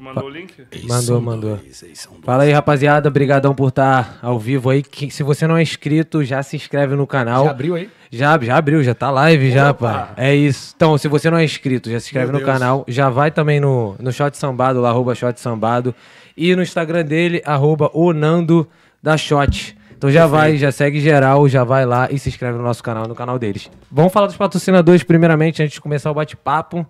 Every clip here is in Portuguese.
Tu mandou o link? Mandou, mandou. Fala aí, rapaziada. Obrigadão por estar ao vivo aí. Que- se você não é inscrito, já se inscreve no canal. Já abriu aí? Já, já abriu, já tá live já, pai. É isso. Então, se você não é inscrito, já se inscreve Meu no Deus. canal. Já vai também no, no Shot Sambado, lá, arroba Shot Sambado. E no Instagram dele, arroba o Nando da Shot. Então já vai, já segue geral, já vai lá e se inscreve no nosso canal, no canal deles. Vamos falar dos patrocinadores primeiramente, antes de começar o bate-papo.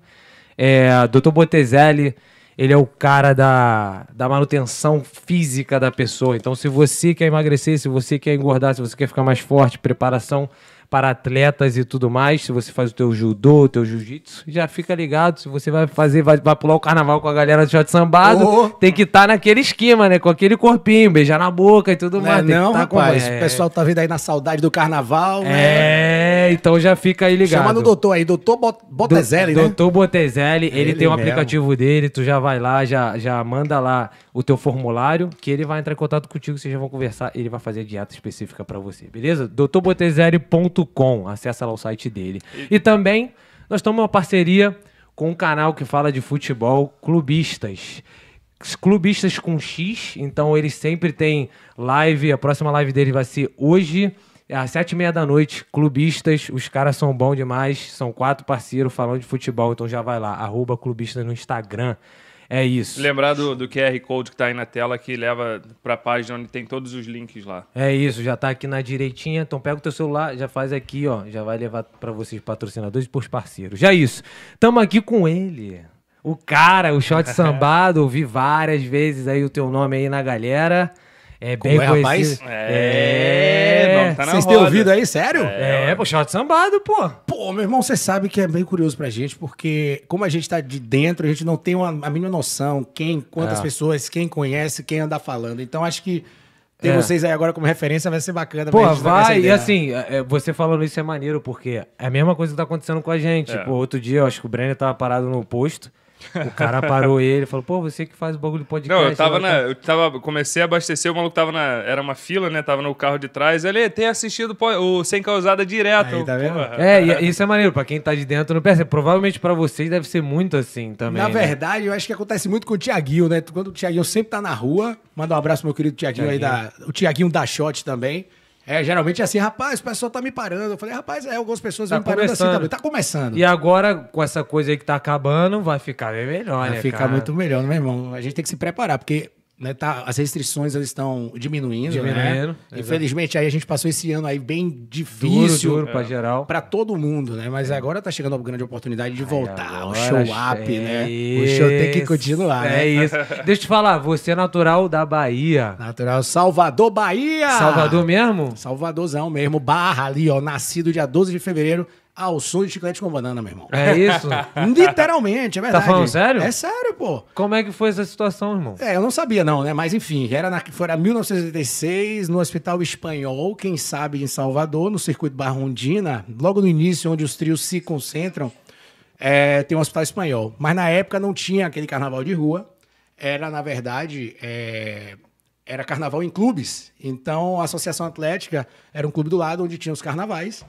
É, Dr. Botezelli, ele é o cara da, da manutenção física da pessoa. Então, se você quer emagrecer, se você quer engordar, se você quer ficar mais forte, preparação para atletas e tudo mais, se você faz o teu judô, o teu jiu-jitsu, já fica ligado. Se você vai fazer, vai, vai pular o carnaval com a galera do shot sambado, Oh. tem que estar naquele esquema, né? Com aquele corpinho, beijar na boca e tudo Não, mais. é tem que não tá com- rapaz. é, O pessoal tá vendo aí na saudade do carnaval. né? É, então já fica aí ligado. Chama no doutor aí, doutor Bot- Botezelli, né? Doutor Botezelli, ele, Ele tem um mesmo. aplicativo dele, tu já vai lá, já, já manda lá o teu formulário, que ele vai entrar em contato contigo, vocês já vão conversar, ele vai fazer a dieta específica pra você, beleza? doutorbotezelli.com, acessa lá o site dele. E também, nós estamos uma parceria com um canal que fala de futebol, Clubistas. Clubistas com X, então eles sempre têm live, a próxima live dele vai ser hoje, é às sete e meia da noite, clubistas, os caras são bons demais, são quatro parceiros falando de futebol, então já vai lá, arroba clubistas no Instagram. É isso. Lembrar do, do QR Code que tá aí na tela que leva pra página onde tem todos os links lá. É isso, já tá aqui na direitinha. Então pega o teu celular, já faz aqui, ó. Já vai levar pra vocês, patrocinadores e pros parceiros. Já é isso. Tamo aqui com ele. O cara, o shot sambado. Ouvi várias vezes aí o teu nome aí na galera. É bem é, conhecido. rapaz? É, não, tá na Vocês têm roda. ouvido aí, sério? É, pô, shot sambado, pô. Pô, meu irmão, você sabe que é bem curioso pra gente, porque como a gente tá de dentro, a gente não tem uma, a mínima noção quem, quantas É. pessoas, quem conhece, quem anda falando. Então acho que ter É. vocês aí agora como referência vai ser bacana. Pô, vai. E assim, é, é, você falando isso é maneiro, porque é a mesma coisa que tá acontecendo com a gente. É. Pô, outro dia, eu acho que o Brenner tava parado no posto. O cara parou ele e falou, pô, você que faz o bagulho de podcast. Não, eu tava agora na. Eu tava. Comecei a abastecer, o maluco tava na. Era uma fila, né? Tava no carro de trás. Ele tem assistido o Sem Causada direto. Aí, tá vendo? Porra. É, e isso é maneiro, pra quem tá de dentro não percebe. Provavelmente pra vocês deve ser muito assim também. Na né? verdade, eu acho que acontece muito com o Tiaguinho, né? Quando o Tiaguinho sempre tá na rua, manda um abraço pro meu querido Tiaguinho aí, da, o Tiaguinho da Shot também. É, geralmente é assim, rapaz, o pessoal tá me parando. Eu falei, rapaz, é, algumas pessoas Tá me parando assim começando. também. Tá começando. E agora, com essa coisa aí que tá acabando, vai ficar bem melhor, Vai né, ficar cara? muito melhor, né, meu irmão? A gente tem que se preparar, porque né, tá, as restrições elas estão diminuindo, Diminuindo, né? Infelizmente, aí a gente passou esse ano aí bem Duro, difícil duro pra geral. pra todo mundo, né? Mas agora tá chegando a grande oportunidade de voltar, o show up, é né? O show tem que isso, continuar, É né? isso. Deixa eu te falar, você é natural da Bahia. Natural Salvador, Bahia! Salvador mesmo? Salvadorzão mesmo, barra ali, ó, nascido dia 12 de fevereiro, ao som de chiclete com banana, meu irmão. É isso? Literalmente, é verdade. falando sério? É sério, pô. Como é que foi essa situação, irmão? É, eu não sabia não, né? Mas enfim, era na, foi em 1986, no Hospital Espanhol, quem sabe em Salvador, no circuito Barrondina, logo no início, onde os trios se concentram, é, tem um Hospital Espanhol. Mas na época não tinha aquele carnaval de rua, era, na verdade, é, era carnaval em clubes. Então, a Associação Atlética era um clube do lado onde tinha os carnavais.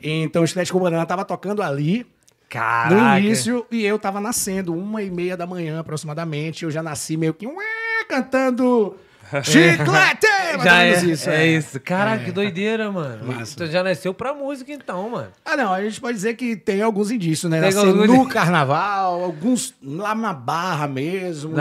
Então, o com Banana estava tocando ali, Caraca. no início, e eu tava nascendo, uma e meia da manhã aproximadamente. Eu já nasci meio que ué, cantando chiclete! Já é, isso, é isso. Caraca, que doideira, mano. Massa. Tu já nasceu pra música então, mano. Ah, não, a gente pode dizer que tem alguns indícios, né? Tem Nascer alguns- no carnaval, alguns lá na barra mesmo,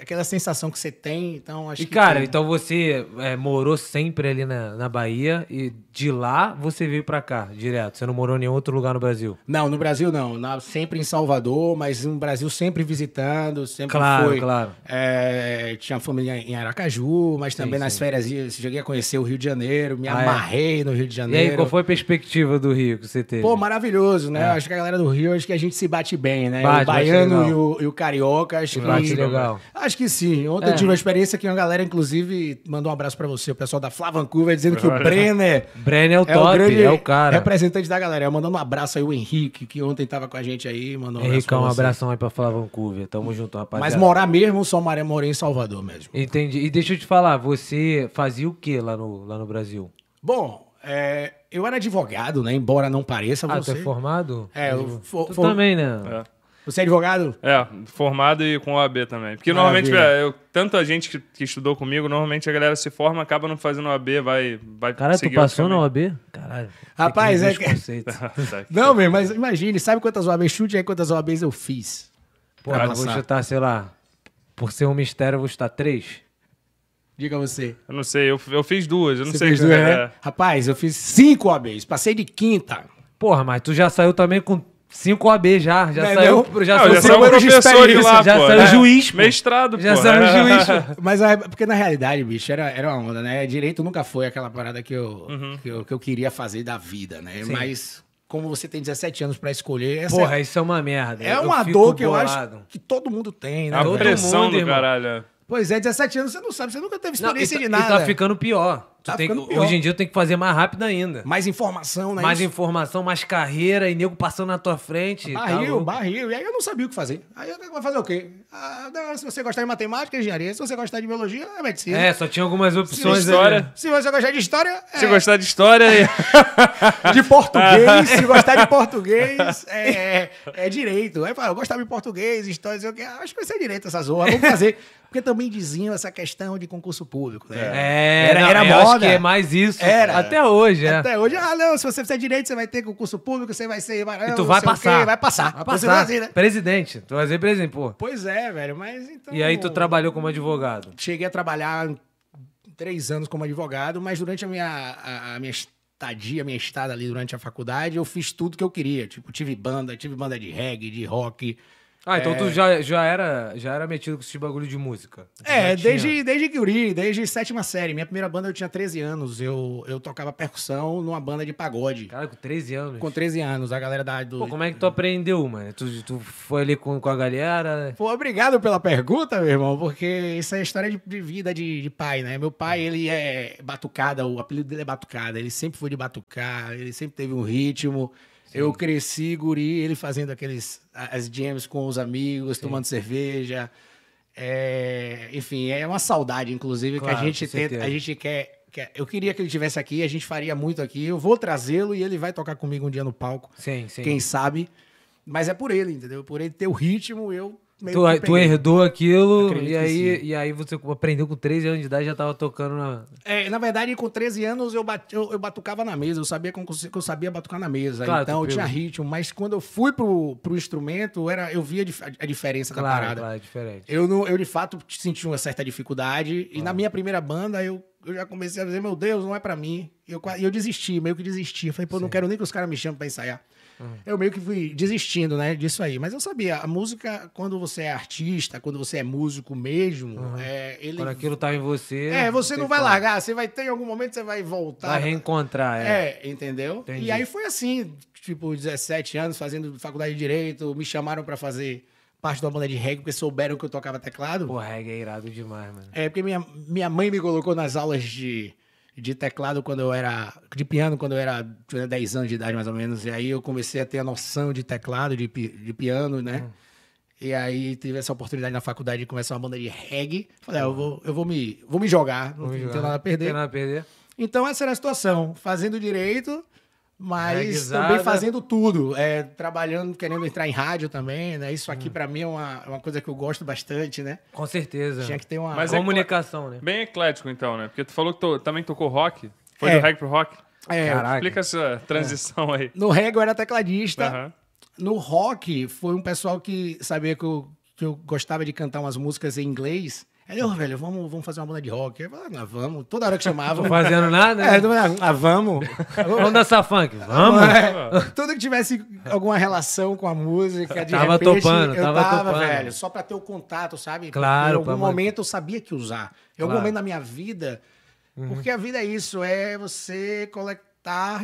aquela sensação que você tem, então acho E que. cara, tem. então você é, morou sempre ali na, na Bahia e de lá você veio pra cá, direto. Você não morou em nenhum outro lugar no Brasil. Não, no Brasil não. Na- sempre em Salvador, mas no Brasil sempre visitando, sempre Claro, foi. claro. É, tinha família em Aracaju, mas também nas sim. férias ia- cheguei a conhecer o Rio de Janeiro, me Ah, é? amarrei no Rio de E Janeiro. aí, qual foi a perspectiva do Rio que você teve? Pô, maravilhoso, né? Acho que a galera do Rio, acho que a gente se bate bem, né? É. Bate, o baiano e o, e o carioca, acho que... Bate legal. Acho que sim. Ontem É. eu tive uma experiência que uma galera, inclusive, mandou um abraço pra você, o pessoal da Flá Vancouver, dizendo que o Brenner... Brenner é o É top, o grande é o cara. representante da galera. Mandando um abraço aí o Henrique, que ontem tava com a gente aí, mandou um abraço Henricão, um abração aí pra falar Vancouver. Tamo junto, rapaziada. Mas morar mesmo, só maré morei em Salvador mesmo. Entendi. E deixa eu te falar, você fazia o que lá no, lá no Brasil? Bom, é, eu era advogado, né? Embora não pareça Ah, tu você. é formado? É, eu fo- Tu for- também, né? É. Você é advogado? É, formado e com OAB também. Porque normalmente, Maravilha. é, eu, tanta gente que, que estudou comigo, normalmente a galera se forma, acaba não fazendo OAB, vai, vai Cara, tu passou na. OAB? Caralho. Rapaz, é que. Tá. Não, meu, mas imagine, sabe quantas OABs? Chute aí quantas OABs eu fiz. Porra, Pra eu vou chutar, sei lá. Por ser um mistério, eu vou chutar três. Diga você. Eu não sei, eu, eu fiz duas, eu não Você sei. fez que- duas, é, né? Rapaz, eu fiz cinco OABs. Passei de quinta. Porra, mas tu já saiu também com cinco OAB já. Já Não é saiu, não? já Não, saiu, já saiu um professor de lá, já pô. saiu É. juiz, pô. Mestrado, Já pô. saiu É. juiz. Mas é porque na realidade, bicho, era, era uma onda, né? Direito nunca foi aquela parada que eu, Uhum. que eu, que eu queria fazer da vida, né? Mas como você tem 17 anos pra escolher, essa Porra, isso é uma merda. é Eu uma dor que eu bolado. acho que todo mundo tem, né? A Todo pressão mundo, do irmão. caralho. Pois é, 17 anos você não sabe, você nunca teve Não, e, experiência tá- de e nada. tá ficando pior. Tá tem que- ficando pior. Hoje em dia eu tenho que fazer mais rápido ainda. Mais informação, né? mais Isso. informação, mais carreira e nego passando na tua frente. tá Barril, louco. barril. E aí eu não sabia o que fazer. Aí eu vai fazer o quê? Ah, se você gostar de matemática, é engenharia. Se você gostar de biologia, é medicina. É, só tinha algumas opções história. ali. Se você gostar de história, é Se gostar de história, aí- de português. se gostar de português, é, é direito. Aí fala, eu gostava de português, história, sei o quê. Acho que vai ser direito essa zorra. Vamos fazer. Porque também diziam essa questão de concurso público, né? É, Era- não, era eu acho que é mais isso. Era. Até hoje, é. Até hoje, ah, não, se você fizer direito, você vai ter concurso público, você vai ser E tu vai passar. quê, vai passar. Vai passar. assim, né? Presidente. Tu vai ser presidente, pô. Pois é, velho, mas então... E aí tu trabalhou como advogado. Cheguei a trabalhar três anos como advogado, mas durante a minha, a, a minha estadia, a minha estada ali durante a faculdade, eu fiz tudo que eu queria. Tipo, tive banda, tive banda de reggae, de rock. Ah, então É. tu já, já, era, já era metido com esse bagulho de música. É, tinha. desde, desde Guri, desde sétima série. Minha primeira banda eu tinha 13 anos. Eu, eu tocava percussão numa banda de pagode. Cara, com 13 anos. Com 13 anos, a galera da, do, Pô, como é que tu aprendeu, mano? Tu, tu foi ali com, com a galera. Pô, obrigado pela pergunta, meu irmão, porque isso é história de, de vida de, de pai, né? Meu pai, ele é batucada, o apelido dele é batucada, ele sempre foi de batucar, ele sempre teve um ritmo. Eu cresci, guri, ele fazendo aqueles, as jams com os amigos, tomando cerveja. É, enfim, é uma saudade, inclusive, Claro, que a gente tenta, a gente quer, quer- Eu queria que ele estivesse aqui, a gente faria muito aqui. Eu vou trazê-lo e ele vai tocar comigo um dia no palco Sim, sim. quem sabe. Mas é por ele, entendeu? Por ele ter o ritmo, eu Tu, tu herdou aquilo Acredito e aí, sim. e aí você aprendeu com 13 anos de idade já tava tocando na. É, na verdade, com 13 anos eu, bati- eu, eu batucava na mesa, eu sabia que eu, sabia batucar na mesa. Claro, então eu tinha pegou. ritmo, mas quando eu fui pro, pro instrumento, era, eu via a dif- a diferença da Claro, parada. claro, é diferente. Eu, não, eu de fato senti uma certa dificuldade. E na minha primeira banda, eu, eu já comecei a dizer, meu Deus, não é pra mim. E eu, eu desisti, meio que desisti. Eu falei, pô, não quero nem que os caras me chamem pra ensaiar. Eu meio que fui desistindo, né, disso aí. Mas eu sabia, a música, quando você é artista, quando você é músico mesmo, é, ele... Quando aquilo tá em você. É, você não vai como. largar, você vai ter em algum momento, você vai voltar. Vai reencontrar, é. É, entendeu? Entendi. E aí foi assim, tipo, 17 anos, fazendo faculdade de Direito, me chamaram pra fazer parte de uma banda de reggae, porque souberam que eu tocava teclado. Pô, reggae é irado demais, mano. É, porque minha, minha mãe me colocou nas aulas de, de teclado quando eu era. de piano, quando eu era tinha 10 anos de idade, mais ou menos. E aí eu comecei a ter a noção de teclado, de, de piano, né? Hum. E aí tive essa oportunidade na faculdade de começar uma banda de reggae. Falei, ah, eu, vou, eu vou, me, vou me jogar, não, Vamos não jogar. tenho nada a perder. Não tem nada a perder. Então essa era a situação, fazendo direito, mas Reguezada. também fazendo tudo, é, trabalhando, querendo entrar em rádio também, né? Isso Hum. aqui pra mim é uma, é uma coisa que eu gosto bastante, né? Com certeza. Tinha que ter uma... Mas é Comunicação, né? Bem eclético, então, né? Porque tu falou que tu também tocou rock. Foi É. do reggae pro rock? É, Caraca. Explica essa transição aí. no reggae eu era tecladista, Aham. no rock foi um pessoal que sabia que eu, que eu gostava de cantar umas músicas em inglês. Aí, ô, velho, vamos, vamos fazer uma banda de rock. Ah, vamos. Toda hora que chamavam. Não fazendo nada, É, né? falei, ah, vamos. Vamos dançar funk. Vamos. É, tudo que tivesse alguma relação com a música, de Tava repente, topando, eu tava tava, topando. velho, só pra ter o contato, sabe? Claro, Em algum momento eu sabia que usar. Em algum Claro. momento da minha vida, porque a vida é isso, é você coletar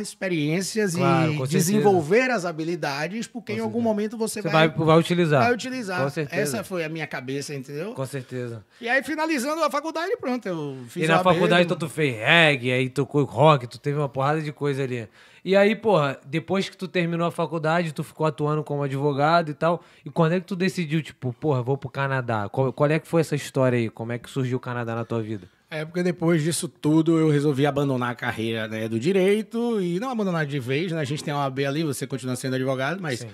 experiências Claro, e desenvolver as habilidades, porque em algum momento você, Você vai, vai, vai utilizar. vai utilizar. Com certeza. Essa foi a minha cabeça, entendeu? Com certeza. E aí, finalizando a faculdade, pronto, eu fiz E na faculdade então, tu fez reggae, aí tocou rock, tu teve uma porrada de coisa ali. E aí, porra, depois que tu terminou a faculdade, tu ficou atuando como advogado e tal. E quando é que tu decidiu, tipo, porra, vou pro Canadá? Qual, qual é que foi essa história aí? Como é que surgiu o Canadá na tua vida? É, porque depois disso tudo eu resolvi abandonar a carreira né, do direito e não abandonar de vez, né? A gente tem uma OAB ali, você continua sendo advogado, mas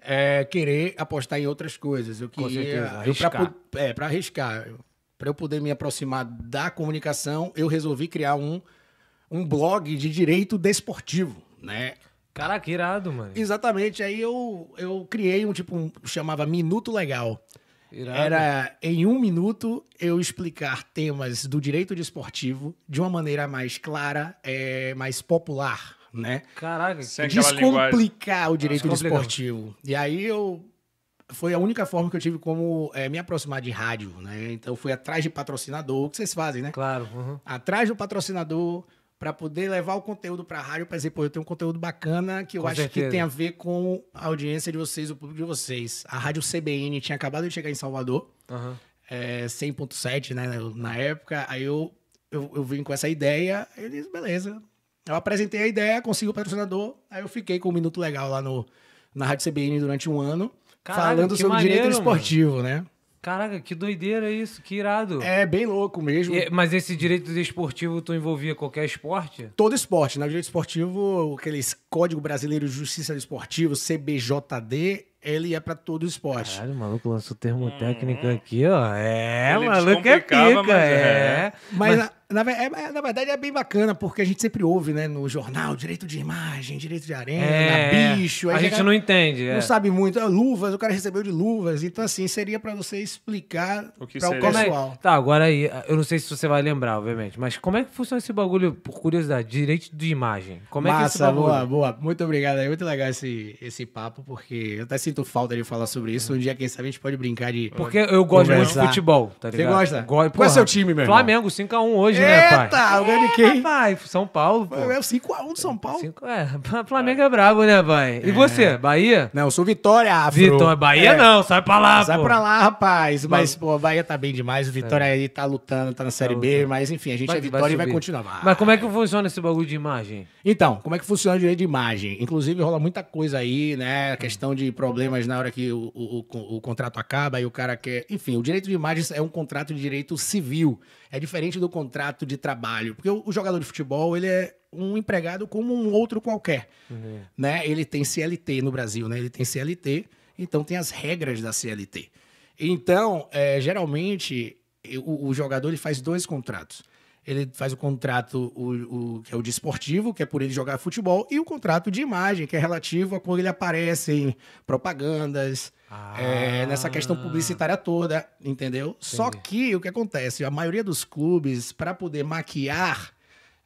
é, querer apostar em outras coisas. Eu queria. eu, arriscar. pra, é, pra arriscar. Pra eu poder me aproximar da comunicação, eu resolvi criar um, um blog de direito desportivo, né? Caraca, irado, mano. Exatamente. Aí eu, eu criei um tipo, um, chamava Minuto Legal. Irado. Era em um minuto eu explicar temas do direito desportivo de uma maneira mais clara, é, mais popular, né? Caraca, Sem. Descomplicar o direito desportivo. E aí eu foi a única forma que eu tive como é, me aproximar de rádio, né? Então eu fui atrás de patrocinador, o que vocês fazem, né? claro. uhum. Atrás do patrocinador para poder levar o conteúdo para a rádio, para dizer, pô, eu tenho um conteúdo bacana que eu Com acho certeza. que tem a ver com a audiência de vocês, o público de vocês. A rádio CBN tinha acabado de chegar em Salvador, Aham. é, 100.7, né, na época. Aí eu, eu, eu vim com essa ideia, aí eu disse, beleza. Eu apresentei a ideia, consegui o patrocinador, aí eu fiquei com um minuto legal lá no, na Rádio CBN durante um ano, Caraca, falando sobre direito maneiro, esportivo, né? Caraca, que doideira isso, que irado. É bem louco mesmo. E- mas esse direito desportivo tu envolvia qualquer esporte? Todo esporte, né? O direito esportivo, aqueles Código Brasileiro de Justiça Desportiva, CBJD, ele é pra todo esporte. Caralho, o maluco lançou termo técnico aqui, ó. É, Ele maluco é pica, mas é. é. Mas, na, na é- é- na verdade é bem bacana, porque a gente sempre ouve, né, no jornal, direito de imagem, direito de arena, É, bicho. a gente não entende. é. não sabe muito. Ah, luvas, o cara recebeu de luvas. Então, assim, seria pra você explicar para o é- pessoal. Tá, agora aí, eu não sei se você vai lembrar, obviamente, mas como é que funciona esse bagulho, por curiosidade, direito de imagem? Como é que é esse Massa, bagulho? boa, boa. Muito obrigado. É muito legal esse, esse papo, porque eu até sinto falta de falar sobre isso. Um dia, quem sabe, a gente pode brincar de. Porque eu gosto muito de Conversar. futebol, tá Você ligado? gosta? Go... Qual é seu time, meu irmão? Flamengo, 5x1 hoje, né, pai? Eita, o ganho de quem? Pai, São Paulo, pô. É o 5x1 do São Paulo. Cinco- É, Flamengo é brabo, né, pai? E você, Bahia? Não, eu sou Vitória Afro. Vitória, Bahia É. não, sai pra lá, Sai pô. pra lá, rapaz. Mas, pô, Bahia tá bem demais. O Vitória aí tá lutando, tá na Série B. Mas, enfim, a gente Vai- é vai Vitória e vai continuar. Vai. Mas como é que funciona esse bagulho de imagem? Então, como é que funciona o direito de imagem? Inclusive, rola muita coisa aí, né? A questão de problemas na hora que o, o, o- o contrato acaba e o cara quer. Enfim, o direito de imagem é um contrato de direito civil. É diferente do contrato de trabalho. Porque o, jogador de futebol, ele é um empregado como um outro qualquer. Né? Ele tem CLT no Brasil, né? Ele tem CLT, então tem as regras da CLT. Então, é, geralmente, o, o jogador ele faz dois contratos. Ele faz o contrato, o, o- que é o desportivo, que é por ele jogar futebol, e o contrato de imagem, que é relativo a quando ele aparece em propagandas, é, nessa questão publicitária toda, entendeu? Só que o que acontece? A maioria dos clubes, para poder maquiar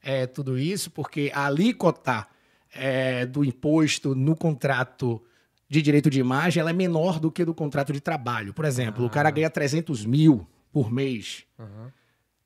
é, tudo isso, porque a alíquota é, do imposto no contrato de direito de imagem ela é menor do que do contrato de trabalho. Por exemplo, o cara ganha 300 mil por mês.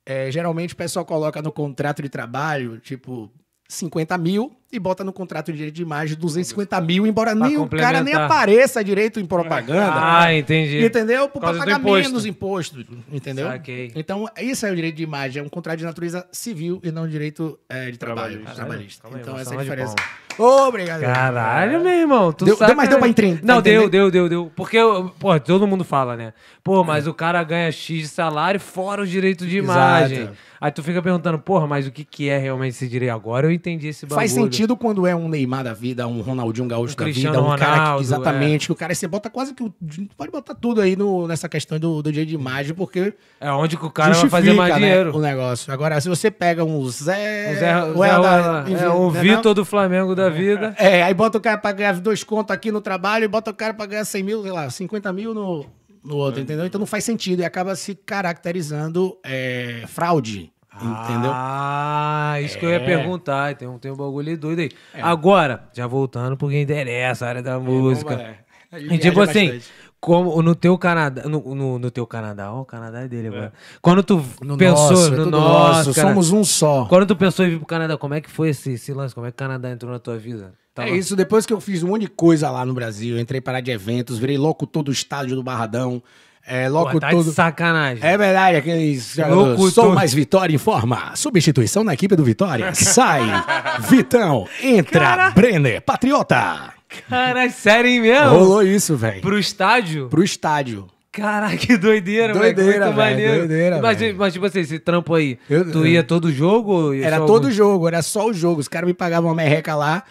É, geralmente o pessoal coloca no contrato de trabalho, tipo, 50 mil e bota no contrato de direito de imagem 250 mil, embora nem o cara nem apareça direito em propaganda. Ah, entendi. Entendeu? Por pagar imposto. menos imposto. Entendeu? Saquei. Então, isso é o direito de imagem. É um contrato de natureza civil e não direito é, de trabalho. Trabalhista. Trabalhista. Aí, Então, essa é a salva Obrigado. Caralho, meu irmão. Tu Deu- saca... deu- mas deu pra entender- Não, deu, entender? deu, deu, deu. Porque, pô, todo mundo fala, né? Pô, mas o cara ganha X de salário fora os direitos de imagem. Aí tu fica perguntando, porra, mas o que, que é realmente esse direito? Agora eu entendi esse bagulho. Faz sentido quando é um Neymar da vida, um Ronaldinho Gaúcho Um da vida, Cristiano um cara Ronaldo, que, exatamente, que o cara você bota quase que pode botar tudo aí no, nessa questão do, do direito de imagem, porque É onde que o cara vai fazer mais né, dinheiro. o negócio. Agora, se você pega um Zé, O Zé, o Zé- Helder, é, enfim, o Vitor do Flamengo da vida. É, aí bota o cara pra ganhar dois contos aqui no trabalho e bota o cara pra ganhar 100 mil, sei lá, 50 mil no, no outro, entendeu? Então não faz sentido e acaba se caracterizando é, fraude, entendeu? Ah, isso que eu ia É. perguntar. Tem um, tem um bagulho doido aí. Agora, já voltando porque interessa a área da música. vamos, é. A gente E tipo assim, bastante. como no teu Canadá, no, no, no teu Canadá, ó, o Canadá é dele agora. Quando tu No pensou nosso, é no nosso, nosso, somos um só. quando tu pensou em vir pro Canadá, como é que foi esse, esse lance? Como é que o Canadá entrou na tua vida? Tava- É isso, depois que eu fiz um monte de coisa lá no Brasil, entrei para de eventos, virei locutor do estádio do Barradão, é, Pô, locutor tá de do... sacanagem. É verdade, aqueles Locutor. Sou mais Vitória informa. Substituição na equipe do Vitória. Sai, Vitão. Entra, Cara. Brenner, Patriota. Caralho, sério mesmo? Rolou isso, velho. Pro estádio? Pro estádio. Caraca, que doideira, Doideira, velho, maneiro. doideira, mas, velho. mas, tipo assim, esse trampo aí, Eu- tu ia todo jogo? ia Era todo algum- jogo, era só o jogo. Os caras me pagavam uma merreca lá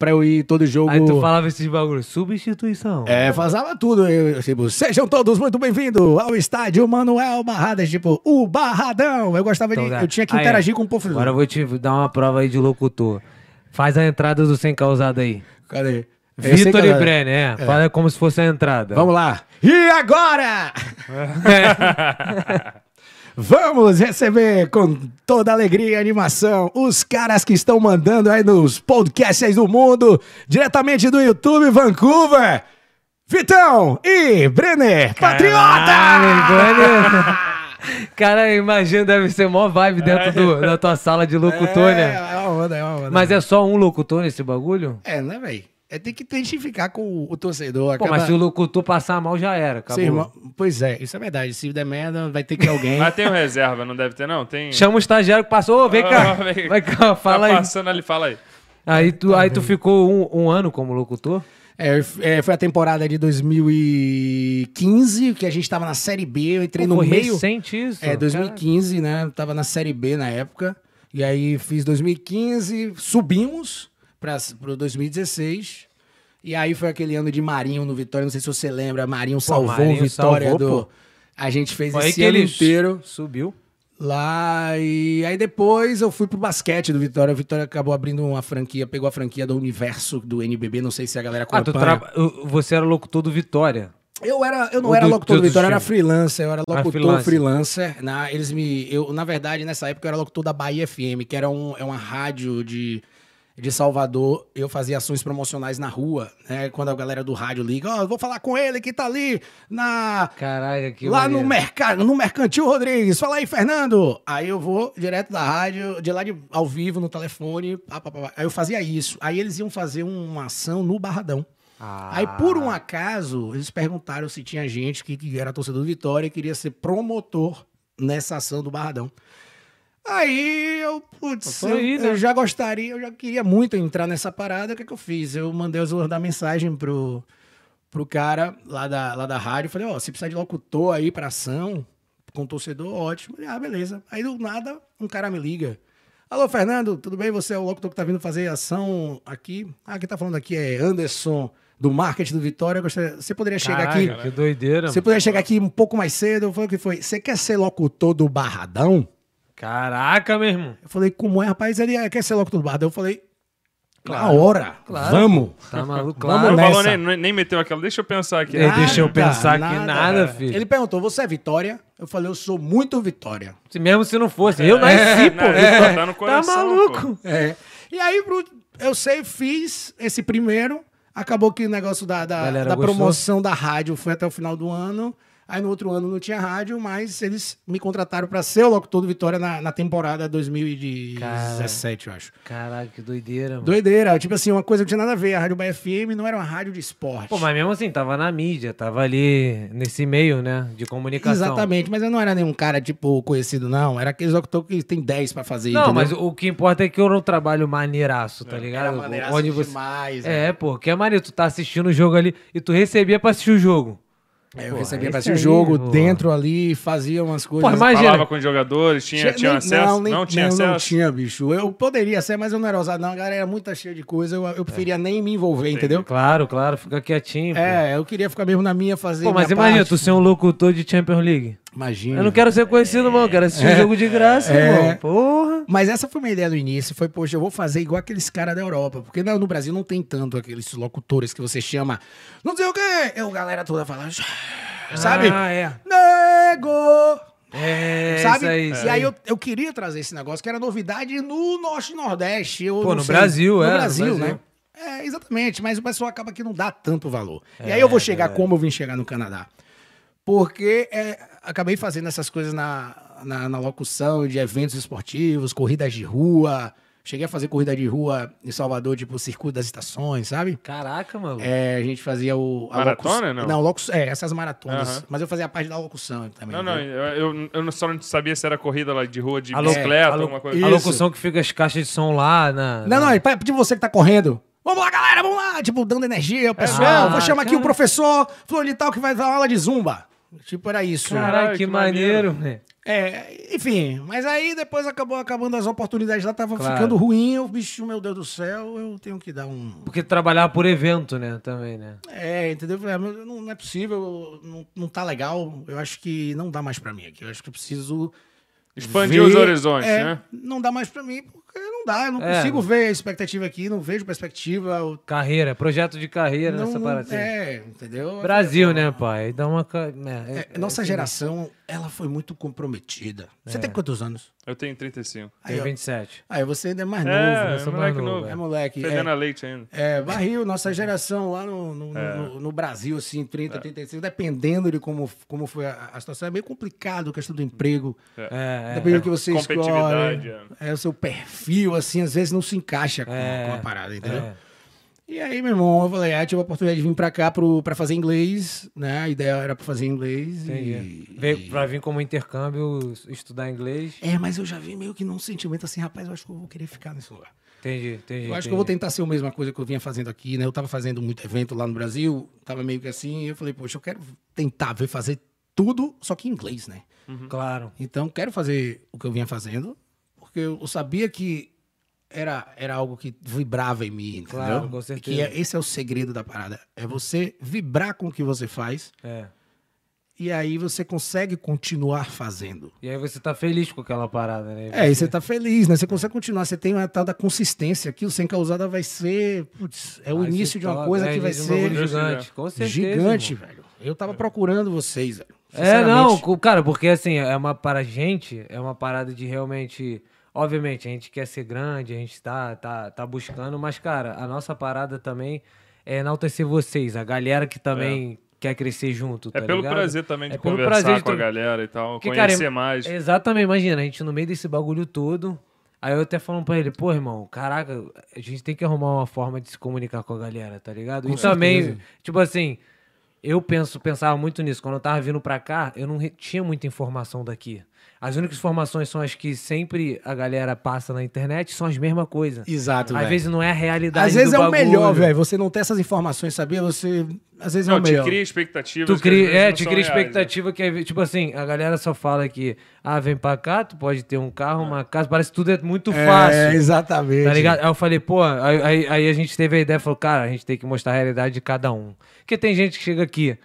pra eu ir todo jogo. Aí tu falava esses bagulhos, substituição. É, fazava tudo. Eu, tipo, sejam todos muito bem-vindos ao estádio Manuel Barradas, tipo, o Barradão. Eu gostava Então, de. tá. Eu tinha que Aí, interagir com o povo. Agora eu vou te dar uma prova aí de locutor. Faz a entrada do sem causado aí. Cadê? Sei Vitor e Brenner, é. Fala como se fosse a entrada. Vamos lá. E agora? Vamos receber com toda alegria e animação os caras que estão mandando aí nos podcasts do mundo, diretamente do YouTube Vancouver. Vitão e Brenner, Caralho, Patriota! Cara, imagina, deve ser mó vibe dentro do- da tua sala de locutor, é, né? É uma onda, é uma onda. Mas é só um locutor nesse bagulho? É, né, velho? É ter que identificar com o, o torcedor. Pô, acaba- mas se o locutor passar mal, já era. Acabou. Irmão- Pois é, isso é verdade. Se der merda, vai ter que alguém. Mas tem um reserva, não deve ter, não? Tem. Chama o estagiário que passou, ô, vem cá. Vem. Vai cá, fala tá aí. passando ali, fala aí. Aí tu, aí tu ficou um, um ano como locutor? É, é, foi a temporada de 2015, que a gente tava na Série B, eu entrei Pô, no foi meio. recente isso. É, 2015, né? Eu tava na Série B na época. E aí fiz 2015, subimos para pro 2016. E aí foi aquele ano de Marinho no Vitória. Não sei se você lembra, Marinho salvou o Marinho Vitória salvou, do. pô. A gente fez Foi esse ano ele inteiro subiu. lá. E aí depois eu fui pro basquete do Vitória. O Vitória acabou abrindo uma franquia, pegou a franquia do universo do NBB. Não sei se a galera Ah, acompanha. traba- o- você era locutor do Vitória. Eu, era, eu não era locutor do do- Vitória, eu era freelancer, eu era Ah, locutor freelancer. freelancer. Na, eles me, eu, na verdade, nessa época eu era locutor da Bahia FM, que era um, é uma rádio de, de Salvador. Eu fazia ações promocionais na rua, né? Quando a galera do rádio liga, ó, eu vou falar com ele que tá ali na, Caralho, que lá no, mercado, no Mercantil Rodrigues. Fala aí, Fernando. Aí eu vou direto da rádio, de lá de, ao vivo, no telefone. pá, pá, pá. Aí eu fazia isso. Aí eles iam fazer uma ação no Barradão. Ah. Aí, por um acaso, eles perguntaram se tinha gente que, que era torcedor do Vitória e queria ser promotor nessa ação do Barradão. Aí eu, putz, eu, aí, né? eu já gostaria, eu já queria muito entrar nessa parada. O que, é que eu fiz? Eu mandei os da mensagem pro, pro cara lá da, lá da rádio. Falei, ó, se precisar de locutor aí pra ação, com torcedor, ótimo. Ele, ah, beleza. Aí do nada, um cara me liga. Alô, Fernando, tudo bem? Você é o locutor que tá vindo fazer ação aqui? Ah, quem tá falando aqui é Anderson, do marketing do Vitória. Gostaria- Você poderia chegar Caralho, aqui. Que doideira. Você poderia chegar aqui um pouco mais cedo? Eu falei, o que foi? Você quer ser locutor do Barradão? Caraca, meu irmão. Eu falei, como é, rapaz? Ele "Ah, quer ser locutor do Barradão? Eu falei, na hora, claro. vamos. Tá maluco? Vamos Claro. Falou nessa. nem, nem meteu aquela. Deixa eu pensar aqui. É, deixa eu Nada, pensar que nada, filho. Ele perguntou, você é Vitória? Eu falei, eu sou muito Vitória. Se Mesmo se não fosse. Eu nasci, pô. não, Vitória. tá coração, Tá maluco? É. E aí, pro- eu sei, fiz esse primeiro. Acabou que o negócio da, da, Galera da promoção da rádio foi até o final do ano. Aí no outro ano não tinha rádio, mas eles me contrataram para ser o locutor do Vitória na, na temporada 2017, eu acho. Caralho, que doideira, mano. Doideira, tipo assim, uma coisa que não tinha nada a ver. A Rádio Bahia FM não era uma rádio de esporte. Pô, mas mesmo assim, tava na mídia, tava ali nesse meio, né, de comunicação. Exatamente, mas eu não era nenhum cara, tipo, conhecido, não. Era aqueles locutores que tem 10 pra fazer, Não, entendeu? mas o que importa é que eu não trabalho maneiraço, tá Era ligado? maneiraço Onde você... demais, né? É, pô, que é maneiro, tu tá assistindo o jogo ali e tu recebia pra assistir o jogo. É, eu Pô, recebia pra assistir o jogo pô. dentro ali, fazia umas coisas. Pô, imagina. Falava com os jogadores, tinha, tinha nem- acesso? Não, nem- tinha não, acesso? Não tinha, bicho. Eu poderia ser, mas eu não era ousado, não. A galera era muito cheia de coisa. Eu, eu preferia nem me envolver, entendeu? Claro, claro, fica quietinho. pô. É, eu queria ficar mesmo na minha, fazer. Pô, mas minha imagina, parte. tu ser um locutor de Champions League. Imagina. Eu não quero ser conhecido, mano. Eu quero assistir um jogo de graça, É. irmão. Porra. Mas essa foi uma ideia do início. Foi, poxa, eu vou fazer igual aqueles caras da Europa. Porque no, no Brasil não tem tanto aqueles locutores que você chama. Não sei o quê. Eu, galera toda falando. Sabe? Ah, é. Nego! É, Sabe? isso aí, e aí eu, eu queria trazer esse negócio, que era novidade no Norte e Nordeste. Eu Pô, não no sei. Brasil, no é, no Brasil, Brasil. né? É, exatamente. Mas o pessoal acaba que não dá tanto valor. e É, aí eu vou chegar como eu vim chegar no Canadá. Porque é, acabei fazendo essas coisas na, na, na locução de eventos esportivos, corridas de rua. Cheguei a fazer corrida de rua em Salvador, tipo, circuito das estações, sabe? Caraca, mano. É, a gente fazia o. a Maratona, locu- não? Não, locu... é, essas maratonas. Aham. Mas eu fazia a parte da locução também. Não, não, entendeu? eu, eu, eu não- só não sabia se era corrida lá de rua, de A bicicleta, a lo- alguma coisa. Isso. A locução que fica as caixas de som lá na. Não, na- não, é pra- de você que tá correndo. Vamos lá, galera, vamos lá. Tipo, dando energia ao pessoal. Ah, Vou chamar aqui cara. o professor Flor de Tal que vai dar aula de zumba. Tipo, era isso. Caralho, que, que maneiro, velho. É, enfim, mas aí depois acabou acabando as oportunidades lá, tava Claro. ficando ruim, o bicho, meu Deus do céu, eu tenho que dar um. Porque trabalhava por evento, né? Também, né? É, entendeu? Mas Não, não é possível, não, não tá legal. Eu acho que não dá mais pra mim aqui. Eu acho que eu preciso. Expandir ver- os horizontes, é, né? Não dá mais pra mim, não dá. Eu não É. consigo ver a expectativa aqui, não vejo perspectiva. eu- Carreira, projeto de carreira não, nessa parada. É, entendeu? Brasil, né, pai? Dá uma. ca- é, É, nossa geração, ela foi muito comprometida. Você tem quantos anos? Eu tenho 35. Tem Aí, ó. 27. Aí você ainda é mais novo. É, né? sou moleque novo, novo. É moleque. Fedendo É, a leite ainda. é, barril, nossa geração lá no, no, no- no Brasil, assim, 30, 35, dependendo de como, como foi a, a situação, é meio complicado a questão do emprego. É, é. Dependendo do que você escolhe. É. o seu perfil, assim, às vezes não se encaixa com, É, com a parada, entendeu? é. E aí, meu irmão, eu falei, ah, tive a oportunidade de vir pra cá pro, pra fazer inglês, né? A ideia era pra fazer inglês. Entendi. E, Veio e- pra vir como intercâmbio estudar inglês. É, mas eu já vi meio que num sentimento assim, rapaz, eu acho que eu vou querer ficar nesse lugar. Entendi, entendi. Eu acho que eu vou tentar ser a mesma coisa que eu vinha fazendo aqui, né? Eu tava fazendo muito evento lá no Brasil, tava meio que assim, e eu falei, poxa, eu quero tentar ver fazer tudo, só que em inglês, né? Claro. Então, quero fazer o que eu vinha fazendo, porque eu sabia que era, era algo que vibrava em mim, entendeu? Claro, com certeza. que é- esse é o segredo da parada. É você vibrar com o que você faz É. e aí você consegue continuar fazendo. E aí você tá feliz com aquela parada, né? É, e você tá feliz, né? Você consegue continuar, você tem uma tal da consistência. Aquilo sem causada vai ser. Putz, é o Vai início de uma top. coisa É, que vai um ser gigante. Com certeza. gigante, irmão. velho. Eu tava procurando vocês, velho. É, não, cara, porque assim, é uma para gente, é uma parada de realmente. Obviamente, a gente quer ser grande, a gente tá, tá, tá buscando, mas, cara, a nossa parada também é enaltecer vocês, a galera que também quer crescer junto. É tá pelo ligado? prazer também de É conversar prazer de com a galera e tal, Porque, conhecer cara, mais. Exatamente, imagina, a gente no meio desse bagulho todo. Aí eu até falando pra ele, pô, irmão, caraca, a gente tem que arrumar uma forma de se comunicar com a galera, tá ligado? Com e também, certeza. tipo assim, eu penso, pensava muito nisso. Quando eu tava vindo pra cá, eu não tinha muita informação daqui. As únicas informações são as que sempre a galera passa na internet, são as mesmas coisas. Exato, Às velho. vezes não é a realidade Às vezes do é o bagulho. melhor, velho. Você não ter essas informações, sabia? Você. Às vezes é Não, o te melhor. cria expectativas. Tu cria, é, não te cria reais, né? expectativa que é, tipo assim, a galera só fala que, ah, vem pra cá, tu pode ter um carro, uma casa, parece que tudo é muito É, fácil. exatamente. Tá ligado? Aí eu falei, pô, aí, aí- aí a gente teve a ideia, falou, cara, a gente tem que mostrar a realidade de cada um. Porque tem gente que chega aqui,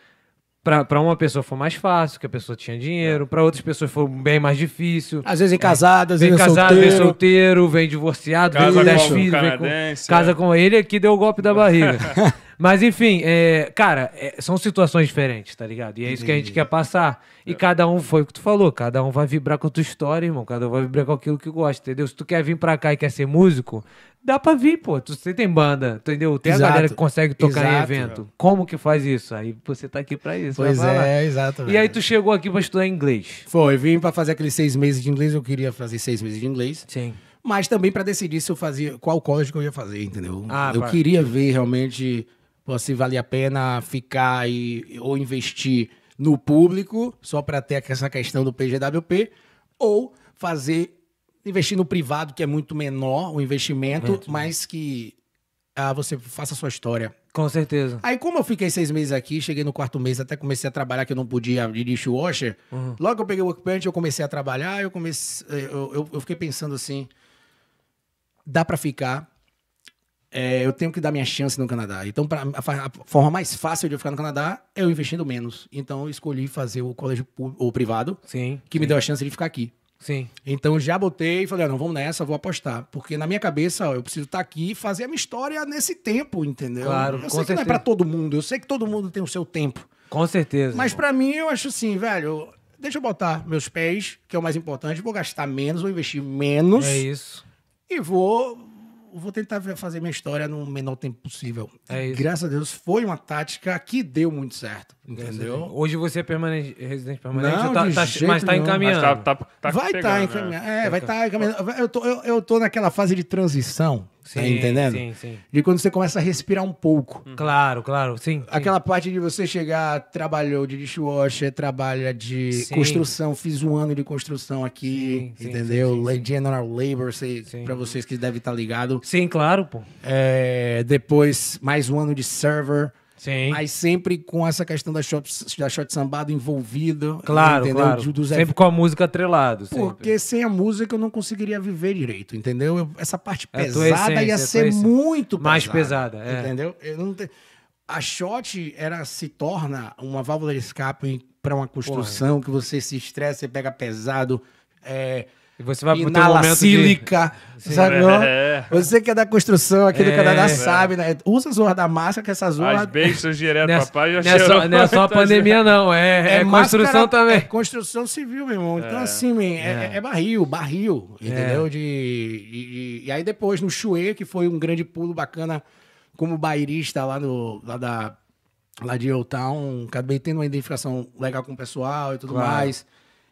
pra, pra uma pessoa foi mais fácil, que a pessoa tinha dinheiro, pra outras pessoas foi bem mais difícil. Às vezes é casado, às Vem vezes é casado, solteiro. vem solteiro, vem divorciado, Casa vem com 10 com um filhos, vem com... Casa é. com ele aqui deu o golpe da barriga. Mas enfim, é, cara, é, são situações diferentes, tá ligado? E é isso que a gente quer passar. E cada um, foi o que tu falou, cada um vai vibrar com a tua história, irmão. Cada um vai vibrar com aquilo que gosta, entendeu? Se tu quer vir pra cá e quer ser músico, dá pra vir, pô. Você tem banda, entendeu? Tem Exato. a galera que consegue tocar em Exato. evento. Como que faz isso? Aí você tá aqui pra isso. Pois é, exato. E velho. aí tu chegou aqui pra estudar inglês. Foi, vim pra fazer aqueles seis meses de inglês. Eu queria fazer seis meses de inglês. Sim. Mas também pra decidir se eu fazia qual college que eu ia fazer, entendeu? Ah, eu pá. queria ver realmente pô, se valia a pena ficar e, ou investir no público só pra ter essa questão do PGWP ou fazer investir no privado que é muito menor o investimento, mas que ah, você faça a sua história. Com certeza. Aí, como eu fiquei seis meses aqui, cheguei no quarto mês, até comecei a trabalhar, que eu não podia de dishwasher. Logo que eu peguei o workbench, eu comecei a trabalhar, eu comecei. Eu, eu, eu fiquei pensando assim: dá pra ficar. é, eu tenho que dar minha chance no Canadá. Então, pra, a, a forma mais fácil de eu ficar no Canadá é eu investindo menos. Então, eu escolhi fazer o colégio pu- o privado, Sim. que me deu a chance de ficar aqui. Sim. Então já botei e falei, ah, não, vamos nessa, vou apostar. Porque na minha cabeça, ó, eu preciso estar aqui e fazer a minha história nesse tempo, entendeu? Claro, eu sei que não é certeza. pra todo mundo, eu sei que todo mundo tem o seu tempo. Com certeza. Mas pra mim, eu acho assim, velho, deixa eu botar meus pés, que é o mais importante, vou gastar menos, vou investir menos É isso. e vou, vou tentar fazer minha história no menor tempo possível. É isso. Graças a Deus, foi uma tática que deu muito certo, entendeu? Hoje você é permanente, residente permanente, Não, tá- de tá- jeito mas tá nenhum. Mas encaminhando. tá, tá, tá vai estar pegando, encaminhando. né? É, vai estar encaminhando. Eu tô, eu, eu tô naquela fase de transição, tá entendendo? Sim, sim. De quando você começa a respirar um pouco. Claro, claro, sim. sim. Aquela parte de você chegar, trabalhou de dishwasher, trabalha de Sim. construção, fiz um ano de construção aqui, Sim, sim, entendeu? sim, sim, sim. General Labor, sei, Sim. pra vocês que devem estar ligados. Sim, claro, pô. É, depois, mais um ano de server. Sim. Mas sempre com essa questão da shot, da shot sambado envolvido. Claro, entendeu? claro. Dos Sempre com a música atrelado. sempre. Porque sem a música eu não conseguiria viver direito, entendeu? Eu- essa parte É pesada essência, ia é ser essência. muito Mais pesada, é. Entendeu? Eu não te- A shot era, se torna uma válvula de escape para uma construção que você se estressa, você pega pesado, é, E você vai inala momento de... sílica, sabe? não? É. Você que é da construção aqui do É. Canadá sabe, né? Usa a zorra da máscara, que essa zorra... As bestas direto, é, papai já é só, cheirou não é só a pandemia, não. É, é, construção máscara- também. É construção civil, meu irmão. Então, assim, man, é, é barril, barril, entendeu? De, e, e- e aí depois no Chue, que foi um grande pulo bacana como bairista lá, no, lá, da, lá de Old Town, acabei tendo uma identificação legal com o pessoal e tudo Claro. mais.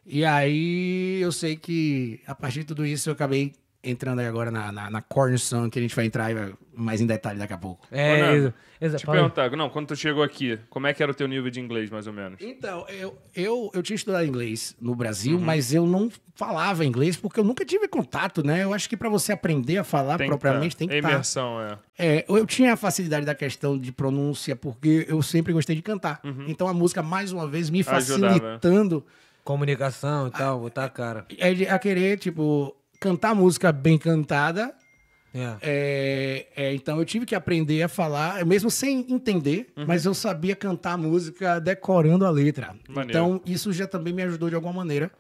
E aí eu sei que a partir de tudo isso eu acabei entrando aí agora na, na, na Cornerstone, que a gente vai entrar aí mais em detalhe daqui a pouco. É, Ô, Nando, exa- exa- Te perguntar, não, quando tu chegou aqui, como é que era o teu nível de inglês, mais ou menos? Então, eu, eu, eu tinha estudado inglês no Brasil, Uhum. mas eu não falava inglês porque eu nunca tive contato, né? Eu acho que para você aprender a falar Tem que propriamente tá. tem que estar. Imersão, é. É, eu tinha a facilidade da questão de pronúncia porque eu sempre gostei de cantar. Então a música, mais uma vez, me Uhum. Ajudava. facilitando Comunicação e tal, botar a cara. é a querer, tipo, cantar música bem cantada. É. É, é, então eu tive que aprender a falar, mesmo sem entender, Uhum. mas eu sabia cantar música decorando a letra. Maneiro. Então isso já também me ajudou de alguma maneira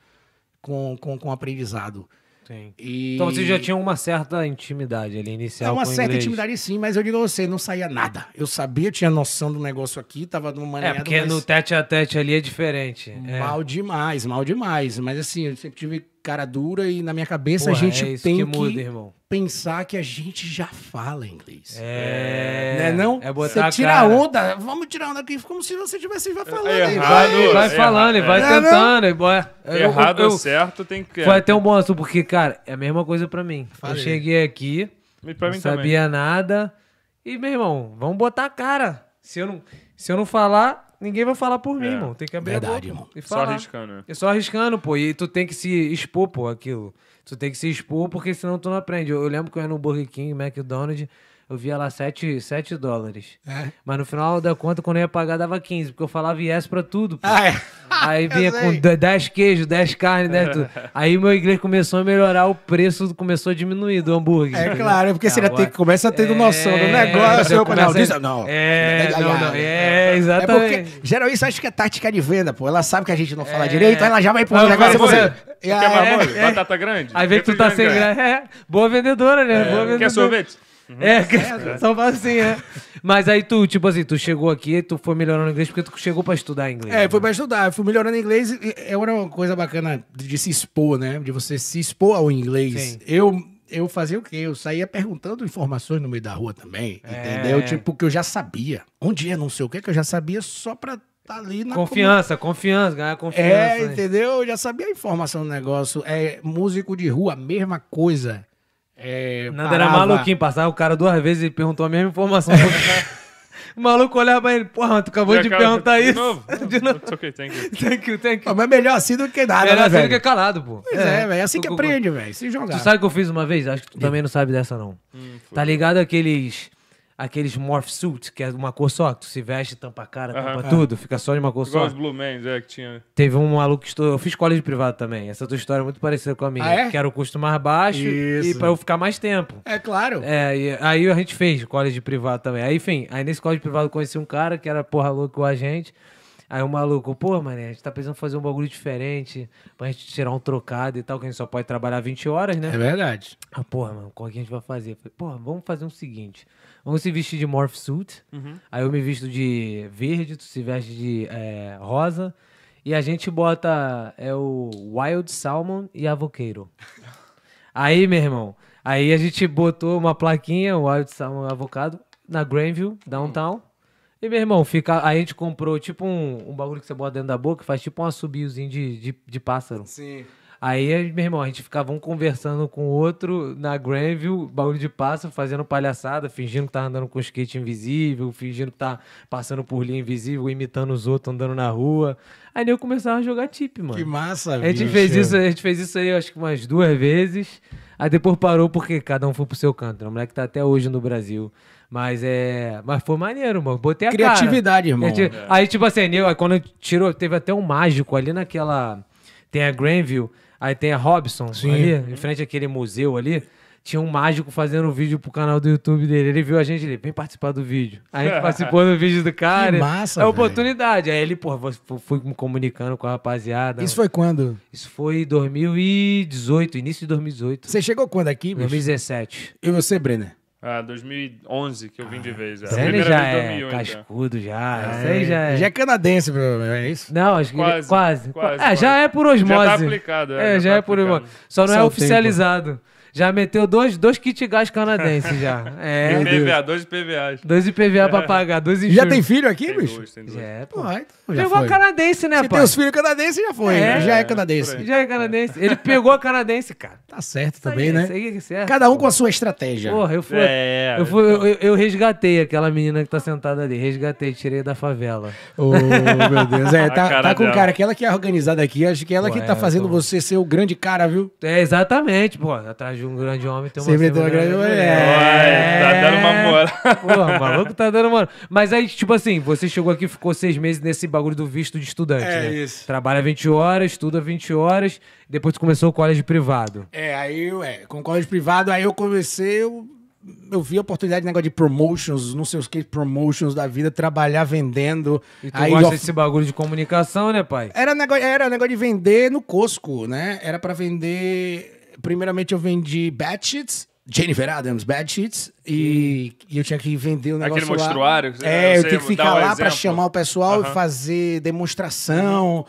com, com, com o aprendizado. Sim. E... Então você já tinha uma certa intimidade ali, É inicial uma com o certa inglês. intimidade sim, mas eu digo a você, não saía nada. Eu sabia, tinha noção do negócio aqui, tava numa É, maneira porque no tete a tete ali é diferente. É. Mal demais, mal demais. Mas assim, eu sempre tive cara dura e na minha cabeça Porra, a gente é isso tem que que, muda, irmão. pensar que a gente já fala inglês. É. Né, não? É botar você a tira cara. a onda, vamos tirar a onda aqui, como se você tivesse já falando. É errado. vai. Vai, vai É, falando e vai é, tentando. e bora. Eu- Errado eu, eu, certo, tem que... Foi até um bom assunto, porque, cara, é a mesma coisa pra mim. Falei. Eu cheguei aqui, não sabia nada. E, meu irmão, vamos botar a cara. Se eu não, se eu não falar, ninguém vai falar por mim, É. irmão. Tem que abrir Verdade, a boca irmão. e Só falar. arriscando. né? É só arriscando, pô. E tu tem que se expor, pô, aquilo. Tu tem que se expor, porque senão tu não aprende. Eu, eu lembro que eu ia no Burger King, McDonald's, eu via lá 7, 7 dólares. É. Mas no final da conta, quando eu ia pagar, dava 15, porque eu falava yes pra tudo. pô. Ah, é. Aí vinha com de- 10 queijos, 10 carnes, né? Tudo. Aí meu inglês começou a melhorar, o preço começou a diminuir do hambúrguer. É claro, é porque você já Agora- tem, começa a ter noção do É, negócio. eu, não, diz, não. É, não, não, é, É exatamente. porque, geralmente, acho que é tática de venda, pô. Ela sabe que a gente não fala É. direito, aí ela já vai pôr Não, o negócio e vai, você... E Quer marmolho? é. Batata grande? Aí vê que tu tá sem graça. É, boa vendedora, né? boa vendedora. Quer sorvete? É, que- só faz assim, é. Mas aí tu, tipo assim, tu chegou aqui e tu foi melhorando inglês porque tu chegou pra estudar inglês. É, né? foi pra estudar. Eu fui melhorando inglês. e É uma coisa bacana de, de se expor, né? De você se expor ao inglês. Sim. Eu, eu fazia o quê? Eu saía perguntando informações no meio da rua também. É. Entendeu? Tipo, que eu já sabia. Onde é não sei o quê, que eu já sabia só pra estar ali na Confiança, confiança, ganhar confiança. É, né? entendeu? Eu já sabia a informação do negócio. É, músico de rua, mesma coisa. É, Nada era parava- maluquinho, passava o cara duas vezes e perguntou a mesma informação. o maluco olhava pra ele, porra, tu acabou de perguntar de isso. Novo? de novo. It's okay, thank you. Thank you, thank you. Mas melhor assim do que nada, Era né, assim velho? que é calado, pô. Pois é, velho. É assim Tu- que aprende, velho. Se jogar. Tu sabe o que eu fiz uma vez? Acho que tu também não sabe dessa, não. tá ligado aqueles. Aqueles morph suits, que é uma cor só, que tu se veste, tampa a cara, tampa tudo, fica só de uma cor Igual só. os Blue Mans, é, que tinha... Teve um maluco que estudou. Eu fiz colégio privado também. Essa tua história é muito parecida com a minha. Ah, é? Que era o custo mais baixo e Isso. pra eu ficar mais tempo. É claro. É, e aí a gente fez colégio privado também. Aí, enfim, aí nesse colégio privado eu conheci um cara que era porra louco com a gente. Aí o maluco, pô, mané, a gente tá precisando fazer um bagulho diferente pra gente tirar um trocado e tal, que a gente só pode trabalhar 20 horas, né? É verdade. Ah, porra, mano, qual que a gente vai fazer? Eu falei, porra, vamos fazer o seguinte. Vamos se vestir de morph suit. Aí eu me visto de verde, tu se veste de é, rosa. E a gente bota é o Wild Salmon e Avoqueiro. Aí, meu irmão, aí a gente botou uma plaquinha, o Wild Salmon Avocado, na Granville, downtown. E, meu irmão, fica, aí a gente comprou tipo um, um bagulho que você bota dentro da boca, faz tipo um assobiozinho de, de, de pássaro. Sim. Aí, meu irmão, a gente ficava um conversando com o outro na Granville, bagulho de pássaro, fazendo palhaçada, fingindo que tá andando com skate invisível, fingindo que tá passando por linha invisível, imitando os outros andando na rua. Aí eu começava a jogar tip, mano. Que massa, A gente bicho. fez isso, a gente fez isso aí, acho que umas duas vezes. Aí depois parou porque cada um foi pro seu canto. né? O moleque tá até hoje no Brasil. Mas é. Mas foi maneiro, mano. Botei a Criatividade, cara. irmão. Aí, tipo assim, eu- quando tirou, teve até um mágico ali naquela. Tem a Granville, aí tem a Robson Sim. ali, em frente àquele museu ali. Tinha um mágico fazendo um vídeo pro canal do YouTube dele. Ele viu a gente ali, vem participar do vídeo. Aí a gente participou do vídeo do cara. Que massa, É oportunidade. Aí ele, pô, fui me comunicando com a rapaziada. Isso foi quando? Isso foi em 2018, início de 2018. Você chegou quando aqui, bicho? 2017. E você, Brenner? Ah, 2011 que eu vim de vez. É. Ele já vez é 2001, então. cascudo já. Isso aí já é. Já é canadense, provavelmente, é isso? Não, acho que ele- Quase, quase. quase, É, quase. já é por osmose. Já tá aplicado, é, É, já já tá é por osmose. Só não Só é oficializado. Já meteu dois, dois kit gás canadenses já. É, E PVA, dois PVAs. dois IPVA pra pagar, dois Já insurance. tem filho aqui, Tem bicho? dois, tem dois. Já é, pô. Pô, então já Pegou foi. a canadense, né, Se tem pai? os filhos canadenses, já foi. É. já é canadense. Já é canadense. Ele pegou a canadense, cara. Tá certo Isso aí, também, né? Isso aí é certo. Cada um com a sua estratégia. Porra, eu fui. É, eu, fui eu, eu- eu resgatei aquela menina que tá sentada ali. Resgatei, tirei da favela. Oh, meu Deus. É, tá, tá com dela. cara, aquela que é organizada aqui, acho que ela Pô, que tá é, fazendo tô- você ser o grande cara, viu? É, exatamente, pô. Atrás de um grande homem tem uma Sempre tem uma grande grande mulher. mulher. Uai, tá dando uma moral. Porra, o maluco tá dando uma. Mas aí, tipo assim, você chegou aqui e ficou seis meses nesse bagulho do visto de estudante, É, né? isso. Trabalha 20 horas, estuda 20 horas, depois tu começou o colégio privado. É, aí, ué, com o colégio privado, aí eu comecei, eu, eu vi a oportunidade de negócio de promotions, não sei os que, promotions da vida, trabalhar vendendo. E tu aí gosta eu- desse bagulho de comunicação, né, pai? Era negócio, era negócio de vender no Costco, né? Era pra vender. Primeiramente eu vendi bad sheets, Jennifer Adams bad sheets, e, e eu tinha que vender o negócio Aquele lá. mostruário É, eu você tinha que ficar o lá pra exemplo. chamar o pessoal e Aham. fazer demonstração.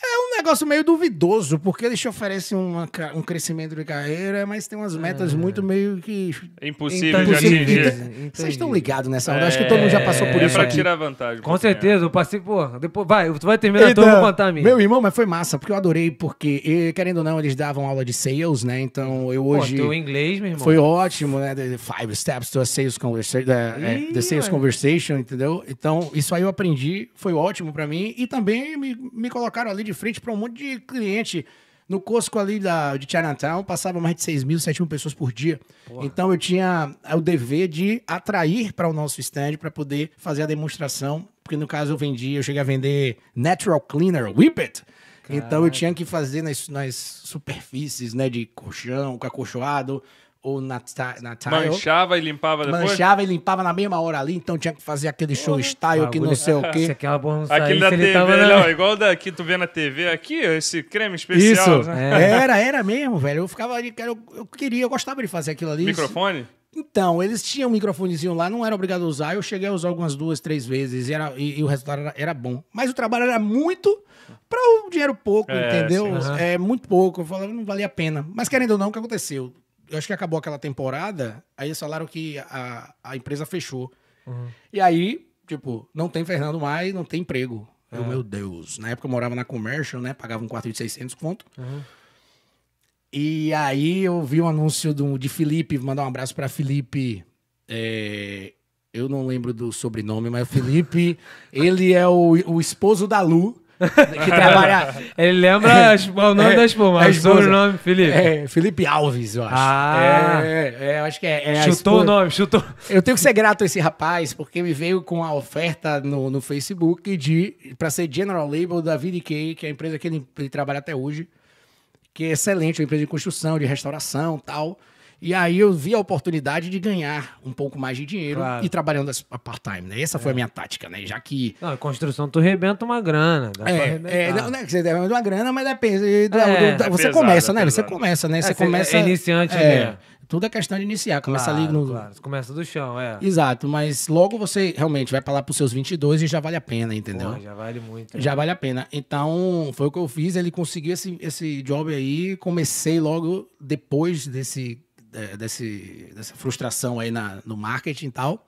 É um negócio meio duvidoso, porque eles te oferecem uma um crescimento de carreira, mas tem umas metas muito meio que. É impossível de Entendi. atingir. Vocês estão ligados nessa onda? Acho que todo mundo já passou por É isso pra aqui. tirar vantagem. Com certeza, eu passei, pô, depois vai, tu vai terminar, então eu vou contar a minha. Meu irmão, mas foi massa, porque eu adorei, porque, querendo ou não, eles davam aula de sales, né? Então eu Pô, hoje. teu inglês, meu irmão. Foi ótimo, né? The five steps to a sales conversation, Ih, the sales ué. conversation, entendeu? Então, isso aí eu aprendi, foi ótimo pra mim. E também me, me colocaram ali de frente pra um monte de cliente. No Costco ali da, de Chinatown, passava mais de 6 mil, 7 mil pessoas por dia. Então eu tinha o dever de atrair para o nosso stand para poder fazer a demonstração. Porque no caso eu vendi, eu cheguei a vender Natural Cleaner, Whippet. Então eu tinha que fazer nas, nas superfícies, né, de colchão, com acolchoado, ou na, na tile. Manchava e limpava depois? Manchava e limpava na mesma hora ali, então tinha que fazer aquele show style que não sei o Se quê. aquela porra não Aquele saísse, da TV, tava não, igual da que tu vê na TV aqui, esse creme especial. Isso, né? É. era, era mesmo, velho. Eu ficava ali, eu, eu queria, eu gostava de fazer aquilo ali. Microfone? Então, eles tinham um microfonezinho lá, não era obrigado a usar. Eu cheguei a usar algumas duas, três vezes e, era, e, e o resultado era, era bom. Mas o trabalho era muito para o dinheiro pouco, É, entendeu? sim, sim. É muito pouco. Eu falava, não valia a pena. Mas querendo ou não, o que aconteceu? Eu acho que acabou aquela temporada, aí eles falaram que a, a empresa fechou. E aí, tipo, não tem Fernando mais, não tem emprego. Eu, meu Deus. Na época eu morava na Commercial, né? Pagava um quarto de 600 conto. E aí eu vi um anúncio do, de Felipe, mandar um abraço pra Felipe. é, eu não lembro do sobrenome, mas o Felipe, ele é o, o esposo da Lu, que trabalha. Ele lembra as- o nome É, da espuma, mas esposa. sobrenome, Felipe. É, Felipe Alves, eu acho. Ah. é, é, eu acho que é. é chutou o nome, chutou. Eu tenho que ser grato a esse rapaz, porque me veio com a oferta no, no Facebook de para ser General Label da VDK, que é a empresa que ele, ele trabalha até hoje, que é excelente, uma empresa de construção, de restauração tal. E aí eu vi a oportunidade de ganhar um pouco mais de dinheiro Claro. e trabalhando a part-time, né? Essa foi a minha tática, né? Já que Não, em construção tu rebenta uma grana. É, é, não, não é que você deve uma grana, mas depende. do- É, do- é você pesado, começa, é né? Você começa, né? É, Você você começa. é iniciante, é, né? Tudo é questão de iniciar. Começa Claro, ali no. claro. Você começa do chão, é. Exato, mas logo você realmente vai pra lá pros seus 22 e já vale a pena, entendeu? Porra, já vale muito. né? Já vale a pena. Então, foi o que eu fiz. Ele conseguiu esse, esse job aí. Comecei logo depois desse, é, desse, dessa frustração aí na, no marketing e tal.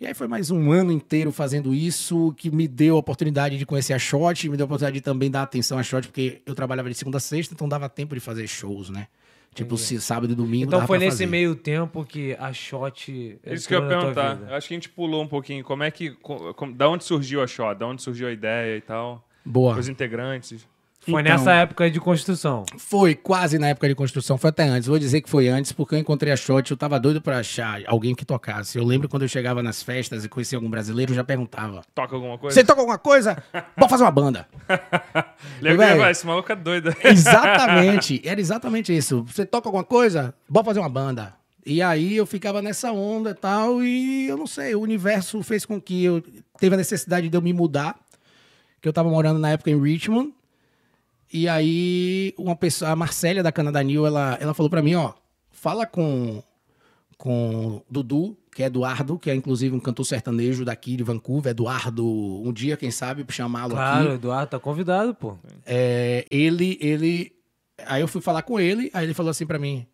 E aí foi mais um ano inteiro fazendo isso, que me deu a oportunidade de conhecer a Shot, me deu a oportunidade de também dar atenção à Shot, porque eu trabalhava de segunda a sexta, então dava tempo de fazer shows, né? Tipo, se, sábado e domingo Então dava foi pra nesse fazer. meio tempo que a shot. Isso que eu ia perguntar. Acho que a gente pulou um pouquinho. Como é que. co- como- da onde surgiu a shot? Da onde surgiu a ideia e tal? Boa. Os integrantes. Foi Então, nessa época aí de construção. Foi quase na época de construção, foi até antes. Vou dizer que foi antes, porque eu encontrei a Shot, eu tava doido pra achar alguém que tocasse. Eu lembro quando eu chegava nas festas e conhecia algum brasileiro, eu já perguntava. Toca alguma coisa? Você toca alguma coisa? Bora fazer uma banda. Lembra que esse maluco é doido. Exatamente, era exatamente isso. Você toca alguma coisa? Bora fazer uma banda. E aí eu ficava nessa onda e tal, e eu não sei, o universo fez com que eu teve a necessidade de eu me mudar, que eu tava morando na época em Richmond. E aí uma pessoa, a Marcélia da Canadá New, ela, ela falou pra mim, ó, fala com com Dudu, que é Eduardo, que é inclusive um cantor sertanejo daqui de Vancouver, Eduardo, um dia quem sabe chamá-lo aqui. Claro, Eduardo tá convidado, pô. É, ele, ele. Aí eu fui falar com ele, aí ele falou assim pra mim: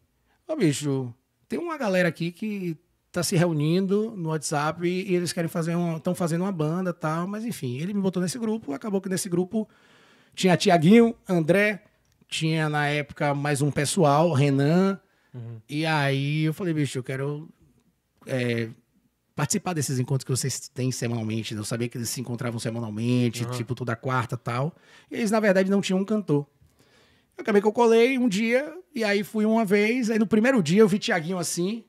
Ô bicho, tem uma galera aqui que tá se reunindo no WhatsApp e eles querem fazer uma. estão fazendo uma banda e tal, mas enfim, ele me botou nesse grupo, acabou que nesse grupo tinha Tiaguinho, André, tinha na época mais um pessoal, Renan. E aí eu falei, bicho, eu quero é, participar desses encontros que vocês têm semanalmente. Eu sabia que eles se encontravam semanalmente, tipo toda quarta e tal. E eles, na verdade, não tinham um cantor. Eu acabei que eu colei um dia, e aí fui uma vez. Aí no primeiro dia eu vi Tiaguinho assim.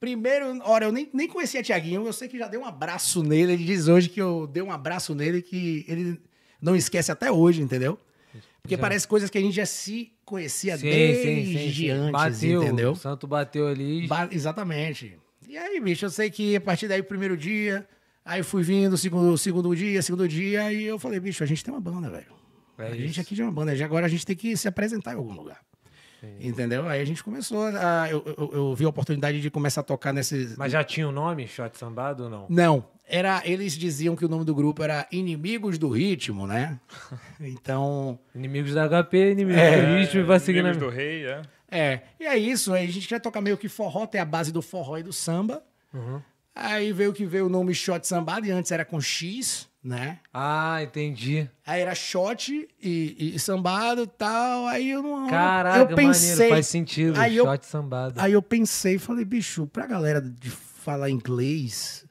Primeiro, hora, eu nem, nem conhecia Tiaguinho, eu sei que já dei um abraço nele. Ele diz hoje que eu dei um abraço nele que ele não esquece até hoje, entendeu? Porque Já. parece coisas que a gente já se conhecia Sim, desde sim, sim, antes, Bateu, entendeu? O Santo bateu ali. Ba- exatamente. E aí, bicho, eu sei que a partir daí, primeiro dia, aí fui vindo, segundo, segundo dia, segundo dia, e eu falei, bicho, a gente tem uma banda, velho. É a gente isso. aqui tem uma banda, agora a gente tem que se apresentar em algum lugar. Entendeu? Aí a gente começou a. Eu, eu, eu vi a oportunidade de começar a tocar nesses. Mas já tinha o nome, Shot Sambado ou não? Não, era. Eles diziam que o nome do grupo era Inimigos do Ritmo, né? Então. Inimigos da HP, inimigos É, do ritmo e vai seguindo. Inimigos do rei, é. É, e é isso, aí a gente quer tocar meio que forró, tem a base do forró e do samba. Aí veio que veio o nome Shot Sambado, e antes era com X, né? Ah, entendi. Aí era shot e, e sambado e tal. Aí eu não. Caraca, eu pensei. maneiro, faz sentido. Aí eu- Shot Sambado. Aí eu pensei, falei, bicho, pra galera de falar inglês,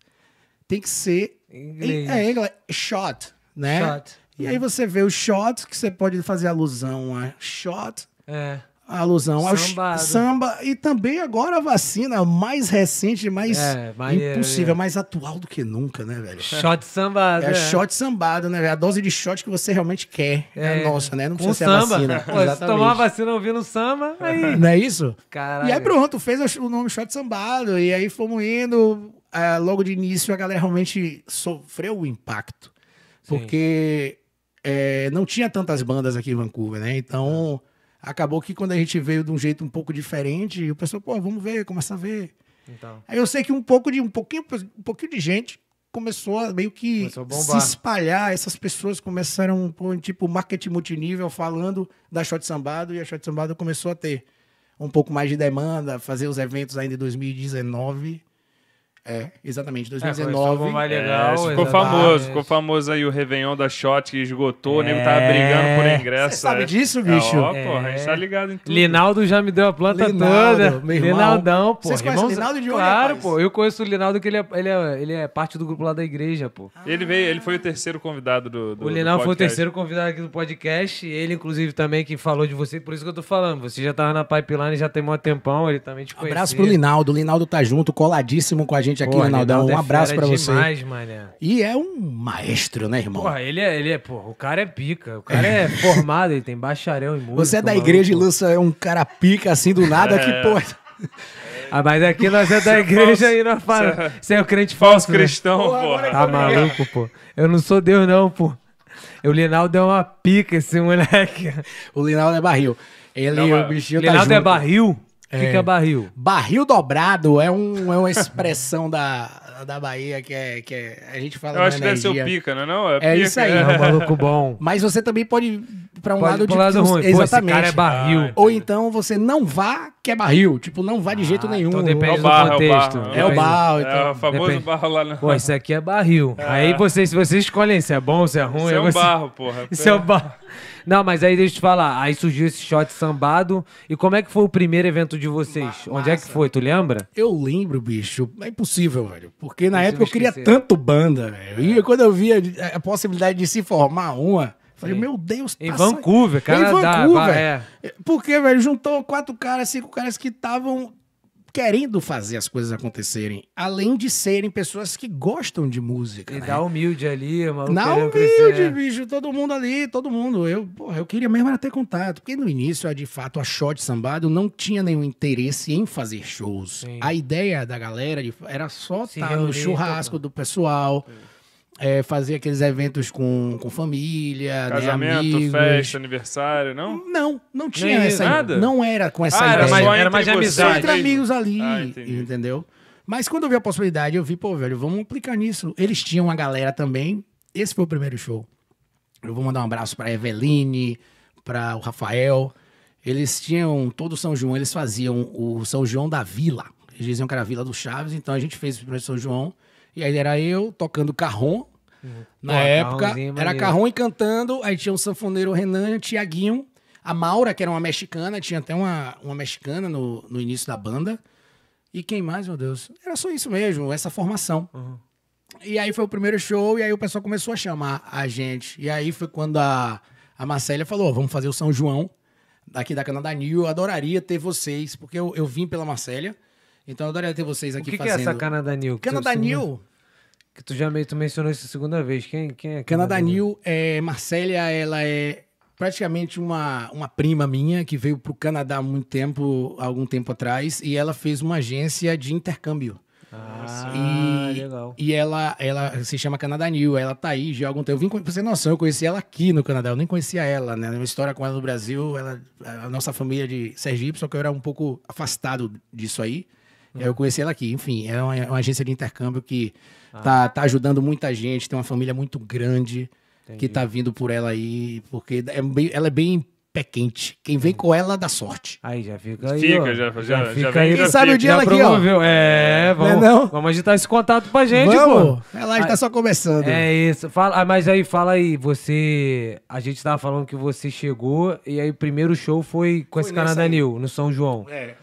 tem que ser. Inglês. É, inglês, shot, né? Shot. E aí você vê o shot, que você pode fazer alusão a shot, É. a alusão ao samba, e também agora a vacina mais recente, mais É, maneiro, impossível, é. mais atual do que nunca, né, velho? Shot Sambado. É, shot sambado, né? velho? A dose de shot que você realmente quer. É, a nossa, né? Não precisa ser a samba. vacina. Pô, se tomar a vacina ouvindo samba, aí. Não é isso? Caralho. E aí pronto, fez o nome Shot Sambado. E aí fomos indo. ah, logo de início a galera realmente sofreu o impacto. Porque é, não tinha tantas bandas aqui em Vancouver, né? Então acabou que quando a gente veio de um jeito um pouco diferente, o pessoal, pô, vamos ver, começa a ver. Então. Aí eu sei que um pouco de um pouquinho, um pouquinho de gente começou a meio que a se espalhar. Essas pessoas começaram com tipo marketing multinível falando da Shot Sambado e a Shot Sambado começou a ter um pouco mais de demanda, fazer os eventos ainda em 2019. É, exatamente, É, começou 2019. mais É, legal. ficou exatamente. famoso, ficou famoso aí o Réveillon da Shot que esgotou, o nego tava brigando por ingresso. Você sabe é. disso, bicho? É, ó, É. porra, a gente tá ligado em tudo. Linaldo já me deu a planta Linaldo, toda. meu irmão. Linaldão, pô. Vocês conhecem Linaldo de onde, Claro, rapaz? pô. Eu conheço o Linaldo que ele é, ele, é, ele é parte do grupo lá da igreja, pô. Ele veio, ele foi o terceiro convidado do, do o Linaldo do foi o terceiro convidado aqui do podcast. Ele, inclusive, também que falou de você. Por isso que eu tô falando. Você já tava na pipeline já tem um tempão. Ele também te conhecia. Abraço pro Linaldo. O Linaldo tá junto, coladíssimo com a gente aqui, Pô, Linaldão. Linaldo Um é abraço pra você. demais, mané. E é um maestro, né, irmão? Porra, ele é, ele é, porra, o cara é pica. O cara é formado, ele tem bacharel em música. Você é da maluco. igreja e lança um cara pica assim do nada que, pô. Ah, mas aqui nós é da igreja e nós fala. Você é o crente Falso falso, né? cristão, Porra, porra. Tá maluco, pô. Eu não sou Deus, não, pô. O Linaldo é uma pica, esse moleque. O Linaldo é barril. Ele, Não, o bichinho tá Linaldo é junto. barril? O que, que é barril? Barril dobrado é, um, é uma expressão da, da Bahia que é, que é. A gente fala Eu na acho que deve ser o pica, não é? Não? É pica, isso aí. É um maluco bom. Mas você também pode ir pra um Pode lado de. lado ruim. Pô, esse Exatamente. cara é barril. Ah, Ou então você não vá, que é barril. Tipo, não vá de jeito Ah, nenhum. então É depende o do barro, é o contexto. barro. É o barro, então. É o famoso Depende. barro lá no... Pô, isso aqui é barril. Aí vocês, se vocês escolhem se é bom, se é ruim. Isso é um você- barro, porra. Isso é o barro. Não, mas aí deixa eu te falar. Aí surgiu esse shot sambado. E como é que foi o primeiro evento de vocês? Onde é que foi? Tu lembra? Eu lembro, bicho. É impossível, velho. Porque na época eu queria tanto banda, velho. E quando eu via a possibilidade de se formar uma, Falei, Sim. meu Deus, Em Vancouver, Canadá. Em Vancouver. é. Porque, velho, juntou quatro caras, cinco caras que estavam querendo fazer as coisas acontecerem. Além de serem pessoas que gostam de música. E né? dá humilde ali, maluco. Na humilde, crescer. bicho, todo mundo ali, todo mundo. Eu, porra, eu queria mesmo era ter contato, porque no início, de fato, a Shot Sambado não tinha nenhum interesse em fazer shows. Sim. A ideia da galera de- era só estar no reunir, churrasco do pessoal, é, fazer aqueles eventos com, com família, né, Casamento, amigos. festa, aniversário, não? Não, não tinha Nem essa nada? Não era com essa Ah, era ideia. mais- só era entre mais de amizade. entre amigos ali, Ah, entendeu? Mas quando eu vi a possibilidade, eu vi, pô, velho, vamos aplicar nisso. Eles tinham uma galera também. Esse foi o primeiro show. Eu vou mandar um abraço pra Eveline, pra o Rafael. Eles tinham todo São João, eles faziam o São João da Vila. Eles diziam que era a Vila do Chaves, então a gente fez o primeiro São João. E aí era eu tocando carrom. Na Pô, época, carromzinho era carrom e cantando. Aí tinha o sanfoneiro Renan, Tiaguinho, a Maura, que era uma mexicana, tinha até uma, uma mexicana no, no início da banda. E quem mais, meu Deus? Era só isso mesmo, essa formação. E aí foi o primeiro show, e aí o pessoal começou a chamar a gente. E aí foi quando a, a Marcélia falou: "Ó, vamos fazer o São João daqui da Canadá New. Eu adoraria ter vocês, porque eu, eu vim pela Marcélia. Então eu adoraria ter vocês O aqui que, que é fazendo. essa Canadá New? Canadá New. Que tu já me, tu mencionou isso a segunda vez. Quem, quem é Canadá New, é, Marcélia, ela é praticamente uma, uma prima minha que veio pro Canadá há muito tempo, algum tempo atrás, e ela fez uma agência de intercâmbio. Ah, e, legal. E ela, ela se chama Canadá New, ela tá aí já há algum tempo. Eu vim com pra você noção, eu conheci ela aqui no Canadá, eu nem conhecia ela, né? Uma história com ela no Brasil, ela, a nossa família de Sergipe, só que eu era um pouco afastado disso aí. Aí eu conheci ela aqui. Enfim, é uma, uma agência de intercâmbio que tá, tá ajudando muita gente, tem uma família muito grande que tá vindo por ela aí, porque é bem- ela é bem pé quente. Quem vem com ela dá sorte. Aí já fica aí. Fica, ó. já- já- já fica vem aí. que Quem já sabe o dia ela Já aqui, ó. promoveu. É, vamos, Não é não? vamos agitar esse contato pra gente, Vamos! pô. A live tá só começando. É isso. Fala, ah, mas aí, fala aí, você. A gente tava falando que você chegou e aí o primeiro show foi com esse nessa Canadá. New, no São João. É.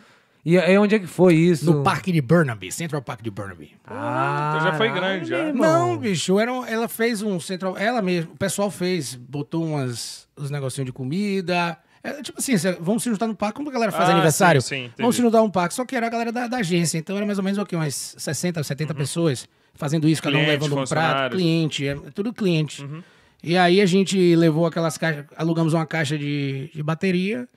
E aí onde é que foi isso? No parque de Burnaby, Central Park de Burnaby. Ah, Então já foi grande, já. Não, bicho, era, ela fez um central. Ela mesmo, o pessoal fez, botou umas, uns negocinhos de comida. É, tipo assim, cê- vamos se juntar no parque. Como a galera faz Ah, aniversário? sim, sim, vamos se juntar no parque. Só que era a galera da, da agência. Então era mais ou menos o quê? Umas 60, 70 pessoas fazendo isso, cada um Uhum. Cliente, levando um prato. Cliente, é tudo cliente. Uhum. E aí a gente levou aquelas caixas, alugamos uma caixa de, de bateria.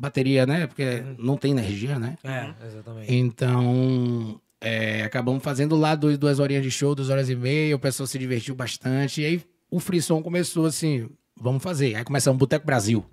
Bateria, né? Porque não tem energia, né? É, exatamente. Então, é, acabamos fazendo lá dois, duas horinhas de show, duas horas e meia, o pessoal se divertiu bastante. E aí o frisson começou assim, vamos fazer. Aí começamos Boteco Brasil.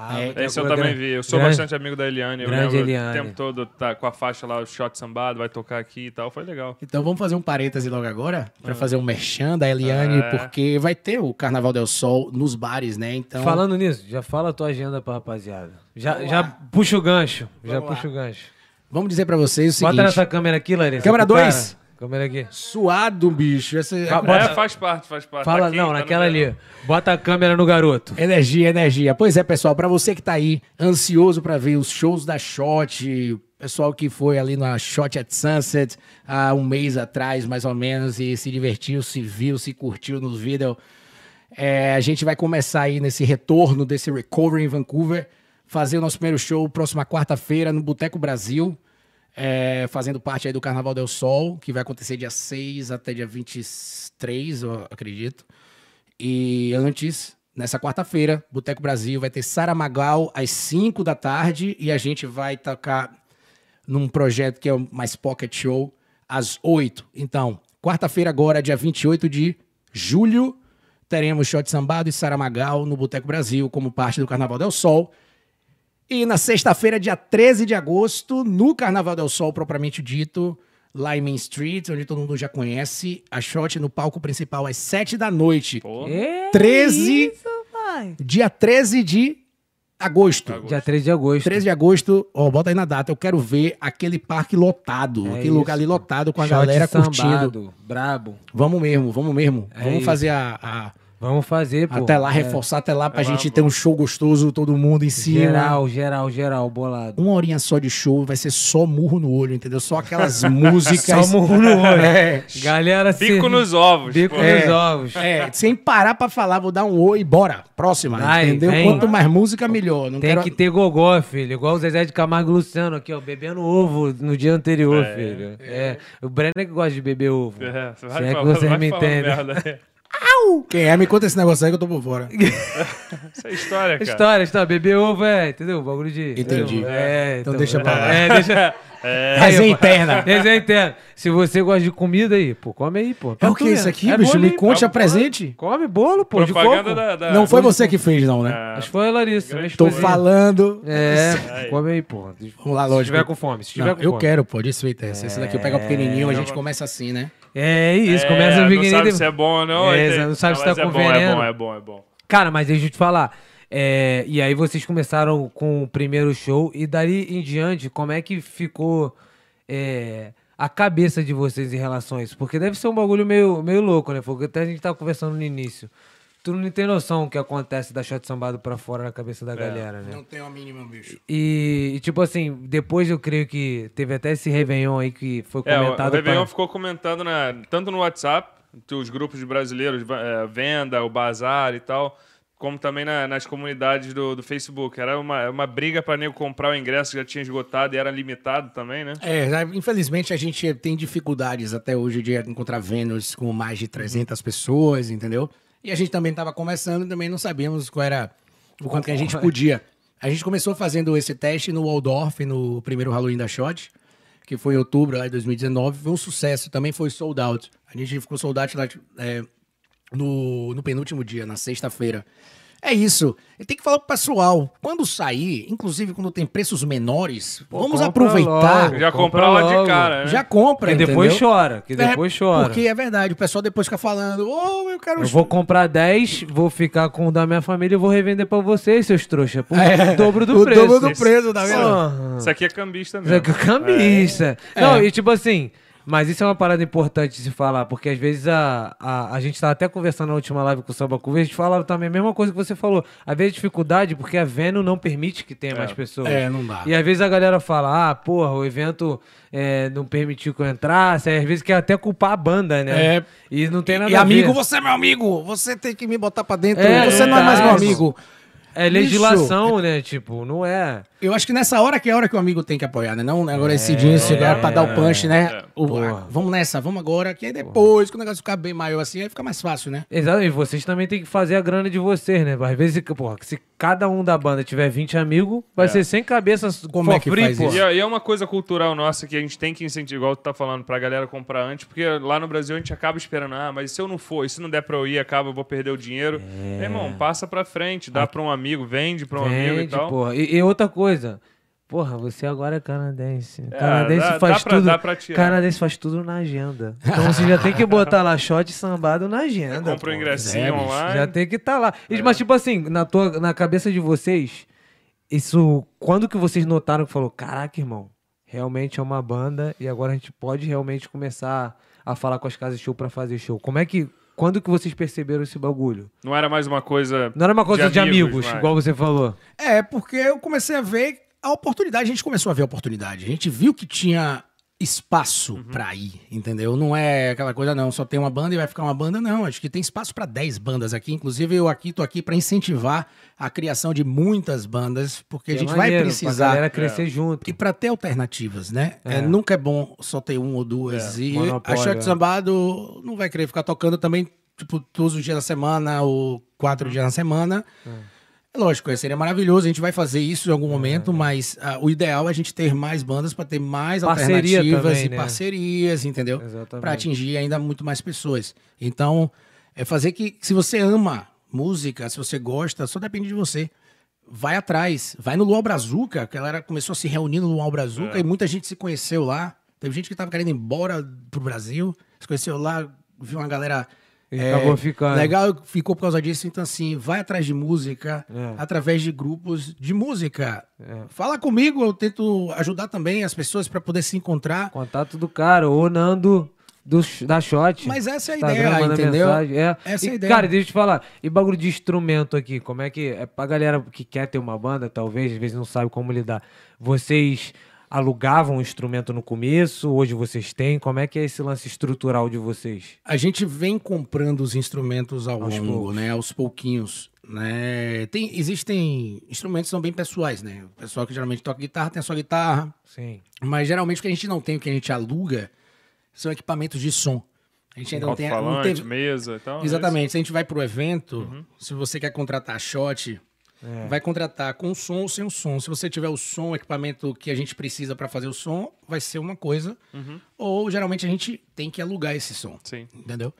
Ah, É, Esse eu também grande. vi. Eu sou Grande. bastante amigo da Eliane. Eu Grande lembro Eliane. o tempo todo tá com a faixa lá, o shot sambado, vai tocar aqui e tal. Foi legal. Então vamos fazer um parêntese logo agora, para fazer um merchan da Eliane, É. porque vai ter o Carnaval del Sol nos bares, né? Então, Falando nisso, já fala a tua agenda pra rapaziada. Já, já puxa o gancho. já Vamos lá. puxa o gancho. vamos dizer para vocês o seguinte. Bota nessa câmera aqui, Larissa. Câmera pro cara. dois. Câmera aqui. Suado, bicho. Essa Ah, Bota- É, faz parte, faz parte. Fala, Tá aqui, não, tá naquela ali. Bota a câmera no garoto. Energia, energia. Pois é, pessoal, pra você que tá aí ansioso pra ver os shows da Shot, pessoal que foi ali na Shot at Sunset há um mês atrás, mais ou menos, e se divertiu, se viu, se curtiu nos vídeos. É, a gente vai começar aí nesse retorno desse recovery em Vancouver, fazer o nosso primeiro show próxima quarta-feira no Boteco Brasil, é, fazendo parte aí do Carnaval del Sol, que vai acontecer dia 6 até dia 23, eu acredito. E antes, nessa quarta-feira, Boteco Brasil vai ter Sara Magal às 5 da tarde e a gente vai tocar num projeto que é o Mais Pocket Show às 8. Então, quarta-feira agora, dia 28 de julho, teremos Shot Sambado e Sara Magal no Boteco Brasil como parte do Carnaval del Sol. E na sexta-feira, dia 13 de agosto, no Carnaval del Sol, propriamente dito, lá em Main Street, onde todo mundo já conhece, a Shot no palco principal às 7 da noite. Pô, É 13 Isso, pai. Dia 13 de agosto. Agosto. Dia 13 de agosto. 13 de agosto, ó, bota aí na data. Eu quero ver aquele parque lotado, É aquele isso. lugar ali lotado com a Shot galera curtindo. sambado, Brabo. Vamos mesmo, vamos mesmo. É vamos isso. fazer a, a, Vamos fazer, pô. Até lá, É, reforçar até lá pra Vamos, gente ter um show gostoso, todo mundo em cima. Geral, geral, geral, bolado. Uma horinha só de show vai ser só murro no olho, entendeu? Só aquelas músicas. Só murro no olho. É. Galera, Bico se- nos ovos. Bico pô. nos ovos. É, sem parar pra falar, vou dar um oi e bora. Próxima, Vai, entendeu? vem. Quanto mais música, melhor. Não Tem quero... que ter gogó, filho. Igual o Zezé de Camargo Luciano aqui, ó, bebendo ovo no dia anterior, É. filho. É. O Brenner que gosta de beber ovo. É, Se vai é que vocês vai me entendem. aí. Quem é? Me conta esse negócio aí que eu tô por fora. Essa é história, cara. História, história. Beber ovo é, entendeu? O bagulho de. Entendi. É, Então deixa pra lá. É, deixa. É, Resenha interna. Resenha interna. Se você gosta de comida aí, pô, come aí, pô. É o que tudo isso aqui, É bicho? Me conte, é um apresente. Come bolo, pô, de coco. da, da- Não foi você que fez, não, né? É, Acho que foi a Larissa. Tô falando. É, Aí. come aí, pô. Vamos lá, Se lógico. tiver com fome, se tiver Não, com eu fome. quero, pô, desfeita essa. Esse daqui eu pego o pequenininho, a gente começa assim, né? É isso, É, começa a Não pequenininho. sabe se é bom ou não. É, tem- não sabe se mas tá é com bom, É bom, é bom, é bom. Cara, mas deixa eu te falar. É, e aí vocês começaram com o primeiro show e dali em diante, como é que ficou é, a cabeça de vocês em relação a isso? Porque deve ser um bagulho meio, meio louco, né? Porque até a gente tava conversando no início. Tu não tem noção o que acontece da shot sambado pra fora na cabeça da galera, né? Não tenho a mínima, bicho. E, e, tipo assim, depois eu creio que teve até esse Réveillon aí que foi É, o, o comentado. Réveillon pra- ficou comentando na, tanto no WhatsApp, os grupos de brasileiros, é, Venda, o Bazar e tal, como também na- nas comunidades do, do Facebook. Era uma, uma briga para nego comprar o ingresso que já tinha esgotado e era limitado também, né? É, infelizmente a gente tem dificuldades até hoje de encontrar Vênus com mais de 300 pessoas, entendeu? E a gente também estava começando e também não sabíamos qual era o quanto que a gente podia. A gente começou fazendo esse teste no Waldorf, no primeiro Halloween da Shot, que foi em outubro de 2019. Foi um sucesso, também foi sold out. A gente ficou sold out lá é, no, no penúltimo dia, na sexta-feira. É isso. E tem que falar pro pessoal, quando sair, inclusive quando tem preços menores, Pô, vamos aproveitar. logo. Já compra comprar lá de logo. cara, né? Já compra, Que depois entendeu? chora, que depois É, chora. Porque é verdade, o pessoal depois fica falando, ô, eu quero... Eu vou comprar 10, vou ficar com o da minha família e vou revender pra vocês, seus trouxa. Por É, dobro do o preço. dobro do preço, tá vendo? Isso aqui é cambista Isso mesmo. aqui é cambista. É. Não, É. e tipo assim, mas isso é uma parada importante de se falar, porque às vezes a, a, a gente tava até conversando na última live com o Samba Curva, e a gente falava também a mesma coisa que você falou. Às vezes dificuldade, porque a Veno não permite que tenha mais pessoas. É, não dá. E às vezes a galera fala, ah, porra, o evento é, não permitiu que eu entrasse, aí às vezes quer até culpar a banda, né? É. E não tem nada E a amigo, ver. você é meu amigo, você tem que me botar pra dentro, É, você não é mais meu amigo. É Bicho, legislação, né? Tipo, não é. Eu acho que nessa hora que é a hora que o amigo tem que apoiar, né? Não agora esse dia chegar pra dar o punch, né? É. Porra. ah, vamos nessa, vamos agora, que aí depois, que o negócio ficar bem maior assim, aí fica mais fácil, né? Exato, e vocês também têm que fazer a grana de vocês, né? Às vezes, porra, se cada um da banda tiver 20 amigos, vai É. ser sem cabeças Como é que faz porra. isso? E é, e é uma coisa cultural nossa que a gente tem que incentivar, igual tu tá falando, pra galera comprar antes, porque lá no Brasil a gente acaba esperando, ah, mas se eu não for, e se não der pra eu ir, acaba, eu vou perder o dinheiro. Meu Irmão, passa pra frente, dá pra um amigo, vende pra um amigo e Vende, tal. porra. E, e outra coisa, porra, você agora é canadense. É, canadense dá- faz dá pra- tudo. dá pra tirar. canadense faz tudo na agenda. Então você já tem que botar lá shot sambado na agenda. Compra o pô. ingressinho É, online. Já tem que estar lá. E, Mas, tipo assim, na, tua, na cabeça de vocês, isso. Quando que vocês notaram que falou, caraca, irmão, realmente é uma banda e agora a gente pode realmente começar a falar com as casas de show pra fazer show? Como é que. Quando que vocês perceberam esse bagulho? Não era mais uma coisa. Não era uma coisa de, amigos, mas- igual você falou. É, porque eu comecei a ver a oportunidade, a gente começou a ver a oportunidade. A gente viu que tinha espaço Uhum. pra ir, entendeu? Não é aquela coisa, não, só tem uma banda e vai ficar uma banda, não. Acho que tem espaço pra 10 bandas aqui. Inclusive, eu aqui tô aqui pra incentivar a criação de muitas bandas, porque a Que é gente maneiro, vai Pra precisar. galera crescer junto. E pra ter alternativas, né? É. É, nunca é bom só ter um ou duas. É, e a Shot é. Sambado não vai querer ficar tocando também, tipo, todos os dias da semana ou quatro dias na semana. É lógico, seria maravilhoso, a gente vai fazer isso em algum momento, mas ah, o ideal é a gente ter mais bandas para ter mais Parceria alternativas também, e né? parcerias, entendeu? Exatamente. Para atingir ainda muito mais pessoas. Então, é fazer que, se você ama música, se você gosta, só depende de você. Vai atrás, vai no Luau Brazuca, que a galera começou a se reunir no Luau Brazuca e muita gente se conheceu lá. Teve gente que tava querendo ir embora pro Brasil, se conheceu lá, viu uma galera E acabou ficando. legal, ficou por causa disso. Então, assim, vai atrás de música, É. através de grupos de música. É. Fala comigo, eu tento ajudar também as pessoas para poder se encontrar. Contato do cara, ô Nando do, da shot. Mas essa é a Instagram, ideia, entendeu? mensagem, é. Essa é a E, ideia. Cara, deixa eu te falar. E bagulho de instrumento aqui, como é que. É pra galera que quer ter uma banda, talvez, às vezes não sabe como lidar. Vocês alugavam um instrumento no começo? Hoje vocês têm? Como é que é esse lance estrutural de vocês? A gente vem comprando os instrumentos ao Aos longo, poucos. né? Aos pouquinhos. Né? Tem, existem instrumentos que são bem pessoais, né? O pessoal que geralmente toca guitarra tem a sua guitarra. Sim. Mas geralmente o que a gente não tem, o que a gente aluga, são equipamentos de som. A gente ainda não tem. Não teve... mesa e tal. é Exatamente. Se a gente vai pro evento, se você quer contratar shot, É. vai contratar com som ou sem o som. Se você tiver o som, o equipamento que a gente precisa para fazer o som, vai ser uma coisa. Ou geralmente a gente tem que alugar esse som. Sim. Entendeu?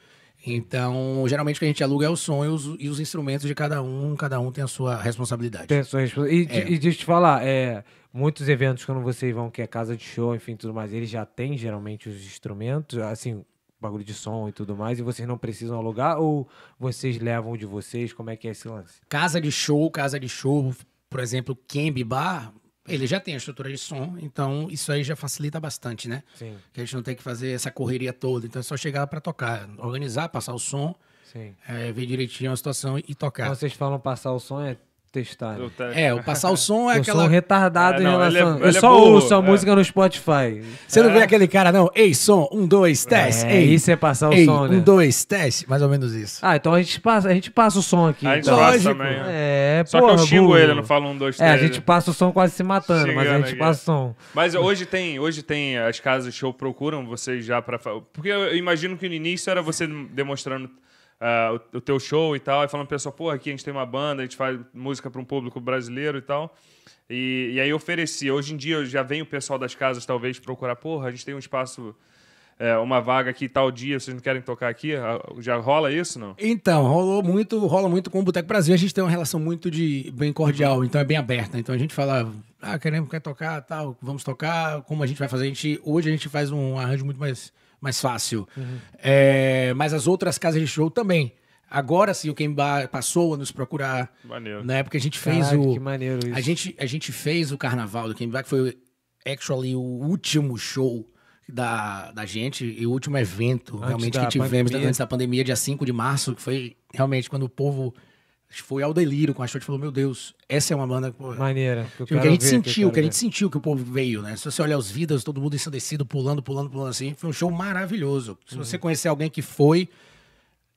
Então, geralmente o que a gente aluga é o som e os, e os instrumentos de cada um, cada um tem a sua responsabilidade. Tem a sua resposta. E, É. e deixa eu te falar, é, muitos eventos quando vocês vão, que é casa de show, enfim, tudo mais, eles já têm geralmente os instrumentos, assim, bagulho de som e tudo mais, e vocês não precisam alugar ou vocês levam de vocês? Como é que é esse lance? Casa de show, casa de show, por exemplo, Kembe Bar, ele já tem a estrutura de som, então isso aí já facilita bastante, né? Sim, Que a gente não tem que fazer essa correria toda. Então é só chegar para tocar, organizar, passar o som, sim. é, ver direitinho a situação e tocar. Quando vocês falam passar o som, é testar. né? É, o passar o som é Eu aquela. sou um retardado É, em não, ele é- relação. ele eu é só burro, ouço a é. música no Spotify. Você não vê aquele cara, não? Ei, som, um, dois, teste. É, ei, isso é passar o ei, som, né? Um, dois, teste. Mais ou menos isso. Ah, então a gente passa, a gente passa o som aqui. A gente então. passa também. né? É, Só porra, que eu xingo burro. ele, eu não falo um, dois, É, a gente passa o som quase se matando, mas a gente aqui. passa o som. Mas hoje tem, hoje tem as casas de show procuram vocês já para porque eu imagino que no início era você demonstrando ah, o, o teu show e tal, e falando pessoal, pô, aqui a gente tem uma banda, a gente faz música para um público brasileiro e tal. E, e aí eu oferecia. Hoje em dia já vem o pessoal das casas talvez procurar, porra, a gente tem um espaço, é, uma vaga aqui tal dia, vocês não querem tocar aqui? Ah, Já rola isso, não? Então, rolou muito, rola muito com o Boteco Brasil. A gente tem uma relação muito de bem cordial, então é bem aberta. Então a gente fala, ah, queremos quer tocar, tal, vamos tocar. Como a gente vai fazer? A gente, hoje a gente faz um arranjo muito mais, mais fácil. É, mas as outras casas de show também. Agora sim, o Kemba passou a nos procurar. Maneiro. Na época a gente fez Caraca, o. que maneiro isso. A gente, a gente fez o carnaval do Kemba, que foi actually o último show da, da gente e o último evento Antes realmente que tivemos pandemia. antes da pandemia, dia 5 de março, que foi realmente quando o povo foi ao delírio com a show e falou: Meu Deus, essa é uma banda. Pô, Maneira. Que, eu Tipo, que a quero gente ver, sentiu, eu que a gente sentiu que o povo veio, né? Se você olhar os vídeos, todo mundo ensandecido, pulando, pulando, pulando assim. Foi um show maravilhoso. Se Uhum. você conhecer alguém que foi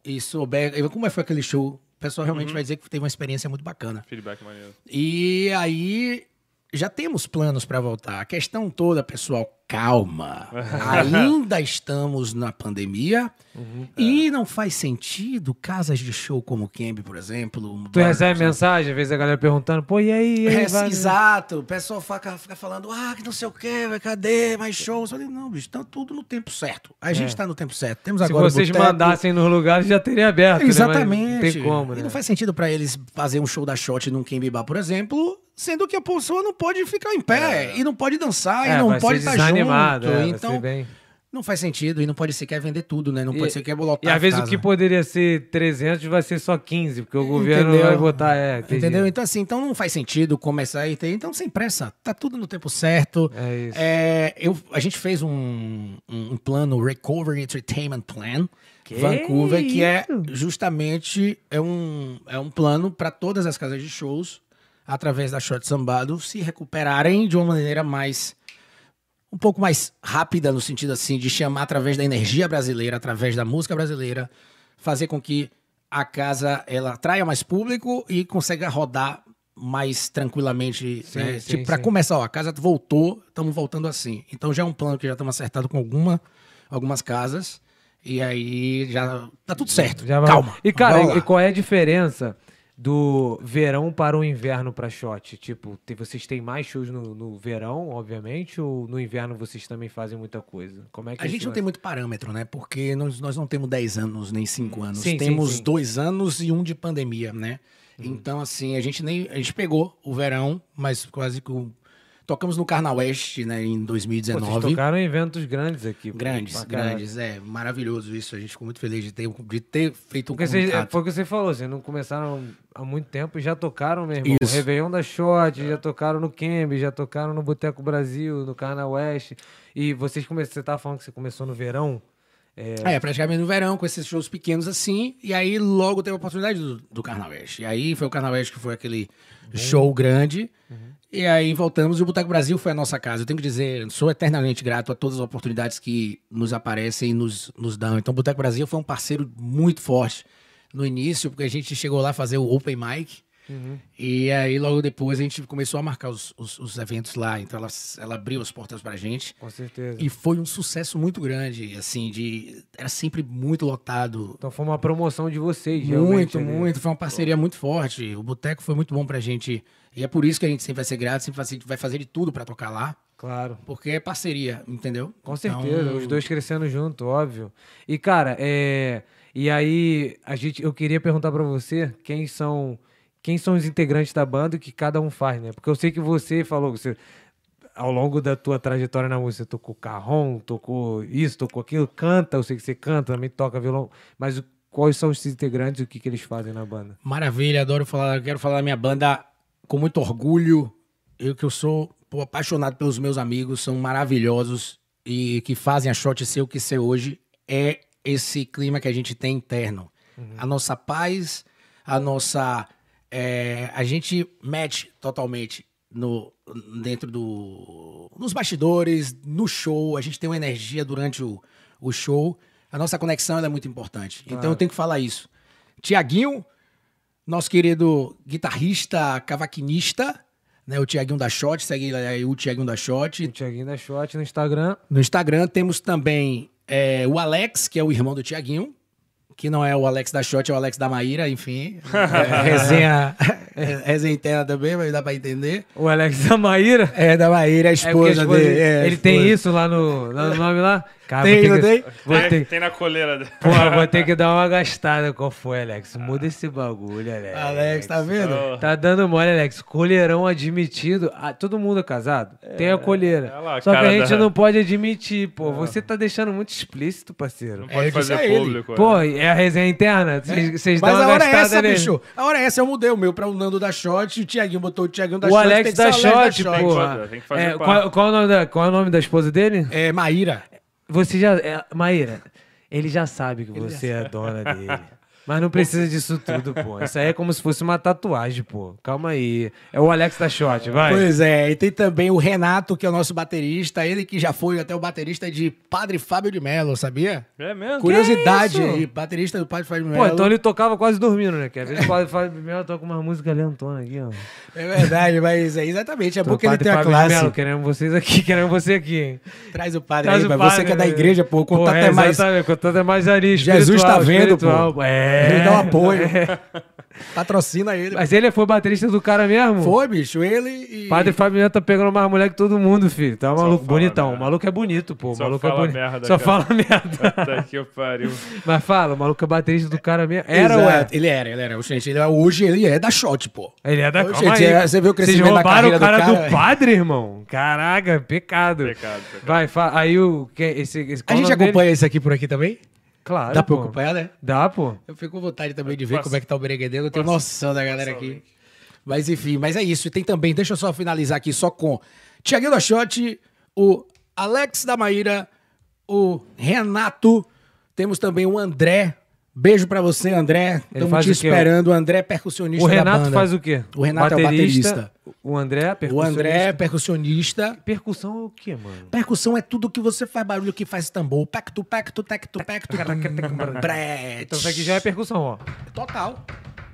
e souber como é que foi aquele show, o pessoal realmente Uhum. vai dizer que teve uma experiência muito bacana. Feedback maneiro. E aí já temos planos para voltar. A questão toda, pessoal, calma. Ainda estamos na pandemia Uhum. e não faz sentido casas de show como o Camp, por exemplo. Tu recebe mensagem, às vezes a galera perguntando, pô, e aí? E aí É, vai- exato. O pessoal fica, fica falando, ah, que não sei o quê, cadê mais shows? Eu falei, não, bicho, tá tudo no tempo certo. A gente tá no tempo certo. Temos É. Se agora o vocês mandassem nos lugares, já teria aberto. né? Exatamente. Não tem como, né? E não faz sentido pra eles fazer um show da Shot num Kembibar, por exemplo, sendo que a pessoa não pode ficar em pé e não pode dançar É, e não pode estar junto. Desanimado, é, então, bem- não faz sentido e não pode sequer vender tudo, né? Não E- pode sequer lotar E às a vezes o que poderia ser 300 vai ser só 15, porque o governo Entendeu? vai botar. É. Entendeu? Então, assim, então não faz sentido começar e ter. Então, sem pressa, tá tudo no tempo certo. É isso. É, eu, a gente fez um, um, plano Recovery Entertainment Plan, Vancouver, que é justamente é um, é um plano para todas as casas de shows, através da Short Sambado, se recuperarem de uma maneira mais um pouco mais rápida no sentido assim de chamar através da energia brasileira, através da música brasileira, fazer com que a casa ela atraia mais público e consiga rodar mais tranquilamente, Sim, né? sim, tipo para começar, ó, a casa voltou, estamos voltando assim. Então já é um plano que já estamos acertado com alguma algumas casas e aí já tá tudo certo. Já Calma. E, cara, e qual é a diferença do verão para o inverno para shot? Tipo, te- vocês têm mais shows no, no verão, obviamente, ou no inverno vocês também fazem muita coisa? Como é que A é gente não tem lance? muito parâmetro, né? Porque nós, nós não temos 10 anos nem 5 anos. Sim, sim, temos sim. dois anos e um de pandemia, né? Então, assim, a gente nem. A gente pegou o verão, mas quase que. o- Tocamos no Carna Oeste, né, em Pô, 2019. vocês tocaram em eventos grandes aqui. Grandes, grandes. É maravilhoso isso. A gente ficou muito feliz de ter, de ter feito um Porque é, foi o que você falou, vocês não começaram há muito tempo e já tocaram, meu irmão. Isso. Réveillon da Shot, já tocaram no Kembe, já tocaram no Boteco Brasil, no Carna Oeste. E vocês começaram, você tava falando que você começou no verão. É, praticamente no verão, com esses shows pequenos assim. E aí logo teve a oportunidade do, do Carnaval. E aí foi o Carnaval que foi aquele show grande. E aí voltamos e o Boteco Brasil foi a nossa casa. Eu tenho que dizer, sou eternamente grato a todas as oportunidades que nos aparecem e nos, nos dão. Então o Boteco Brasil foi um parceiro muito forte no início, porque a gente chegou lá fazer o Open Mic. E aí, logo depois, a gente começou a marcar os, os- os eventos lá. Então, ela, ela abriu as portas pra gente. Com certeza. E foi um sucesso muito grande, assim, de... Era sempre muito lotado. Então foi uma promoção de vocês. Muito, ali. muito. Foi uma parceria muito forte. O Boteco foi muito bom pra gente. E é por isso que a gente sempre vai ser grato, sempre vai fazer de tudo pra tocar lá. Claro. Porque é parceria, entendeu? Com certeza, Então, os dois crescendo junto, óbvio. E, cara, é. E aí, a gente, eu queria perguntar pra você quem são, quem são os integrantes da banda e o que cada um faz, né? Porque eu sei que você falou, você, ao longo da tua trajetória na música, você tocou carrom, tocou isso, tocou aquilo, canta, eu sei que você canta, também toca violão, mas quais são os integrantes e o que, que eles fazem na banda? Maravilha, adoro falar. Quero falar da minha banda com muito orgulho. Eu que eu sou pô, apaixonado pelos meus amigos, são maravilhosos e que fazem a shot ser o que ser hoje. É esse clima que a gente tem interno. A nossa paz, a nossa. É, a gente mete totalmente no, dentro do. nos bastidores, no show. A gente tem uma energia durante o, o show. A nossa conexão é muito importante. Então eu tenho que falar isso. Tiaguinho, nosso querido guitarrista, cavaquinista, né? O Tiaguinho da Shot, segue aí o Tiaguinho da O Shot. Thiaguinho da Shot no Instagram. No Instagram temos também é, o Alex, que é o irmão do Tiaguinho, que não é o Alex da Shot, é o Alex da Maíra, enfim. É, resenha, resenha interna também, mas dá pra entender. O Alex da Maíra. É, da Maíra, a É porque a esposa esposa- dele. é, ele tem esposa. isso lá no, lá no nome lá? Cara, Tem, não que- tem? Vou Tem, ter, tem na coleira dele. Porra, vou ter que dar uma gastada. Qual foi, Alex? Muda esse bagulho, Alex. Alex, tá vendo? Oh. Tá dando mole, Alex. Colheirão admitido. Ah, todo mundo é casado? Tem a colheira. é lá, Só que a gente da- não pode admitir, pô. Você tá deixando muito explícito, parceiro. Não É, pode fazer público. Pô, né? é a resenha interna? Vocês vocês dão Mas uma a hora é gastada essa, nele. bicho. A hora é essa, eu mudei o meu pra o Nando da Shot e o Tiaguinho botou o Tiaguinho da O Shot. Alex da o Alex Shot, da pô. fazer, tem que fazer É, parte. qual, qual, o nome da, qual é o nome da esposa dele? É, Maíra. Você já. É, Maíra, ele já sabe que você é a dona dele. Mas não precisa disso tudo, pô. Isso aí é como se fosse uma tatuagem, pô. Calma aí. É o Alex da Shot, vai. Pois é, e tem também o Renato, que é o nosso baterista, ele que já foi até o baterista de Padre Fábio de Mello, sabia? É mesmo? Curiosidade aí, baterista do Padre Fábio de Pô, Mello. então ele tocava quase dormindo, né? Que às vezes pode fazer primeiro toca uma música lentona aqui, ó. É verdade, mas é exatamente, é Então, porque ele Padre tem a Fábio de classe. Mello, queremos vocês aqui, queremos você aqui, hein? Traz o padre Traz aí, o mas padre, você que é da igreja, pô, o contato Pô, é mais... Exatamente, o contato é mais ali, Jesus tá vendo, espiritual. pô. É. Ele dá um apoio. Patrocina ele. Mas ele foi baterista do cara mesmo? Foi, bicho, ele e... Padre Fábio Neto tá pegando mais mulher que todo mundo, filho. Tá maluco, bonitão. merda. O maluco é bonito, pô. O Só maluco é fala bonito. merda, Só cara. fala merda. Puta que pariu. Mas fala, o maluco é baterista do cara mesmo. Era, ué. Exato, Ele era, ele era. Gente, ele, é- hoje ele é da Shot, pô. Ele é da é, você viu o Vocês crescimento da roubaram o carreira cara do do, cara? padre, irmão. Caraca, pecado. Pecado, pecado. Vai, fala. Aí o. Esse, esse, A o gente nome dele? acompanha esse aqui por aqui também? Claro. Dá pra pô. acompanhar, né? Dá, pô. Eu fico com vontade também de ver Passa- como é que tá o Bereguedeiro. Eu tenho passa- noção da galera passa aqui. Mas enfim, mas é isso. E tem também, deixa eu só finalizar aqui só com Tiaguinho da Shot, o Alex da Maíra, o Renato, temos também o André. Beijo pra você, André. Estamos te o esperando. O André é percussionista O Renato faz o quê? O Renato é o baterista. O André é O percussionista. André é percussionista. Percussão é o quê, mano? Percussão é tudo que você faz barulho que faz tambor. Pecto, pecto, tecto, pecto. Então isso aqui já é percussão, ó. Total.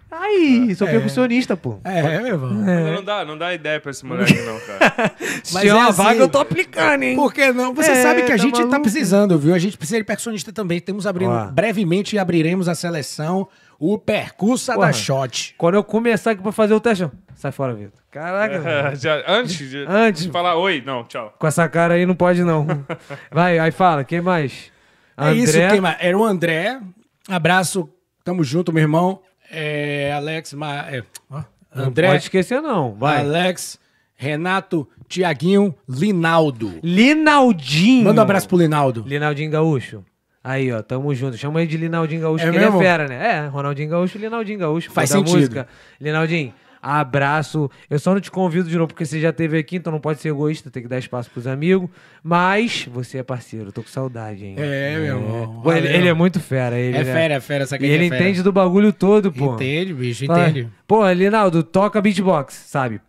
Aí, sou percussionista, pô. É, meu irmão. Não, dá, não dá ideia pra esse moleque, não, cara. Se Mas tiver é uma assim, vaga, eu tô aplicando, hein? Por que não? Você É, sabe que a tá gente tá maluco? precisando, viu? A gente precisa de percussionista também. Temos abrindo, Ó. brevemente abriremos a seleção, o Percussa Porra. da Shot. Quando eu começar aqui pra fazer o teste, sai fora, Vitor. Caraca. É, já- antes de, Antes. de falar oi, não, tchau. com essa cara aí não pode não. Vai, aí fala, quem mais? É isso, quem mais? Era o André. Abraço, tamo junto, meu irmão. É, Alex, Ma... é, ó, Não André, pode esquecer não, vai. Alex, Renato, Tiaguinho, Linaldo. Linaldinho. Manda um abraço pro Linaldo. Linaldinho Gaúcho. Aí, ó, tamo junto. Chama ele de Linaldinho Gaúcho, É que mesmo? ele é fera, né? É, Ronaldinho Gaúcho, Linaldinho Gaúcho. Faz sentido. Música. Linaldinho, Abraço. Eu só não te convido de novo porque você já esteve aqui, então não pode ser egoísta, tem que dar espaço pros amigos. Mas você é parceiro, tô com saudade, hein? É, meu irmão. Pô, ele, ele é muito fera. Ele, É né? fera, é fera, essa E aqui ele é entende do bagulho todo, pô. Entende, bicho, Fala, entende. Pô, Linaldo, toca beatbox, sabe?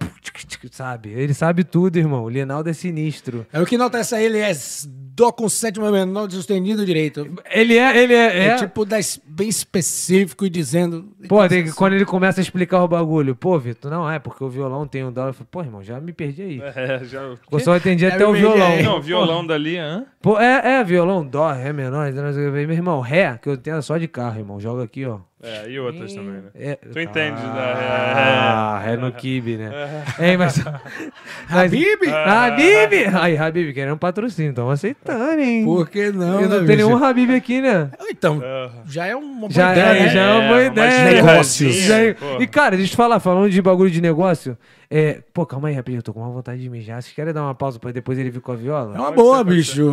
Sabe? Ele sabe tudo, irmão. O Linaldo é sinistro. É o que nota essa ele é dó com sétima menor sustenido direito. Ele é, ele é. É, é- tipo das- bem específico e dizendo. Pô, tem que- quando ele começa a explicar o bagulho, pô, Vitor, não é, porque o violão tem um dó. Eu falei, pô, irmão, já me perdi aí. É, já... Eu só entendi até o violão. aí. Não, violão dali, hã? Pô, é, é, violão, dó, ré menor. Meu irmão, ré, que eu entendo só de carro, irmão. Joga aqui, ó. É, e outras também, né? É, Tu entende Ah, ré no kibe, né? Ei, mas. mas Habib? Habib! Aí, Habib, querendo um patrocínio, estamos aceitando, hein? Por que não? Eu não né, tem bicho? nenhum Habib aqui, né? Então, Ah. já é uma boa Já ideia, é, né? já é uma boa É, ideia. negócios. É-. E, cara, deixa eu te falar, falando de bagulho de negócio, é... Pô, calma aí, rapidinho, eu tô com uma vontade de mijar. Vocês querem dar uma pausa pra depois ele vir com a viola? É uma boa, bicho.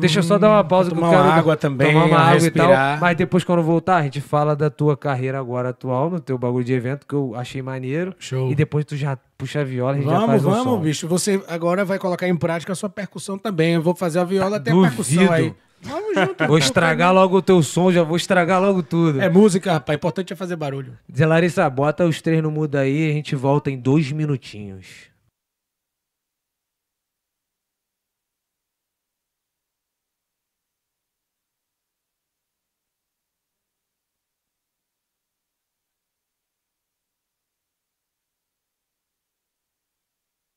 Deixa eu só dar uma pausa Tomar uma água também, tomar uma água e respirar. tal. Mas depois, quando voltar, a gente fala da tua carreira agora atual, no teu bagulho de evento, que eu achei maneiro. Show. E depois tu já puxa a viola e a gente já Vamos, faz um vamos, som. bicho. Você agora vai colocar em prática a sua percussão também. Eu vou fazer a viola até a percussão aí. Vamos junto. Vou estragar logo o teu som, já vou estragar logo tudo. É música, rapaz. O importante é fazer barulho. Zé Larissa, bota os três no mudo aí, a gente volta em dois minutinhos.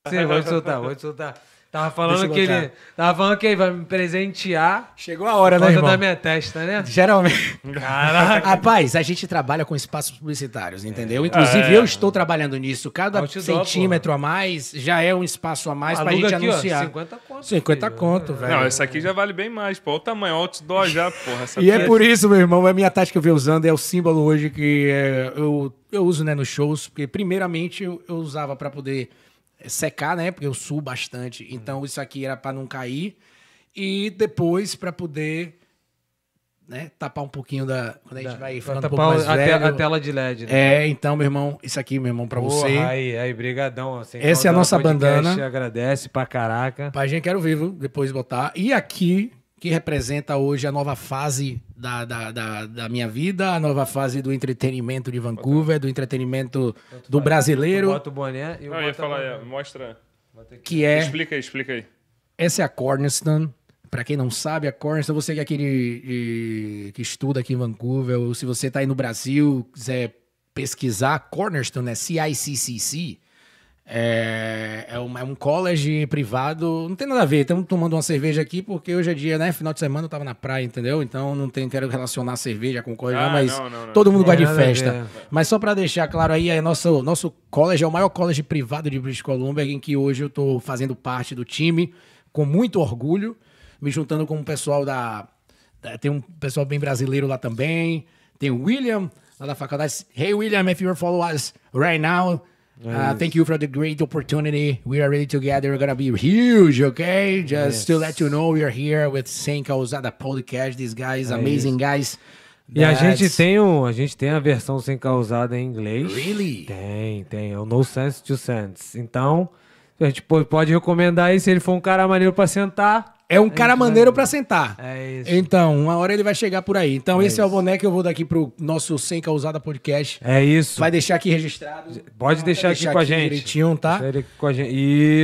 Sim, vou te soltar, vou te soltar. Tava falando que ele. Tava falando que ele vai me presentear Chegou a hora, por né, conta irmão? da minha testa, né? Geralmente. Caraca. Rapaz, a gente trabalha com espaços publicitários, entendeu? Inclusive, É. eu estou trabalhando nisso. Cada Outdoor, centímetro a mais já é um espaço a mais pra Aluga gente aqui, ó, anunciar. 50 conto. 50 filho. conto, velho. Não, esse aqui já vale bem mais, pô. Olha o tamanho, outdoor já, porra. Essa E é aqui por isso, meu irmão, a minha tática que eu venho usando é o símbolo hoje que é, eu, eu uso né, nos shows, porque primeiramente eu, eu usava para poder secar, né? Porque eu suo bastante. Então isso aqui era para não cair. E depois para poder né, tapar um pouquinho da. Quando a gente vai Pra ficando um pouco mais a, velho. a tela de LED, né? É, então, meu irmão, isso aqui, meu irmão, para você. Aí, aí, brigadão. sem Essa é a causar nossa podcast, bandana. agradece pra caraca. Pra gente quero vivo, depois botar. E aqui, que representa hoje a nova fase da, da, da, da minha vida, a nova fase do entretenimento de Vancouver, do entretenimento do brasileiro, Bota o boné e eu Não, eu ia falar, é, mostra. que é. Explica aí, explica aí. Essa é a Cornerstone. Pra quem não sabe, a Cornerstone, você que é aquele que estuda aqui em Vancouver, ou se você tá aí no Brasil, quiser pesquisar, Cornerstone é CICCC. É, é, um, é um college privado, não tem nada a ver. Estamos tomando uma cerveja aqui porque hoje é dia, né? Final de semana eu tava na praia, entendeu? Então não tem, quero relacionar cerveja com coisa, Ah, não, mas não, não, não. todo mundo Não gosta de festa. Mas só pra deixar claro aí, é nosso, nosso college é o maior college privado de British Columbia, em que hoje eu tô fazendo parte do time com muito orgulho, me juntando com o pessoal da, da- tem um pessoal bem brasileiro lá também. Tem o William lá da faculdade. Hey William, if you follow us right now, uh, thank you for the great opportunity. We are ready together. We're gonna be huge, okay? Just to let you know, we are here with Sem Causada Podcast. These guys, amazing guys. E a gente tem um, a gente tem a versão sem causada em inglês. Really? Tem, tem. É o No Sense to Sense. Então, a gente pode recomendar aí se ele for um cara maneiro pra sentar. É um cara maneiro pra sentar. É isso. Então, uma hora ele vai chegar por aí. Então, esse é o isso. boneco que eu vou daqui pro nosso Sem Causada Podcast. É isso. Vai deixar aqui registrado. Pode deixar, Vai aqui com a gente. Direitinho, tá? Deixa ele com a gente.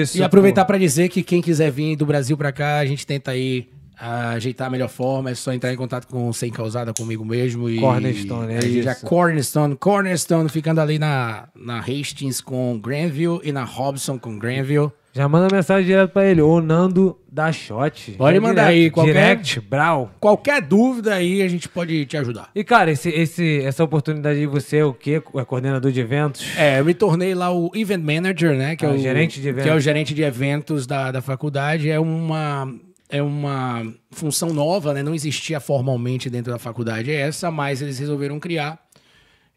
Isso. E aproveitar para dizer que quem quiser vir do Brasil para cá, a gente tenta aí ah, ajeitar a melhor forma. É só entrar em contato com o Sem Causada comigo mesmo. E Cornerstone, é gente já isso. Cornerstone. Cornerstone ficando ali na, na Hastings com Granville e na Robson com Granville. Já manda mensagem direto pra ele. Ô Nando da Shot. Pode Já mandar direct, aí, qualquer- Direct, Brau. Qualquer dúvida aí, a gente pode te ajudar. E, cara, esse, esse, essa oportunidade de você é o quê? É coordenador de eventos? É, eu me tornei lá o Event Manager, né? Que é Ah, o gerente de Que é o eventos. gerente de eventos da, da faculdade. É uma, é uma função nova, né? Não existia formalmente dentro da faculdade essa, mas eles resolveram criar.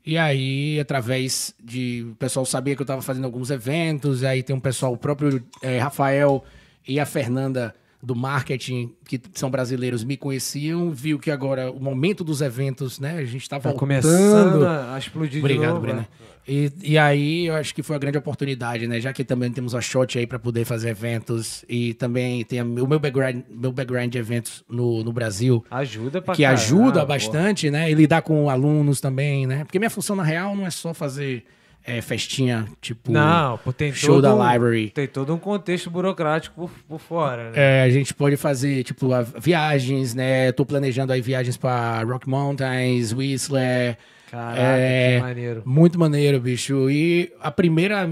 E aí, através de. O pessoal sabia que eu estava fazendo alguns eventos, e aí tem um pessoal, o próprio eh, Rafael e a Fernanda do marketing que são brasileiros me conheciam, viu que agora o momento dos eventos, né? A gente tá Tá voltando. começando a explodir de Obrigado, novo. Breno. né? E, e aí eu acho que foi a grande oportunidade, né? Já que também temos a Shot aí para poder fazer eventos e também tem o meu background, meu background de eventos no, no Brasil, Ajuda pra que caralho, ajuda bastante, né? E lidar com alunos também, né? Porque minha função na real não é só fazer é, festinha, tipo Não, show da um- library. Tem todo um contexto burocrático por, por fora, né? É, a gente pode fazer, tipo, a- viagens, né? Tô planejando aí viagens para Rock Mountains, Whistler. Caraca, É, que maneiro. Muito maneiro, bicho. E a primeira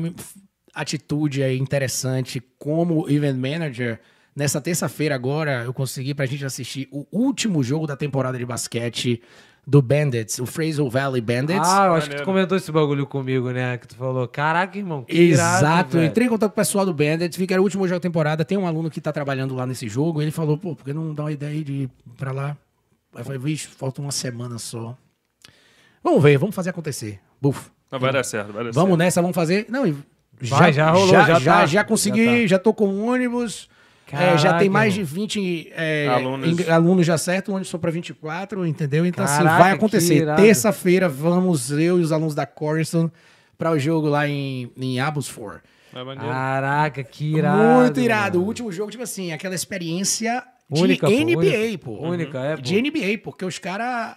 atitude aí interessante como event manager, nessa terça-feira agora, eu consegui pra gente assistir o último jogo da temporada de basquete do Bandits, o Fraser Valley Bandits. Ah, eu acho que tu comentou esse bagulho comigo, né? Que tu falou, caraca, irmão, que irado, Exato, velho." entrei em contato com o pessoal do Bandits, vi que era o último jogo da temporada. Tem um aluno que tá trabalhando lá nesse jogo. Ele falou, pô, por que não dá uma ideia aí de ir pra lá? Aí eu falei, vixe, falta uma semana só. Vamos ver, vamos fazer acontecer. Buf. Não, vai dar certo, vai dar Vamos certo. nessa, vamos fazer. Não, e Vai, já rolou, já, já já, tá. já consegui, Já já, tá. tô com um ônibus. é, já tem mais de 20 é, Alunos. alunos já certo, o ônibus só para 24, entendeu? Então, assim, Caraca, vai que acontecer. Terça-feira, vamos eu e os alunos da Cornerstone para o jogo lá em, em Abbotsford. É. Caraca, que irado. Muito irado. O mano. último jogo, tipo assim, aquela experiência de Única, pô, NBA, única. pô. Única, é, pô. De NBA, porque os caras,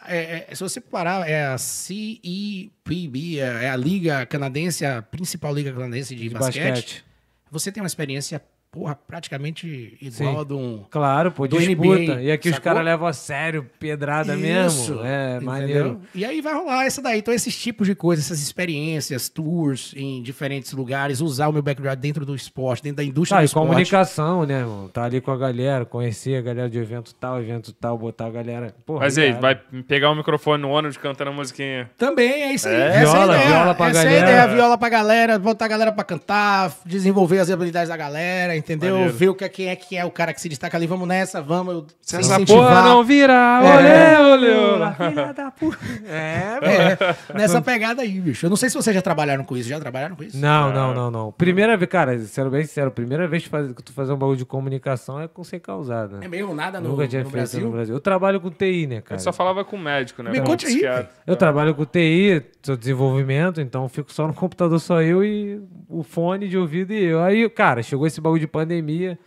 se você parar, é a CEPB, é é a liga canadense, a principal liga canadense de, De basquete. basquete. Você tem uma experiência, porra, praticamente igual Sim. a de um... Claro, pô, disputa. NBA, e aqui os sacou? caras levam a sério, pedrada Isso, mesmo. É, entendeu? maneiro. E aí vai rolar essa daí. Então, esses tipos de coisas, essas experiências, tours em diferentes lugares, usar o meu background dentro do esporte, dentro da indústria Tá, do e esporte. comunicação, né, irmão? Tá ali com a galera, conhecer a galera de evento tal, evento tal, botar a galera. Porra, Mas aí, vai pegar o microfone no ônibus cantando a musiquinha. Também, é isso aí. É? Essa Viola, é a ideia. viola pra Essa é a galera. ideia, viola pra galera, botar a galera pra cantar, desenvolver as habilidades da galera, entendeu? Maneiro. Ver o que é, quem é que é o cara que se destaca ali. Vamos nessa, vamos. Se essa porra não virar, É. olê, olê, olê. Filha da puta. É. É, nessa pegada aí, bicho. Eu não sei se vocês já trabalharam com isso. Já trabalharam com isso? Não, não, não, não. Primeira vez, cara, sendo bem sincero, primeira vez que tu fazer um bagulho de comunicação é com sem causada. É mesmo nada no, Nunca tinha no feito Brasil? no Brasil. Eu trabalho com TI, né, cara? Eu só falava com o médico, né? Me conte aí. Eu trabalho com TI, sou desenvolvimento, então fico só no computador, só eu e o fone de ouvido e eu. Aí, cara, chegou esse bagulho de pandemia.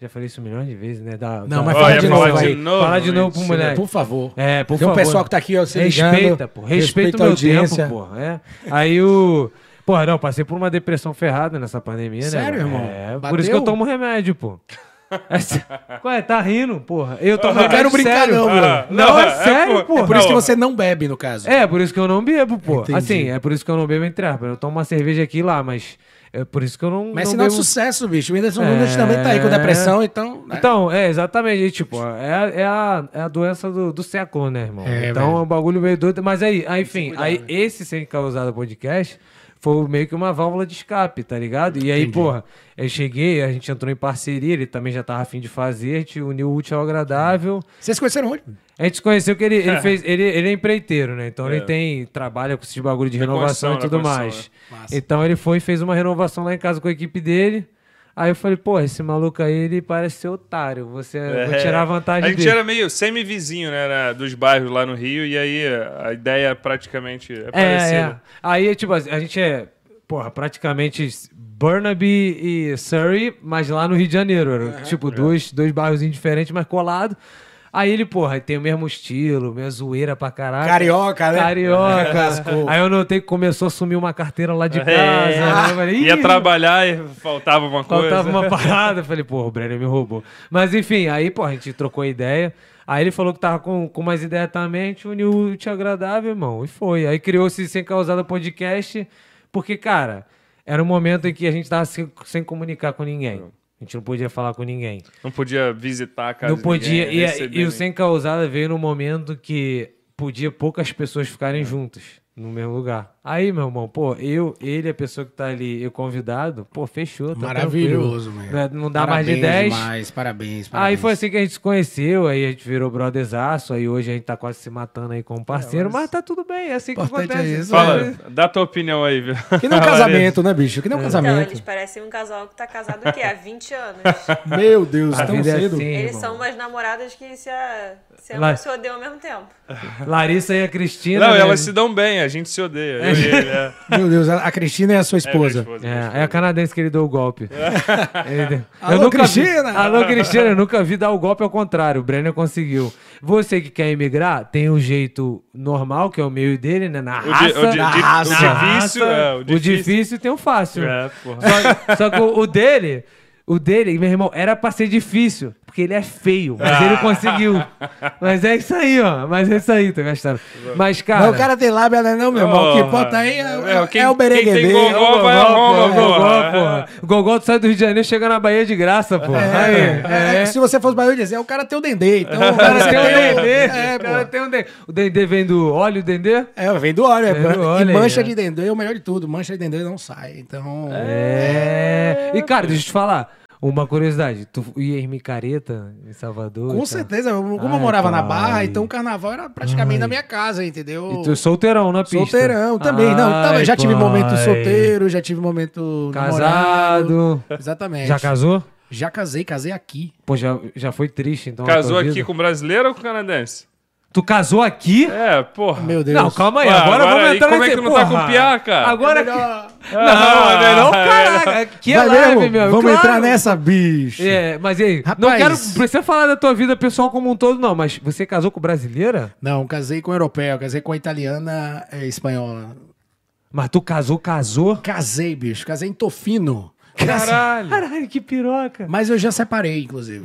Já falei isso milhões de vezes, né? Da, Não, da- mas fala ia de falar novo de aí. novo, Fala de novo pro moleque. Por favor. É, por Tem um favor. pessoal que tá aqui, ó, se ligando. Respeita, pô. Respeita o a meu audiência. tempo, pô. É. Aí o. Porra, não, passei por uma depressão ferrada nessa pandemia, né? Sério, mano? irmão? É, por Bateu? isso que eu tomo remédio, pô. É Ué, tá rindo, porra. Eu tomo Não quero brincar, sério. não, Ah, Bruno. Não, é é, sério, pô. pô. Por isso que você não bebe, no caso. É, por isso que eu não bebo, pô. Entendi. Assim, é por isso que eu não bebo entre aspas. Eu tomo uma cerveja aqui e lá, mas é por isso que eu não. Mas não sinal de bebo... sucesso, bicho. O Whindersson É. Nunes também tá aí com depressão, então... né? Então, é, exatamente. Tipo, é, a- é, a, é a doença do, do século, né, irmão? É, então velho. é um bagulho meio doido. Mas aí, aí enfim, aí né? esse Sem Causada Podcast foi meio que uma válvula de escape, tá ligado? E aí, Entendi. porra, eu cheguei, a gente entrou em parceria, ele também já tava afim de fazer, a gente uniu o útil ao agradável. Vocês conheceram onde? A gente se conheceu que ele, ele fez. Ele, ele é empreiteiro, né? Então É. ele tem. trabalha com esses bagulho de renovação e tudo mais. Massa. Então ele foi e fez uma renovação lá em casa com a equipe dele. Aí eu falei, pô, esse maluco aí, ele parece ser otário. Você vou É. tirar vantagem A gente dele. era meio semi-vizinho, né, dos bairros lá no Rio, e aí a ideia praticamente é É, parecida. é. Aí, tipo, a gente é, porra, praticamente Burnaby e Surrey, mas lá no Rio de Janeiro. Era, tipo, dois, dois bairros diferentes, mas colado. Aí ele, porra, tem o mesmo estilo, minha zoeira pra caralho. Carioca, né? Carioca. Aí eu notei que começou a sumir uma carteira lá de É, casa. né? Eu falei, Ia "Ih, trabalhar e faltava uma coisa. Faltava uma parada. Eu falei, porra, o Brenner me roubou. Mas enfim, aí, pô, a gente trocou ideia. Aí ele falou que tava com, com mais ideia também, a gente uniu o ao agradável, irmão. E foi. Aí criou-se Sem Causada Podcast, porque, cara, era um momento em que a gente tava sem, sem comunicar com ninguém. A gente não podia falar com ninguém. Não podia visitar a casa não podia. de ninguém, e, e o. Sem Causada veio num momento que podia poucas pessoas ficarem juntas. No mesmo lugar. Aí, meu irmão, pô, eu, ele, a pessoa que tá ali, eu convidado, pô, fechou. Tá Maravilhoso, mano. Não dá mais de 10. Demais, parabéns, Aí parabéns. foi assim que a gente se conheceu, aí a gente virou brotherzaço, aí hoje a gente tá quase se matando aí como parceiro, mas... tá tudo bem, é assim que Importante é acontece. isso, Fala, dá tua opinião aí, viu? Que nem um Larissa. casamento, né, bicho? Que nem um Então, casamento. eles parecem um casal que tá casado o quê? Há 20 anos. Meu Deus, A tão é cedo. assim, Eles irmão. são umas namoradas que se, a, se amam e se odeiam ao mesmo tempo. Larissa e a Cristina. Não, né? elas se dão bem, a gente se odeia. Eu e ele, é. Meu Deus, a Cristina é a sua É, esposa. É, esposa. é a canadense que ele deu o golpe. Ele deu- Alô, Eu nunca vi- Cristina! Alô, Cristina, eu nunca vi dar o golpe ao contrário. O Brenner conseguiu. Você que quer emigrar, tem o jeito normal, que é o meio dele, né? Na O, di- raça. o di- na di- o raça. difícil, é, o O difícil. difícil tem o fácil. É, porra. Só, só que o, o dele, o dele, meu irmão, era pra ser difícil. Porque ele é feio, mas ele conseguiu. Mas é isso aí, ó. Mas é isso aí, tô gastando. Mas, cara. Mas o cara tem lábia, né, não, meu irmão? O que Porra. importa aí é, É, é, quem- é o quem tem bereguedê. gogó, vai a Roma, porra, o Gogó, porra. porra. O Gogó sai do Rio de Janeiro chega na Bahia de graça, pô. Aí, É, é. Se você fosse Bahia, eu ia dizer, o cara tem o Dendê. Então, o cara tem o Dendê. É, o cara pô. tem o Dendê. O Dendê vem do óleo, o Dendê? É, vem do óleo. é, Vem do e óleo, mancha é. de Dendê é o melhor de tudo. Mancha de Dendê não sai. Então... É. E, cara, deixa eu te falar. Uma curiosidade. Tu ia em micareta em Salvador? Com tal? certeza. eu- Como eu Ai, morava na pai. Barra, então o carnaval era praticamente na minha casa, entendeu? E tu solteirão na pista? Solteirão também. não, também, Ai, já tive pai. momento solteiro, já tive momento namorado. Casado. Exatamente. Já casou? Já casei, casei aqui. Pô, já, já foi triste, então. Casou aqui com brasileiro ou com canadense? Tu casou aqui? É, porra. Meu Deus. Não, calma aí. Ué, agora, agora vamos aí entrar como é nesse- que não tá porra. com piá, cara? Agora. É melhor. Não, não, é não, Ah, caraca. Que é Vai mesmo? meu. Vamos claro. entrar nessa, bicho. É, mas e aí? Não Rapaz. quero precisa falar da tua vida pessoal como um todo, não. Mas você casou com brasileira? Não, casei com europeia, casei com a italiana e espanhola. Mas tu casou, casou? Casei, bicho. Casei em Tofino. Caralho. Caralho, que piroca. Mas eu já separei, inclusive.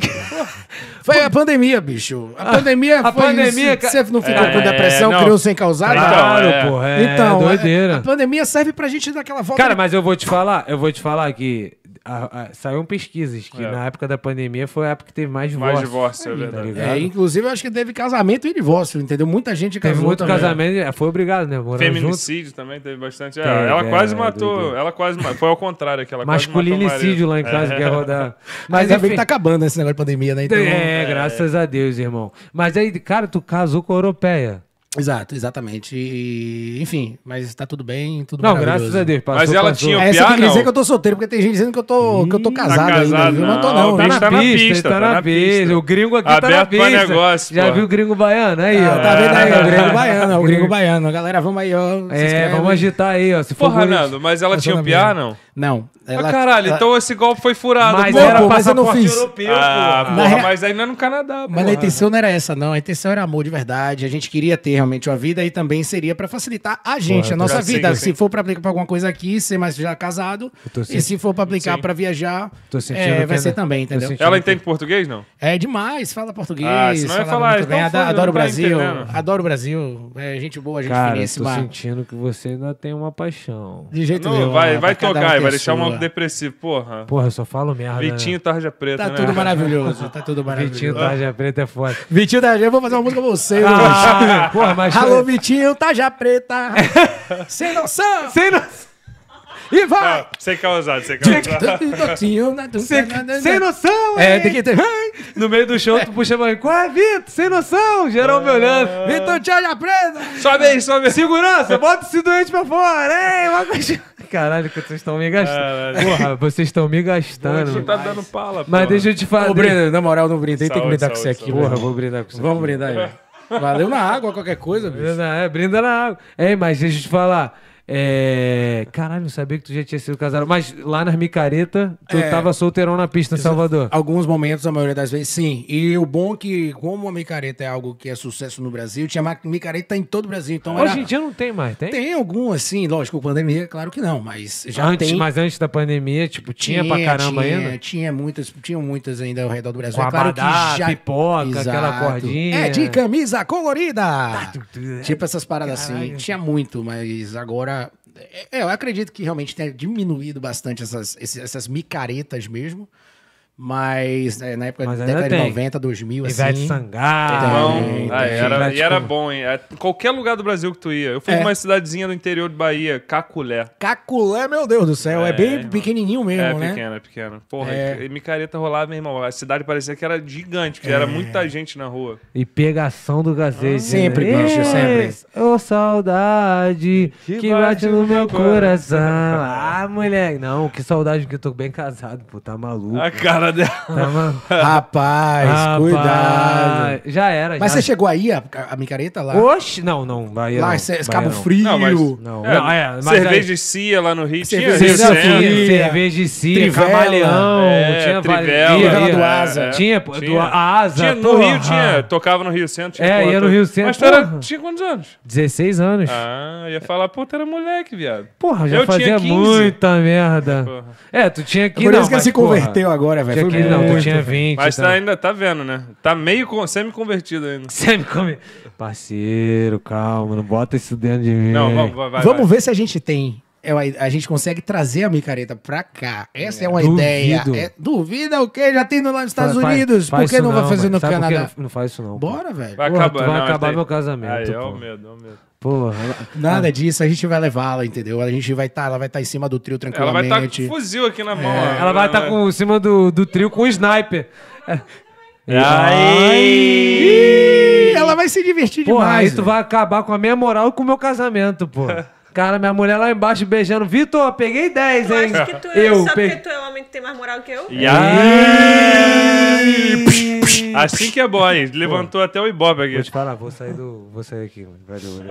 foi a pandemia, bicho. A pandemia a foi pandemia, isso. ca- Você não ficou É, com depressão, não. criou sem causar? Então, Claro, é. porra. É Então, doideira. A, a pandemia serve pra gente dar aquela volta. Cara, de- mas eu vou te falar, eu vou te falar que a- a- saíram pesquisas que É. na época da pandemia foi a época que teve mais divórcio. Mais divórcio, é Tá verdade. ligado? É, inclusive, eu acho que teve casamento e divórcio, entendeu? Muita gente casou Teve muito também. casamento, é, foi obrigado, né? Morando junto. Feminicídio também teve bastante. É, ela é, quase é, matou. Ela quase Foi ao contrário, que ela Masculinicídio lá em marido. casa É. que ia rodar. Mas Mas enfim, que tá acabando esse negócio de pandemia, né? Então, é, graças a Deus, irmão. Mas aí, cara, tu casou com a europeia. Exato, exatamente. E, enfim, mas tá tudo bem, tudo Não, graças a Deus. Passou, Mas ela passou. tinha o É, você piá, quer dizer não? que eu tô solteiro, porque tem gente dizendo que eu tô, que eu tô casado, casado, ainda. viu? Não tô, não. não. Tá tá na pista, pista, tá tá na na pista. pista. O gringo aqui tá na Aberto pista. negócio, Já pô. viu o gringo baiano? Aí, Ah, ó. tá vendo aí, É. o gringo baiano, é o gringo baiano. Galera, vamos aí, ó. É, vamos agitar aí, ó. Se for Porra. Nando, mas ela tinha o piá, não? Não. Ela, ah, caralho, ela- então esse golpe foi furado. Mas Não, era pô, mas eu não passaporte fiz. europeu, Ah, pô. Porra, rea- mas aí não é no Canadá, Mas a intenção não era essa, não. A intenção era amor de verdade. A gente queria ter realmente uma vida e também seria pra facilitar a gente, Porra, a nossa vida. sim. Se for pra aplicar pra alguma coisa aqui, ser mais já casado. tô E se for pra aplicar pra viajar, é, vai ser ainda- também, entendeu? Ela que- entende português, não? É demais, fala português. Ah, senão fala falar, muito bem. então Ado- foda, adoro o tá Brasil. Adoro o Brasil. É gente boa, gente Cara, tô sentindo que você ainda tem uma paixão. De jeito Não, nenhum. vai, vai tocar, um e vai a deixar o sua. maluco depressivo, porra. Porra, eu só falo merda. Vitinho Tarja Preta, Tá né? tudo maravilhoso, tá tudo Né? maravilhoso. Vitinho Tarja Preta é foda. Vitinho Taja, eu vou fazer uma música pra você. Ah, porra, mas. Alô, Vitinho Taja Preta. Sem noção. Sem noção. E vai. Ah, sem causar, sem causar. Sem, sem noção, É, tem que ter. No meio do show, tu puxa pra mim. Qual é, Vitor? Sem noção. Geral me olhando. Vitor Taja Preta. sobe aí, sobe aí. Segurança, bota esse doente pra fora. Ei, uma coisa... Caralho, que vocês estão me gastando. Porra, vocês estão me gastando. Você tá dando pala, Mas porra. deixa eu te falar. Ô, Breno, na moral, não brindei, tem que Saúde, brindar com você saúde, aqui. saúde. Porra, Porra, vou brindar com você. vamos brindar aí. Valeu na água, qualquer coisa, bicho. Brinda, é, brinda na água. É, mas deixa eu te falar. É... Caralho, não sabia que tu já tinha sido casado. Mas lá nas micaretas, tu É. tava solteirão na pista em Salvador. Alguns momentos, a maioria das vezes, sim. E o bom é que, como a micareta é algo que é sucesso no Brasil, tinha micareta em todo o Brasil. Então era... Hoje em dia não tem mais, tem? Tem algum, assim, lógico, pandemia, claro que não, mas já antes, tem. Mas antes da pandemia, tipo, tinha, pra caramba tinha, ainda? Tinha muitas, tinha muitas ainda ao redor do Brasil. Com é claro abadá, já... pipoca, aquela Exato. cordinha. É de camisa colorida. é. tipo essas paradas assim. Caralho. Tinha muito, mas agora... É, eu acredito que realmente tenha diminuído bastante essas, essas micaretas mesmo. Mas é, na época Mas da década de tem. 90, 2000, Ivete assim. Sangalo. Bom, tem, ah, tem. era, Ivete e era bom, hein? É, Qualquer lugar do Brasil que tu ia. Eu fui É. numa cidadezinha do interior de Bahia, Caculé. Caculé, meu Deus do céu. É, É, bem irmão. pequenininho mesmo, É, né? pequena, é pequena. Porra, É. e micareta rolava, meu irmão. A cidade parecia que era gigante, que era muita gente na rua. E pegação do cacete. Sempre, né? bicho, sempre. Ô, saudade que, Que bate, bate no meu meu coração. Ah, moleque. Não, que saudade que eu tô bem casado, pô. Tá maluco. A cara dela. Tá maluco. Rapaz, Rapaz, cuidado. Já era, Mas já. você chegou aí, a, a micareta lá? Oxe, não, não. Bahia lá, não. cê- Bahia Cabo não. Frio. Não, mas- Não, É, não, é. Mas cerveja aí- de Cia lá no Rio. Cerveja tinha de Rio Cia, cerveja de Cia, Trivela. camaleão, É, tinha Trivela, do. Asa. é. Tinha, pô, do Tinha. Asa, Tinha, no porra. Rio tinha, tocava no Rio Centro. Tinha É, porra ia no. Rio Centro, Mas tu era, tinha quantos anos? 16 anos. Ah, ia falar, pô, tu era moleque, viado. Porra, já tinha fazia 15. muita merda. É, tu tinha que Por isso que ele se converteu agora, velho. Tinha Foi que, não, tu tinha 20. Mas tá. tá, ainda tá vendo, né? Tá meio con- semi-convertido ainda. Come... Parceiro, calma, não bota isso dentro de mim. Não, vamos, vai, vai. Vamos vai. ver se a gente tem. é uma- a gente consegue trazer a micareta pra cá. Essa é, uma Duvido. ideia. É, duvida o quê? Já tem no- lá nos Estados Faz- Unidos. faz Por que isso não vai fazer velho. no Sabe Canadá? Não, não faz isso não. Bora, velho. Vai Porra, acabar, tu vai não, acabar tem- meu casamento, Aí, pô. o medo, ó o medo. Porra. Nada disso, a gente vai levá-la, entendeu? A gente vai estar, ela vai estar em cima do trio Ela vai tranquilamente. estar com fuzil aqui na mão. ó. É, Ela vai estar com em cima do, do trio com um sniper. É. Ih, ela vai se divertir Porra, demais. aí tu vai acabar com a minha moral e com o meu casamento, pô. Cara, minha mulher lá embaixo beijando. Vitor, peguei 10, Tu hein? acha que tu é, eu só peguei. porque tu é homem que tem mais moral que eu? E aí? Assim que é boy. Levantou até o Ibope Vou aqui. te falar, vou sair do. Vou sair aqui, mano. Vai do-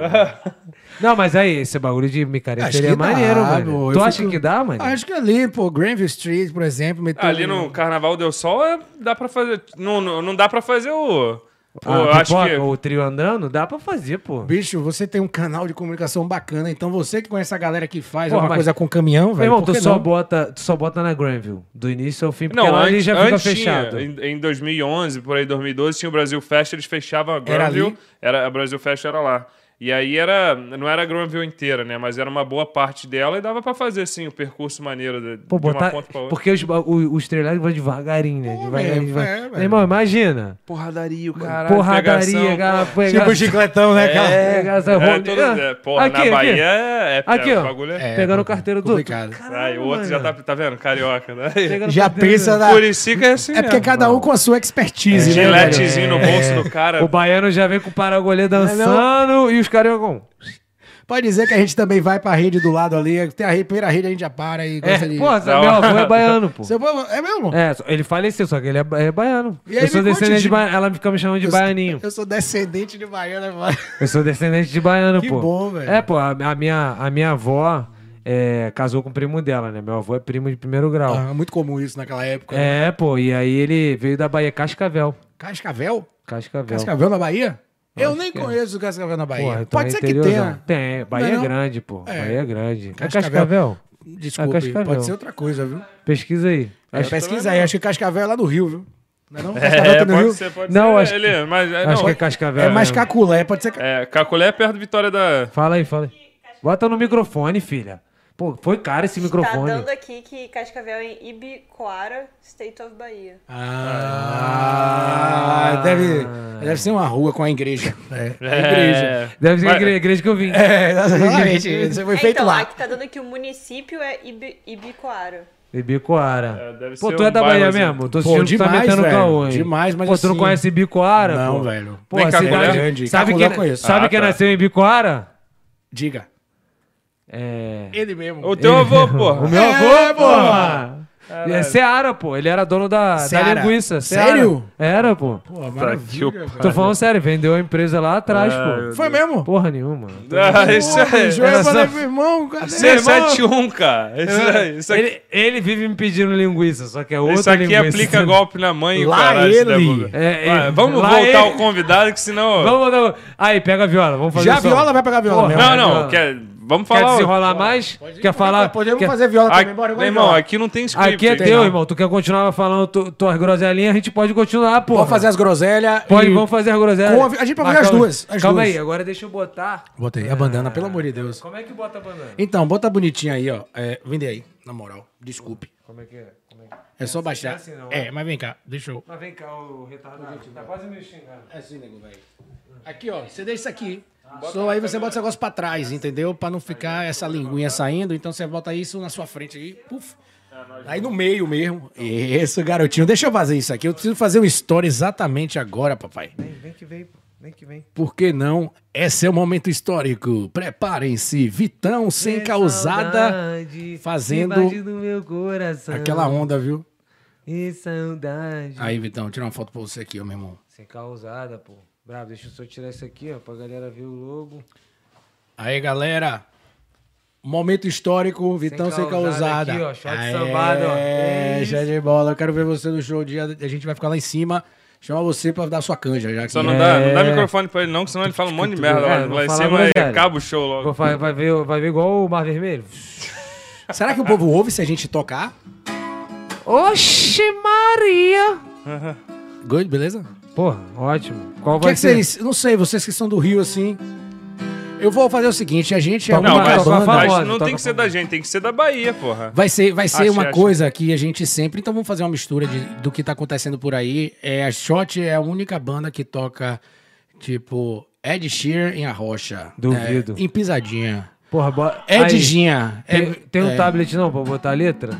Não, mas aí, esse bagulho de micareta seria dá, maneiro, mano. pô. Tu acha fico- que dá, mano? Acho que ali, pô, Granville Street, por exemplo. Ali no Carnaval Deu Sol, é- dá pra fazer. Não, não, não dá pra fazer o. o- Ah, eu acho pipoca, que. O trio andando, dá pra fazer, pô. Bicho, você tem um canal de comunicação bacana, então você que conhece a galera que faz Porra, alguma mas- coisa com caminhão, Meu velho, irmão, tu só, não? bota, tu só bota na Granville. Do início ao fim, porque Não, lá ele antes, já fica fechado. Tinha, em, em 2011, por aí, 2012, tinha o Brasil Fest, eles fechavam a Era Granville. ali? Era, a Brasil Fest era lá. E aí era. Não era a Granville inteira, né? Mas era uma boa parte dela e dava pra fazer, sim, o percurso maneiro de, Pô, de uma botar. ponta pra outra. Porque os, ba- o- os trailers vão devagarinho, né? Devagarinho, devagarinho. é. Meu irmão, imagina. Porradaria, o caralho. Porradaria, pegação, cara. Tipo chicletão, né, cara? pegar essa É, rolha- todo, é, porra, Aqui, na aqui. Bahia é, é, Aqui, é, ó. bagulho é. É, Pegando o carteiro do outro. Aí o outro já tá, tá vendo? Carioca, né? Já pensa na... Curicica é assim É porque cada um com a sua expertise, né, velho? Giletezinho no bolso do cara. O baiano já vem com o paragolê dançando e os cariocão. Pode dizer que a gente também vai pra rede do lado ali. Tem a rede, primeira rede, a gente já para e gosta É, de... pô, meu avô é baiano, pô. Seu povo- É mesmo? É, ele faleceu, só que ele é, ba- é baiano. E aí eu sou me conte descendente de- de baiano. Ela fica me chamando de Eu sou- baianinho. Eu sou descendente de baiana, mano. Eu sou descendente de baiano, Que pô. bom, velho. É, pô, a, a minha, a minha avó é, casou com o primo dela, né? Meu avô é primo de primeiro grau. Ah, muito comum isso naquela época. né? É, pô, e aí ele veio da Bahia, Cascavel. Cascavel? Cascavel. Cascavel na Bahia? Eu nem que é. conheço o Cascavel na Bahia. Porra, então Pode é ser que tenha. Tem, Bahia Não é é grande, pô. É. Bahia é grande. É Cascavel. Cascavel? Desculpe, É Cascavel. pode ser outra coisa, viu? Pesquisa aí. É, Acho, pesquisa aí, acho que Cascavel é lá no Rio, viu? Não é não? É, pode Rio? ser, pode Não, ser. acho que- mas, é, acho não, que é Cascavel. É mais. Caculé, pode ser... é, Caculé é perto de Vitória da... Fala aí, fala aí. Bota no microfone, filha. Pô, foi caro esse Tá microfone. dando aqui que Cascavel é em Ibicoara, State of Bahia. Ah, deve, deve ser uma rua com a igreja. É, a igreja. Deve ser a igre- igreja que eu vim. É, exatamente. Isso foi É, feito então, lá. aqui tá dando que o município é Ibi, Ibicoara. Ibicoara. É, Pô, tu um é da Bahia mesmo? Tô Pô, sentindo que tu tá demais, metendo velho. caô, hein? Demais, mas Pô, tu não assim- conhece Ibicoara, Não, pô? velho. Pô, a cidade... Grande. Sabe, quem, eu conheço. sabe Ah, quem tá. nasceu em Ibicoara? Diga. É... Ele mesmo. O teu avô, porra. O meu É, avô, pô. porra! É Seara, pô. Ele era dono da, da Seara. linguiça. Sério? Seara. Era, pô. Pô, maravilha. o- velho. Tô falando sério, vendeu a empresa lá atrás, pô. Foi mesmo? Porra nenhuma. Ah, isso Pô, é... bicho, eu ia Era falar, só- meu irmão, cadê? Isso é 71, cara. Isso, é, isso aqui, Ele, ele vive me pedindo linguiça, só que é outra isso aqui linguiça. aplica golpe na mãe e o Lá caralho. esse ele. É, Vai, é, vamos lá voltar ele- ao convidado, que senão... Vamos, vamos. Aí, pega a viola, vamos fazer Já a viola vai pegar a viola Porra. Não, não, viola. quer... Vamos Quer falar. desenrolar mais? Quer falar? Podemos quer- fazer viola Aqui, também, bora. meu irmão, aqui não tem script. Aqui é teu, irmão. Tu quer continuar falando tu, tuas groselhinhas, a gente pode continuar, pô. Vamos fazer as groselhas. Pode, e- vós fazer as groselhas. A- a gente pode fazer as duas, as calma duas. aí, agora deixa eu botar. Botei a bandana, pelo amor de Deus. Como é que bota a bandana? Então, bota bonitinho aí, ó. É, vende aí, na moral. Desculpe. Como é que é? Como é que é? É só baixar. assim não, é, mas vem cá, deixa eu. Mas vem cá, o retardado. tá quase me xingando. É assim, nego, velho. Aqui, ó, você deixa isso aqui. Só aí você bota esse negócio pra trás, entendeu? Pra não ficar essa linguinha saindo. Então você bota isso na sua frente aí. Puf. Aí no meio mesmo. Isso, garotinho. Deixa eu fazer isso aqui. Eu preciso fazer uma história exatamente agora, papai. Vem, vem que vem, pô. Vem que vem. Por que não? Esse é o momento histórico. Preparem-se. Vitão sem causada. Saudade, fazendo que bate no meu coração. Aquela onda, viu? E saudade. Aí, Vitão, tira uma foto pra você aqui, ó, meu irmão. Sem causada, pô. Bravo, deixa eu só tirar isso aqui, ó, pra galera ver o logo. Aí, galera. Momento histórico, Vitão sem causada aqui, ó, shot sambado, ó. É, É show de bola. Eu quero ver você no show dia. A gente vai ficar lá em cima. Chamar você pra dar sua canja. Já que- Só não, dá, não dá É. microfone pra ele, não, que senão ele fala um monte de merda É, lá, em cima e groselha. acaba o show logo. Fa- vai, ver, vai ver igual o Mar Vermelho. Será que o povo ouve se a gente tocar? Oxe, Maria! Good, beleza? Porra, ótimo. Qual O que, vai é que ser? vocês. Não sei, vocês que são do Rio assim. Eu vou fazer o seguinte: a gente é Não, uma mas, toca banda. mas não toca tem que ser da gente, tem que ser da Bahia, porra. Vai ser, vai ser Achei, uma achei. coisa que a gente sempre. Então vamos fazer uma mistura de- do que tá acontecendo por aí. É, a Shot é a única banda que toca, tipo, Ed Sheeran em Arrocha. Duvido. É, em Pisadinha. Porra, bota. Edginha. Tem, É- tem um é. tablet não pra botar a letra?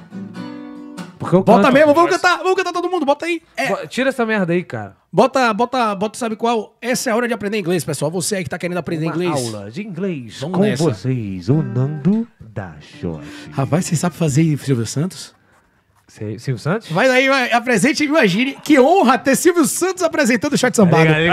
Porque eu Bota canto. mesmo, vamos cantar, vamos cantar todo mundo, bota aí. É, Tira essa merda aí, cara. Bota, bota, bota, sabe qual? Essa é a hora de aprender inglês, pessoal. Você aí que tá querendo aprender inglês. aula de inglês Vamos com nessa. vocês, o Nando da Shot. Rapaz, você sabe fazer Silvio Santos? Sei- Silvio Santos? Vai daí, vai, apresente e imagine. Que honra ter Silvio Santos apresentando o Shot Sambado. Deu-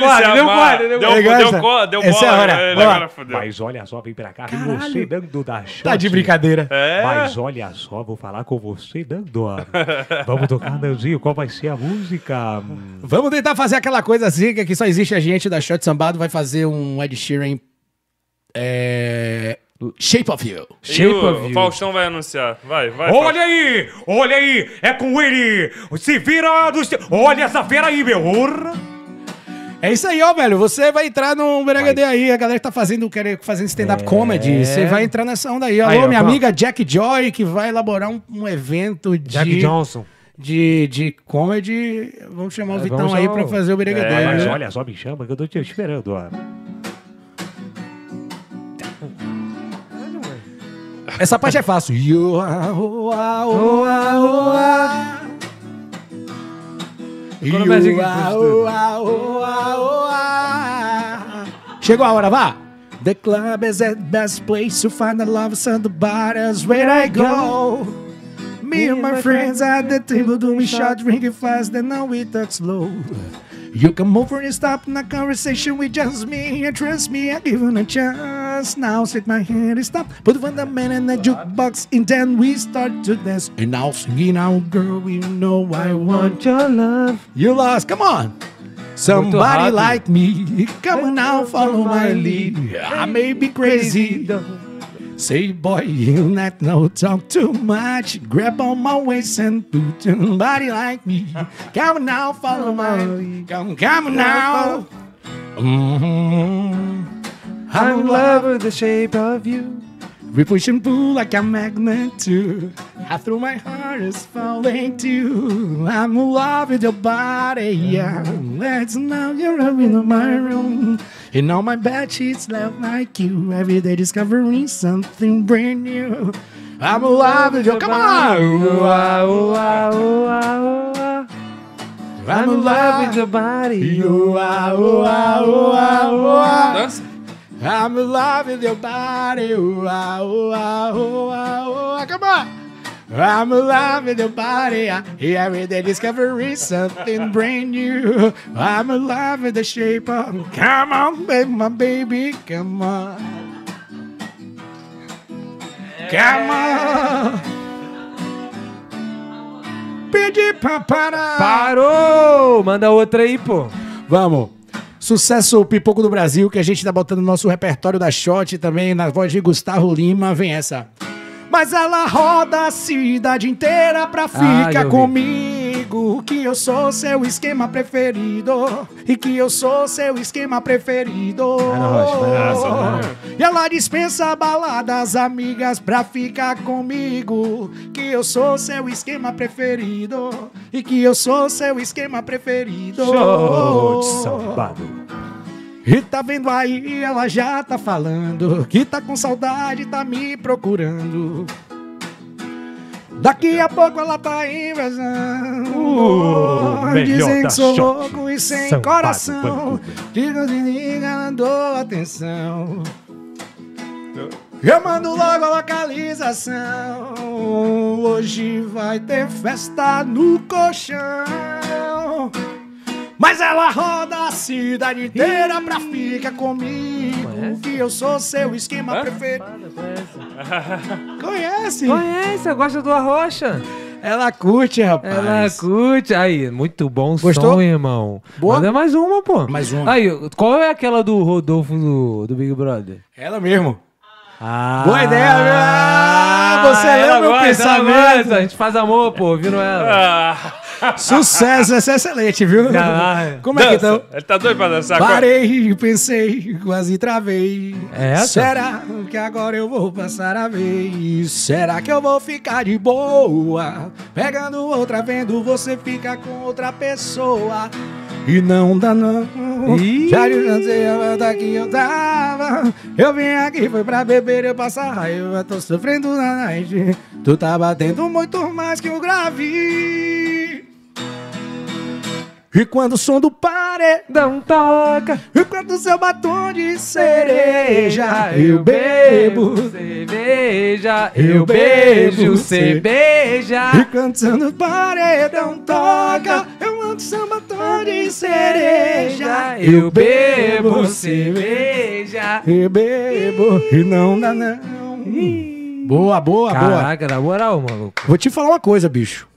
quadro, deu quadro, deu Deu- deu deu Essa é a bola, hora. ele agora fodeu. Mas olha só, vem pra cá, Caralho. você dando da shot. Tá de brincadeira. É. Mas olha só, vou falar com você dando. Vamos tocar, Nandinho, qual vai ser a música? Vamos tentar fazer aquela coisa assim, que aqui só existe a gente da Shot Sambado, vai fazer um Ed Sheeran. É... Shape of You. E Shape o of You. Faustão vai anunciar. Vai, vai. Olha aí! Olha aí! É com ele! Se vira dos. Olha essa fera aí, meu! Orra. É isso aí, ó, velho. Você vai entrar no BRHD aí, a galera que tá fazendo, quer- fazendo stand-up comedy. Você vai entrar nessa onda aí. Alô, Aí, ó, minha vamos. amiga Jack Joy, que vai elaborar um, um evento de, Jack Johnson. de, de comedy. Vamos chamar o É, Vitão aí chamar pra o- fazer o BRHD. É, Mas olha só, me chama que eu tô te esperando, ó. O Magic You are, puxa oh, tudo. ah, oh, ah, oh, ah. Chegou a hora, vá! The club is the best place to find the lovers and the bars where I go. Me and my friends at the table doing shot, drinking fast, and now we talk slow. You come over and stop in a conversation with just me, and trust me, I give you a chance. Now sit my hand and stop, put one the man in the jukebox, and then we start to dance. And now singing out, girl, you know I want your love. you lost. Come on. Somebody like me, come on now, follow my lead. I may be crazy. Say, boy, you not no talk too much. Grab on my waist and do somebody like me. Come now, follow my lead. Come, come now. Mhm. I'm in love with the shape of you. We push and pull like a magnet too. I throw my heart is falling too. I'm in love with your body, yeah. Let's now you're in my room. And all my bed sheets love like you. Every day discovering something brand new. I'm in love with your come on. I'm in love with your body. You I'm in love with your body. Ooh, ah, ooh, ah, ooh, ah, ooh, ah. Come on. I'm in love with your body. Every day discovering something brand new. I'm in love with the shape of. Come on, baby, my baby. Come on. Come on. Pedi papara. Parou! Manda outra aí, pô. Vamos. Sucesso Pipoco do Brasil, que a gente tá botando no nosso repertório da Shot também, na voz de Gustavo Lima, vem essa. Mas ela roda a cidade inteira pra Ah, ficar já ouvi. Comigo. Que eu sou seu esquema preferido. E que eu sou seu esquema preferido. Rocha, E ela dispensa baladas amigas pra ficar comigo. Que eu sou seu esquema preferido. E que eu sou seu esquema preferido. Show de sambado. E tá vendo aí, ela já tá falando que tá com saudade, tá me procurando. Daqui a pouco ela tá invasando. Uh, Dizem que sou louco e sem Sambado, coração. Digo de liga, dou atenção. Eu mando logo a localização. Hoje vai ter festa no colchão. Mas ela roda a cidade inteira pra ficar comigo. Que eu sou seu esquema preferido. Conhece? Conhece, gosta do Arrocha. Ela curte, rapaz. Ela curte. Aí, muito bom Gostou? som, irmão. Boa? Manda mais uma, pô. Mais uma. Aí, qual é aquela do Rodolfo do, do Big Brother? Ela mesmo. Ah, Boa ideia, viu? Ah, você leu meu gosta, pensamento. A gente faz amor, pô, ouvindo ela. Ah, Sucesso, essa é excelente, viu? Caralho. Como é que então? Ele tá doido pra dançar? Parei, pensei, quase travei. É essa? Será que agora eu vou passar a vez? Será que eu vou ficar de boa? Pegando outra, vendo você ficar com outra pessoa. E não dá não. Ih. Já cansei a volta que eu tava. Eu vim aqui, foi pra beber, eu passar raiva. Tô sofrendo na night. Tu tá batendo muito mais que o grave. E quando o som do paredão toca. e quando seu batom de cereja eu bebo. cerveja, eu bebo cerveja. E quando o som do paredão toca, eu seu batom de cereja eu bebo cerveja. Eu bebo e não dá não. Boa, boa, boa. Caraca, na moral, maluco. Vou te falar uma coisa, bicho.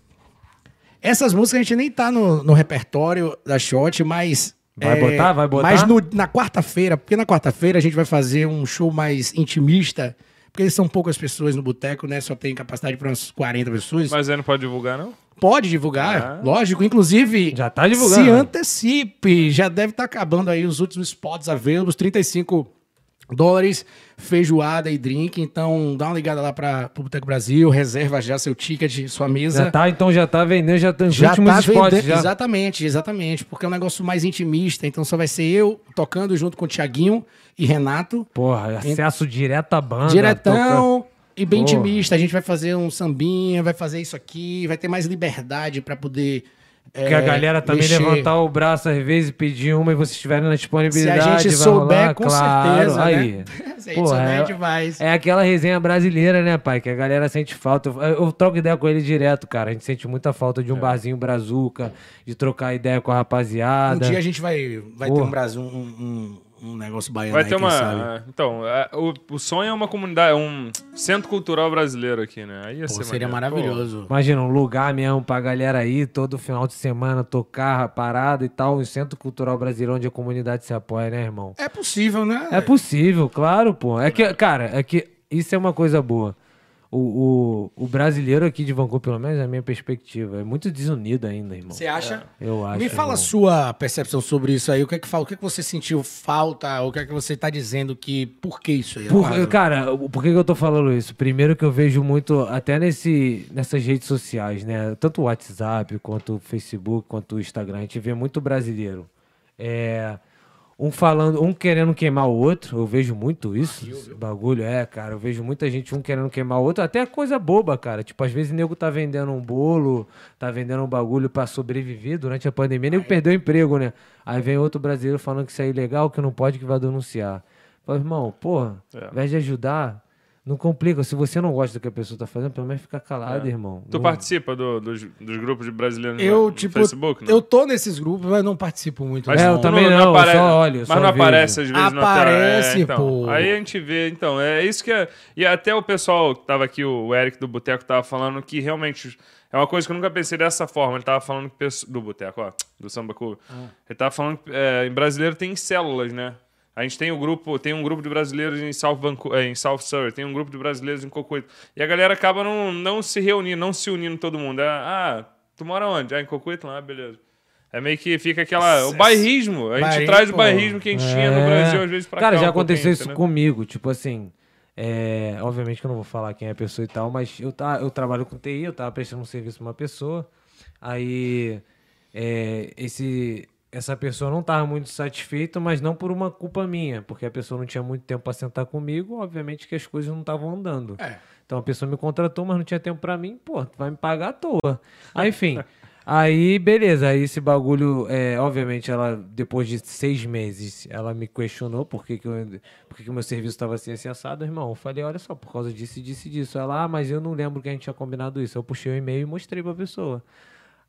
Essas músicas a gente nem tá no, no repertório da Shot, mas. é, Vai botar? Vai botar? Mas no- na quarta-feira, porque na quarta-feira a gente vai fazer um show mais intimista, porque são poucas pessoas no boteco, né? Só tem capacidade para umas 40 pessoas. Mas aí não pode divulgar, não? Pode divulgar, Ah. lógico. Inclusive, Já tá divulgando. se antecipe. Já deve estar acabando aí os últimos spots available, 35 dólares, feijoada e drink. Então, dá uma ligada lá para o Boteco Brasil, reserva já seu ticket, sua mesa. Já tá, então já tá vendendo, já tá nos Já últimos tá spots. vendendo- Já. Exatamente, exatamente. Porque é um negócio mais intimista. Então só vai ser eu tocando junto com o Thiaguinho e Renato. Porra, acesso direto à banda. toca- diretão e bem Porra. intimista. A gente vai fazer um sambinha, vai fazer isso aqui, vai ter mais liberdade pra poder. Porque é, a galera também mexer. levantar o braço às vezes e pedir uma e vocês estiverem na Se disponibilidade. a gente souber, rolar, com claro. certeza. Aí. Né? Se a gente Porra, souber, é- gente faz. É aquela resenha brasileira, né, pai? Que a galera sente falta. Eu, eu troco ideia com ele direto, cara. A gente sente muita falta É. de um barzinho brazuca, de trocar ideia com a Um rapaziada. dia a gente vai, vai ter um um, um, um negócio baiano Vai aí, ter quem uma. sabe. ah, Então, é, o, o sonho é uma comunidade, é um centro cultural brasileiro aqui, né? Aí ia Pô, ser seria maneiro. maravilhoso. Imagina, um lugar mesmo pra galera aí, todo final de semana, tocar, parada e tal. Um centro cultural brasileiro onde a comunidade se apoia, né, irmão? É possível, né? É possível, claro, pô. É que, cara, é que isso é uma coisa boa. O, o, o brasileiro aqui de Vancouver, pelo menos, é a minha perspectiva, é muito desunido ainda, irmão. Você acha? Eu acho. Me fala a irmão. sua percepção sobre isso aí. O que é que fala? O que é que você sentiu falta? O que é que você tá dizendo que. Por que isso aí? Por- cara, por que, que eu tô falando isso? Primeiro que eu vejo muito, até nesse, nessas redes sociais, né? Tanto o WhatsApp, quanto o Facebook, quanto o Instagram, a gente vê muito brasileiro. É, um falando, um querendo queimar o outro, eu vejo muito isso. Esse bagulho, é, cara. Eu vejo muita gente, um querendo queimar o outro, até coisa boba, cara. Tipo, às vezes o nego tá vendendo um bolo, tá vendendo um bagulho pra sobreviver durante a pandemia, o nego perdeu o emprego, né? Aí vem outro brasileiro falando que isso é ilegal, que não pode, que vai denunciar. Fala, irmão, porra, É. ao invés de ajudar, Não complica. Se você não gosta do que a pessoa tá fazendo, pelo menos fica calado, irmão. Tu Não- participa do- dos, dos grupos de brasileiros Eu, no, tipo, no Facebook? não? eu tô nesses grupos, mas não participo muito. Mas É, não. eu também não, eu só olho, Mas só não vejo. aparece às vezes no Aparece, teu- é, então. pô. Aí a gente vê, então, é isso que é. E até o pessoal que tava aqui, o Eric do Boteco, tava falando que realmente é uma coisa que eu nunca pensei dessa forma. Ele tava falando que do Boteco, ó, do Samba Cuba. Ah. Ele tava falando que é, em brasileiro tem células, né? A gente tem o grupo, tem um grupo de brasileiros em South, Vanco- eh, em South Surrey, tem um grupo de brasileiros em Cocuito. E a galera acaba não, não se reunindo, não se unindo todo mundo. É, ah, tu mora onde? Ah, em Cocuito? Ah, beleza. É meio que fica aquela. O bairrismo. A gente traz o bairrismo que a gente tinha no É. Brasil, às vezes, pra Cara, cá. já um aconteceu isso entendeu? comigo. Tipo assim, é, obviamente que eu não vou falar quem é a pessoa e tal, mas eu, tá, eu trabalho com TI, eu tava prestando um serviço pra uma pessoa. Aí, é, esse, essa pessoa não tava muito satisfeita, mas não por uma culpa minha, porque a pessoa não tinha muito tempo pra sentar comigo, obviamente que as coisas não estavam andando. É. Então a pessoa me contratou, mas não tinha tempo pra mim, pô, tu vai me pagar à toa. Aí, enfim. Aí, beleza, aí esse bagulho, é, obviamente, ela, depois de seis meses, ela me questionou por que, que, eu, por que, que o meu serviço estava assim, assim, assado, irmão. Eu falei, olha só, por causa disso, disso e disso. Ela, ah, mas eu não lembro que a gente tinha combinado isso. Eu puxei o e-mail e mostrei pra pessoa.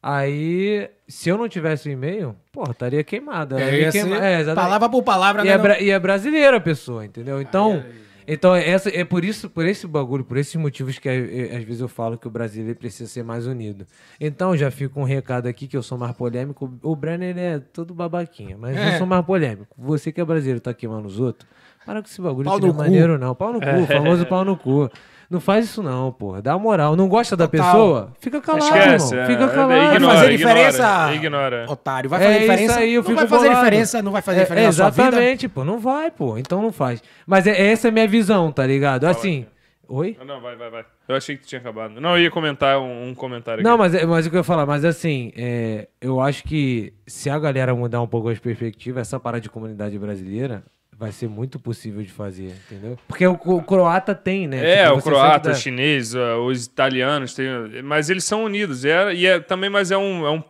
Aí, se eu não tivesse o e-mail, pô, estaria queimada. Ela É, ia queima- é, palavra por palavra, E né? é, bra- e é brasileira a pessoa, entendeu? Então, então essa, é por isso, por esse bagulho, por esses motivos que eh, às vezes eu falo que o brasileiro precisa ser mais unido. Então, já fica um recado aqui que eu sou mais polêmico. O Brenner é todo babaquinha, mas É. eu sou mais polêmico. Você que é brasileiro tá queimando os outros, para com esse bagulho Pau que não é cu. maneiro, não. Pau no cu, famoso pau no cu. Não faz isso não, porra. Dá moral. Não gosta da Total. pessoa? Fica calado, Esquece. irmão. é, Fica é, calado. Vai ignora, fazer ignora, diferença, Ignora. otário. Vai É fazer isso diferença. aí, eu não vai fazer bolado. diferença, não vai fazer É, diferença na sua vida. Exatamente, pô. Não vai, pô. Então não faz. Mas é, essa é a minha visão, tá ligado? Assim. Oi? Ah, Não, vai, vai, vai. Eu achei que tu tinha acabado. Não, eu ia comentar um, um comentário Não, aqui. mas, é- mas o que eu ia falar, mas assim, é, eu acho que se a galera mudar um pouco as perspectivas, essa parada de comunidade brasileira vai ser muito possível de fazer, entendeu? Porque o, o croata tem, né? É, Tipo, o croata, sempre o dá- chinês, uh, os italianos, tem, mas eles são unidos. E é, e é- também, mas é um, é um,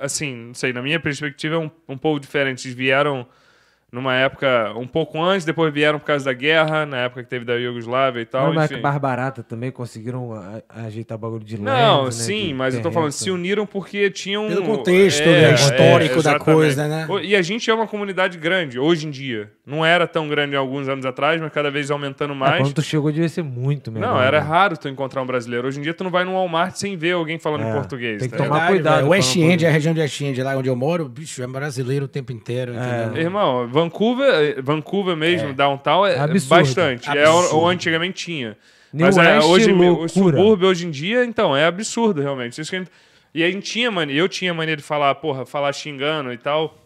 assim, não sei, na minha perspectiva é um, um povo diferente. Eles vieram numa época um pouco antes, depois vieram por causa da guerra, na época que teve da Iugoslávia e tal. Mas enfim. mais barata também conseguiram ajeitar bagulho de Não, land, né, sim, de mas eu tô falando, se uniram porque tinham. Pelo contexto, né, histórico da exatamente. coisa, né? O- E a gente é uma comunidade grande, hoje em dia. Não era tão grande há alguns anos atrás, mas cada vez aumentando Ah, mais. quando tu chegou devia ser muito melhor. Não, era né? raro tu encontrar um brasileiro. Hoje em dia tu não vai num Walmart sem ver alguém falando É, português. tem que tá tomar cuidado com West End, a região de West End, lá onde eu moro, bicho, é brasileiro o tempo inteiro, entendeu? Irmão, Vancouver, Vancouver mesmo, downtown, é Absurdo. bastante. É Absurdo. o, o antigamente tinha. New Mas é, hoje, o loucura. subúrbio hoje em dia, então, é absurdo, realmente. Isso que a gente- E a gente tinha mania, eu tinha mania de falar, porra, falar xingando e tal.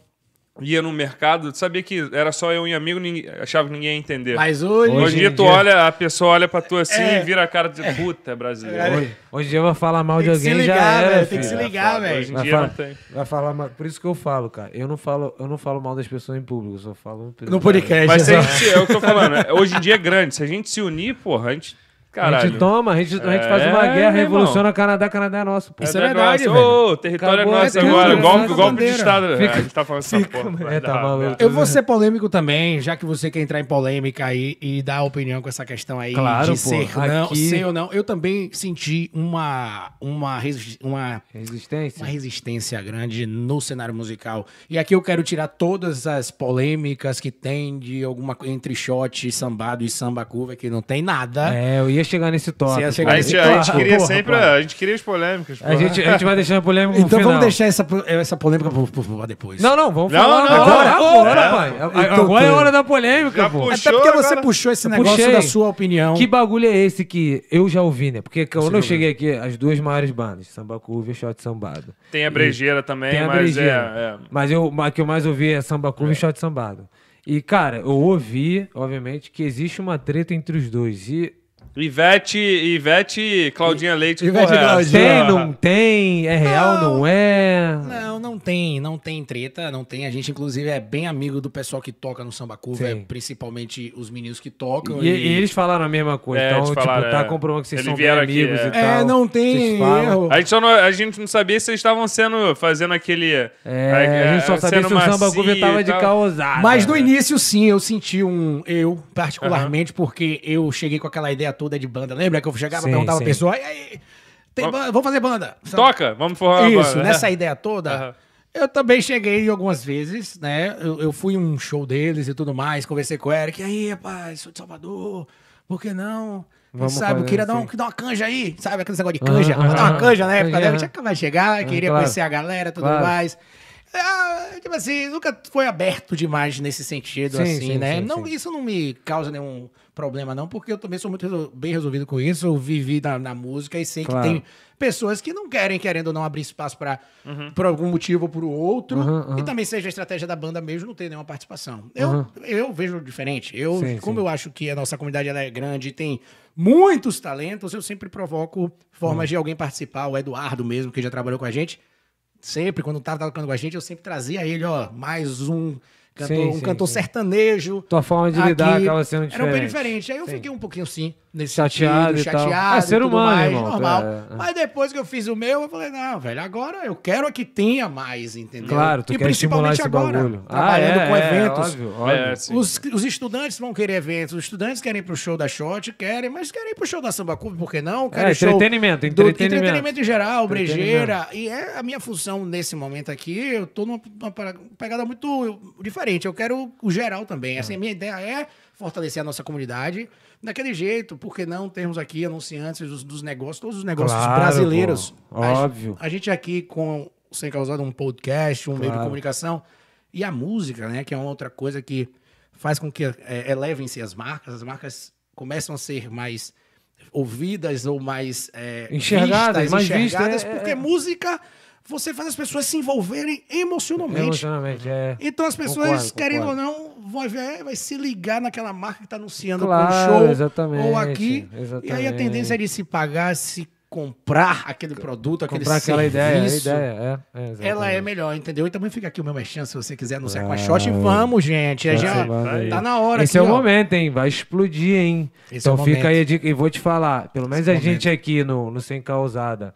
Ia no mercado, sabia que era só eu e um amigo, ninguém, achava que ninguém ia entender. Mas hoje. Hoje em dia, tu olha, a pessoa olha pra tu assim É. e vira a cara de puta, é brasileiro. Hoje, hoje em dia vai falar mal de Tem que se alguém já ligar, era, velho, tem que se ligar, Hoje velho. em Vai dia falar, não tem. vai falar mal. Por isso que eu falo, cara. Eu não falo, eu não falo mal das pessoas em público, eu só falo No podcast. Mas se a é gente, se- é o que eu tô falando, é, hoje em dia é grande. Se a gente se unir, porra, a gente. A Caralho. gente toma, a gente, a gente faz É, uma guerra, meu revoluciona Canadá, Canadá é nosso, pô. Isso é da verdade, velho. Ô, o território Acabou, é nosso é agora. Golpe, golpe de. Estado. É, Fica- a gente tá falando essa porra. é, tá dar- maluco. Eu vou ser polêmico também, já que você quer entrar em polêmica aí e dar opinião com essa questão aí Claro, de pô, ser, não, ser ou não. Eu também senti uma, uma, resi- uma, Resistência. uma resistência grande no cenário musical. E aqui eu quero tirar todas as polêmicas que tem de alguma co- entre shot, sambado e samba curva, que não tem nada. É, eu ia chegar nesse tópico. Ia chegar A nesse gente, a gente queria porra, sempre. porra. A gente queria as polêmicas. A gente, a gente vai deixando a polêmica no Então final. vamos deixar essa, essa polêmica pra depois. Não, não, vamos Não, falar não, agora. agora, é. pai. Então, agora é hora da polêmica, Já pô. puxou. Até porque você agora. puxou esse negócio puxei. da sua opinião. Que bagulho é esse que eu já ouvi, né? Porque quando eu cheguei aqui, as duas maiores bandas, Samba Curva e Shot Sambado. Tem a brejeira também, Tem a mas brejeira. é. é. Mas eu, o que eu mais ouvi é Samba Curva e Shot Sambado. E, cara, eu ouvi, obviamente, que existe uma treta entre os dois. E Ivete, Ivete e Claudinha Leite. Ivete porra, é e? Claudinha. tem, não tem, é real, não, é. Não, não tem, não tem treta, não tem. A gente, inclusive, é bem amigo do pessoal que toca no Samba Curva, é, principalmente os meninos que tocam. E, e eles falaram a mesma coisa. É, então, tipo, falaram, tá é. comprovando que vocês Eles são bem vieram aqui, amigos é. e tal. É, não tem erro. A gente, só não, a gente não sabia se eles estavam sendo, fazendo aquele... É, a gente só sabia sendo se o Samba Curva e tava de causada. Mas no início, sim, eu senti um. Eu, particularmente, porque eu cheguei com aquela ideia toda de banda. Lembra que eu chegava Sim, e perguntava sim. a pessoa, e aí, tem banda, vamos fazer banda. Toca, vamos formar uma Isso, banda. nessa ideia toda. Aham. Eu também cheguei algumas vezes, né? Eu, eu fui em um show deles e tudo mais, conversei com o Eric. E aí, rapaz, sou de Salvador, por que não? Quem Vamos sabe, eu queria dar, um, assim. dar uma canja aí, sabe? Aquele negócio de canja. Vou dar uma canja na época, né? Tinha que chegar, queria claro. conhecer a galera e tudo Claro. mais. Ah, tipo assim, nunca foi aberto demais nesse sentido, Sim, assim, sim, né? sim, não, sim. Isso não me causa nenhum problema, não, porque eu também sou muito resol- bem resolvido com isso. Eu vivi na, na música e sei Claro. que tem pessoas que não querem, querendo ou não, abrir espaço para por algum motivo ou por outro. Uhum, uhum. E também seja a estratégia da banda mesmo não ter nenhuma participação. Eu, eu vejo diferente. Eu, Sim, como sim. eu acho que a nossa comunidade ela é grande e tem muitos talentos, eu sempre provoco formas de alguém participar. O Eduardo mesmo, que já trabalhou com a gente, sempre, quando tava tocando com a gente, eu sempre trazia ele, ó, mais um cantor, Sim, um sim, cantor sim. sertanejo. Tua forma de lidar Aqui. acaba sendo Era um bem diferente. diferente. Aí eu fiquei um pouquinho assim, nesse Chateado sentido, e tal. chateado. É ser humano, mais, irmão, normal. é. Mas depois que eu fiz o meu, eu falei, não, velho, agora eu quero é que tenha mais, entendeu? Claro, tu e quer estimular esse bagulho. trabalhando ah, é, com é, eventos. óbvio, óbvio. É, sim. Os, os estudantes vão querer eventos, os estudantes querem ir pro show da Shot, querem, mas querem ir pro show da Samba Clube, por que não? Querem É, show entretenimento, do- entretenimento. entretenimento em geral, brejeira. E é a minha função nesse momento aqui, eu tô numa, numa para- pegada muito diferente. Eu quero o geral também. Assim, a minha ideia é fortalecer a nossa comunidade daquele jeito, por que não termos aqui anunciantes dos, dos negócios, todos os negócios Claro, brasileiros. pô, A- óbvio. A, gente aqui com Sem Causado um podcast, um meio de Claro. comunicação e a música, né, que é uma outra coisa que faz com que é, elevem-se as marcas, as marcas começam a ser mais ouvidas ou mais é, Enxergadas, vistas, mais enxergadas, vistas, é, porque é. música você faz as pessoas se envolverem emocionalmente. Emocionalmente, é. Então as pessoas, Concordo, querendo concordo. ou não, vão ver, vai se ligar naquela marca que está anunciando Claro, com o show exatamente, ou aqui. E aí a exatamente. tendência é de se pagar, se comprar aquele produto, aquele Comprar aquela ideia, serviço. ideia, é. é exatamente. Ela é melhor, entendeu? E também fica aqui o meu chance se você quiser anunciar com a Ah, Shot. Vamos, gente. Tá salvando aí. tá na hora Esse aqui, é o ó. momento, hein? Vai explodir, hein? Esse é então o fica momento. aí a dica. E vou te falar, pelo menos Esse a gente aqui no, no Sem Causada,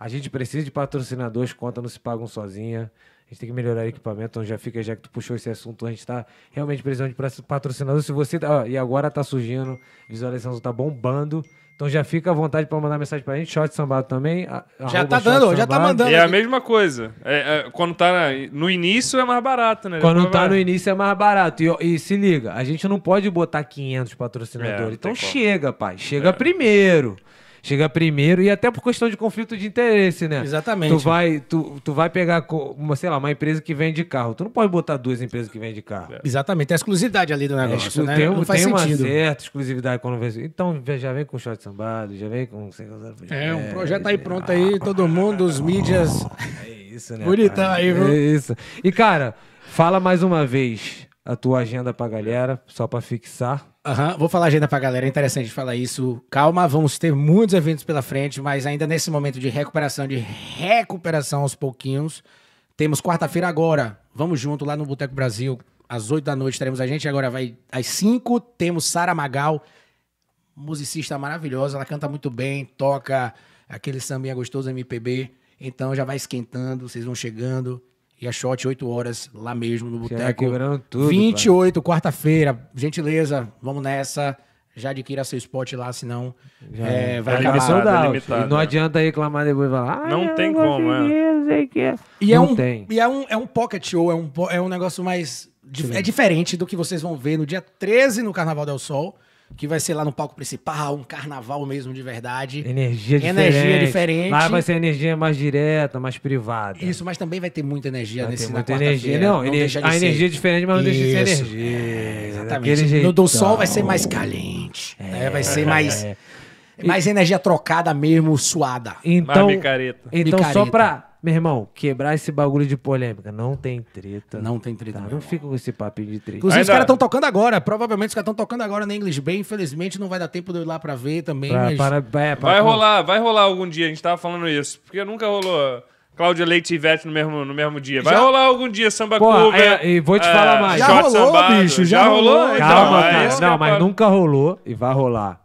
a gente precisa de patrocinadores, conta não se pagam sozinha. A gente tem que melhorar o equipamento, então já fica, já que tu puxou esse assunto, a gente tá realmente precisando de patrocinador. Se você. tá- ó, e agora tá surgindo, visualização tá bombando. Então já fica à vontade para mandar mensagem pra gente. Shot Sambado também. a- Já tá dando, já tá mandando. E é a mesma coisa. É, é, quando tá na- no início é mais barato, né? Quando tá no início é mais barato. E, e se liga, a gente não pode botar 500 É, patrocinadores. não então tem como. chega, pai. Chega primeiro. Chega primeiro e até por questão de conflito de interesse, né? Exatamente. Tu vai, tu, tu vai pegar, uma, sei lá, uma empresa que vende carro. Tu não pode botar duas empresas que vendem carro. Exatamente, tem a exclusividade ali do É, negócio, exclu- né? tem não faz tem uma sentido. certa exclusividade quando vê. Então já vem com shot sambado, já vem com. É, um projeto aí pronto aí, todo mundo, os mídias. É isso, né? Bonitão aí, viu? É isso. E, cara, fala mais uma vez a tua agenda pra galera, só pra fixar. Aham, Vou falar agenda pra galera, é interessante falar isso. Calma, vamos ter muitos eventos pela frente, mas ainda nesse momento de recuperação, de recuperação aos pouquinhos. Temos quarta-feira agora, vamos junto lá no Boteco Brasil, às 8 da noite teremos a gente, agora vai às 5, temos Sara Magal, musicista maravilhosa, ela canta muito bem, toca aquele sambinha gostoso MPB, então já vai esquentando, vocês vão chegando. E a shot 8 horas lá mesmo no Já Boteco. tudo, 28, quarta-feira. Gentileza, vamos nessa. Já adquira seu spot lá, senão é, vai é acabar. limitado, out. limitado, E não é. adianta reclamar depois e falar. "Ah, Não tem não como, consegui, não sei o quê." E é não um, tem. E é um, é um pocket show, é um, é um negócio mais. dif- É diferente do que vocês vão ver no dia 13 no Carnaval del Sol, que vai ser lá no palco principal, um carnaval mesmo de verdade. Energia diferente. Energia diferente. Lá vai ser energia mais direta, mais privada. Isso, mas também vai ter muita energia Vai nesse ter muita quarta-feira. energia. Não, energia- deixa de a ser. energia é diferente, mas não deixa de ser Isso. energia. É, exatamente. No do sol vai ser mais caliente. né? Vai ser mais. Mais energia trocada mesmo, suada. Então, Mais micareta. então só Micareta. pra, meu irmão, quebrar esse bagulho de polêmica. Não tem treta. Não tem treta. Tá, não irmão. fica com esse papinho de treta. Inclusive, os Ainda- caras estão tocando agora. Provavelmente os caras estão tocando agora na English Bay. Infelizmente, não vai dar tempo de eu ir lá pra ver também. Pra- mas... para- é, pra- Vai rolar, vai rolar algum dia, a gente tava falando isso. Porque nunca rolou Cláudia Leite e Ivete no mesmo, no mesmo dia. Vai Já- rolar algum dia samba Pô, cover. é, e vou te falar mais. Já rolou, sambado. bicho, já rolou. Então, Calma, é cara. que Não, mas nunca rolou e vai rolar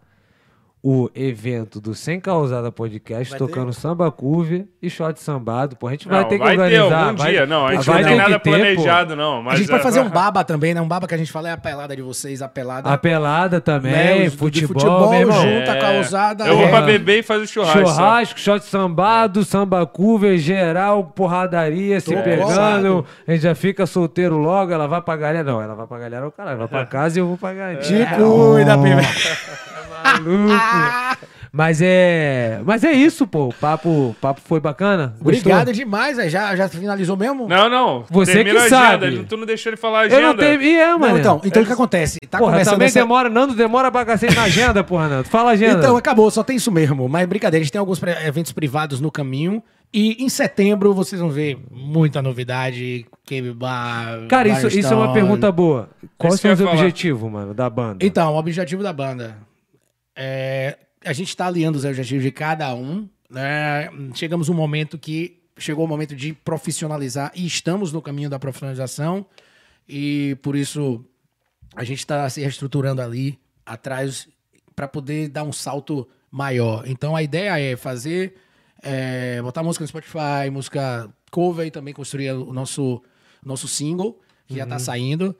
o evento do Sem Causada Podcast Vai tocando samba curve e shot sambado. Pô, a gente vai Não, ter que vai ter organizar. algum vai- dia. Não, a gente vai não tem ter nada ter, pô. planejado, não. Mas a gente pode é, fazer vai- um baba também, né? Um baba que a gente fala é a pelada de vocês, a pelada. A pelada também, né? Futebol, meu irmão. junta com a ousada. Eu vou é. pra beber e fazer o churrasco. Churrasco, shot sambado, samba cover, geral, porradaria, se Tô pegando. colado. A gente já fica solteiro logo, ela vai pra galera. Não, ela vai pra galera, o caralho, vai pra casa e eu vou pra galera. Te cuida, bebê. Maluco. Mas é. Mas é isso, pô. O papo, o papo foi bacana. Gostou? Obrigado demais, velho. Já, já finalizou mesmo? Não, não. Você que a sabe. agenda. Tu não deixou ele falar a agenda. Eu não tenho. E é, mano. então, então o que acontece? Tá porra, começando também essa- demora, Nando demora pra cacete na agenda, porra, Nando. Fala a agenda. Então, acabou, só tem isso mesmo. Mas brincadeira, a gente tem alguns pre- eventos privados no caminho. E em setembro vocês vão ver muita novidade. Game Bar. Cara, isso, isso é uma pergunta boa. Quais Isso que são eu os ia falar. objetivos, mano, da banda? Então, o objetivo da banda é. A gente está alinhando os objetivos de cada um. Né? Chegamos um momento que chegou o momento de profissionalizar e estamos no caminho da profissionalização. E por isso a gente está se reestruturando ali atrás para poder dar um salto maior. Então a ideia é fazer, é, botar música no Spotify, música cover e também construir o nosso, nosso single, que já está saindo.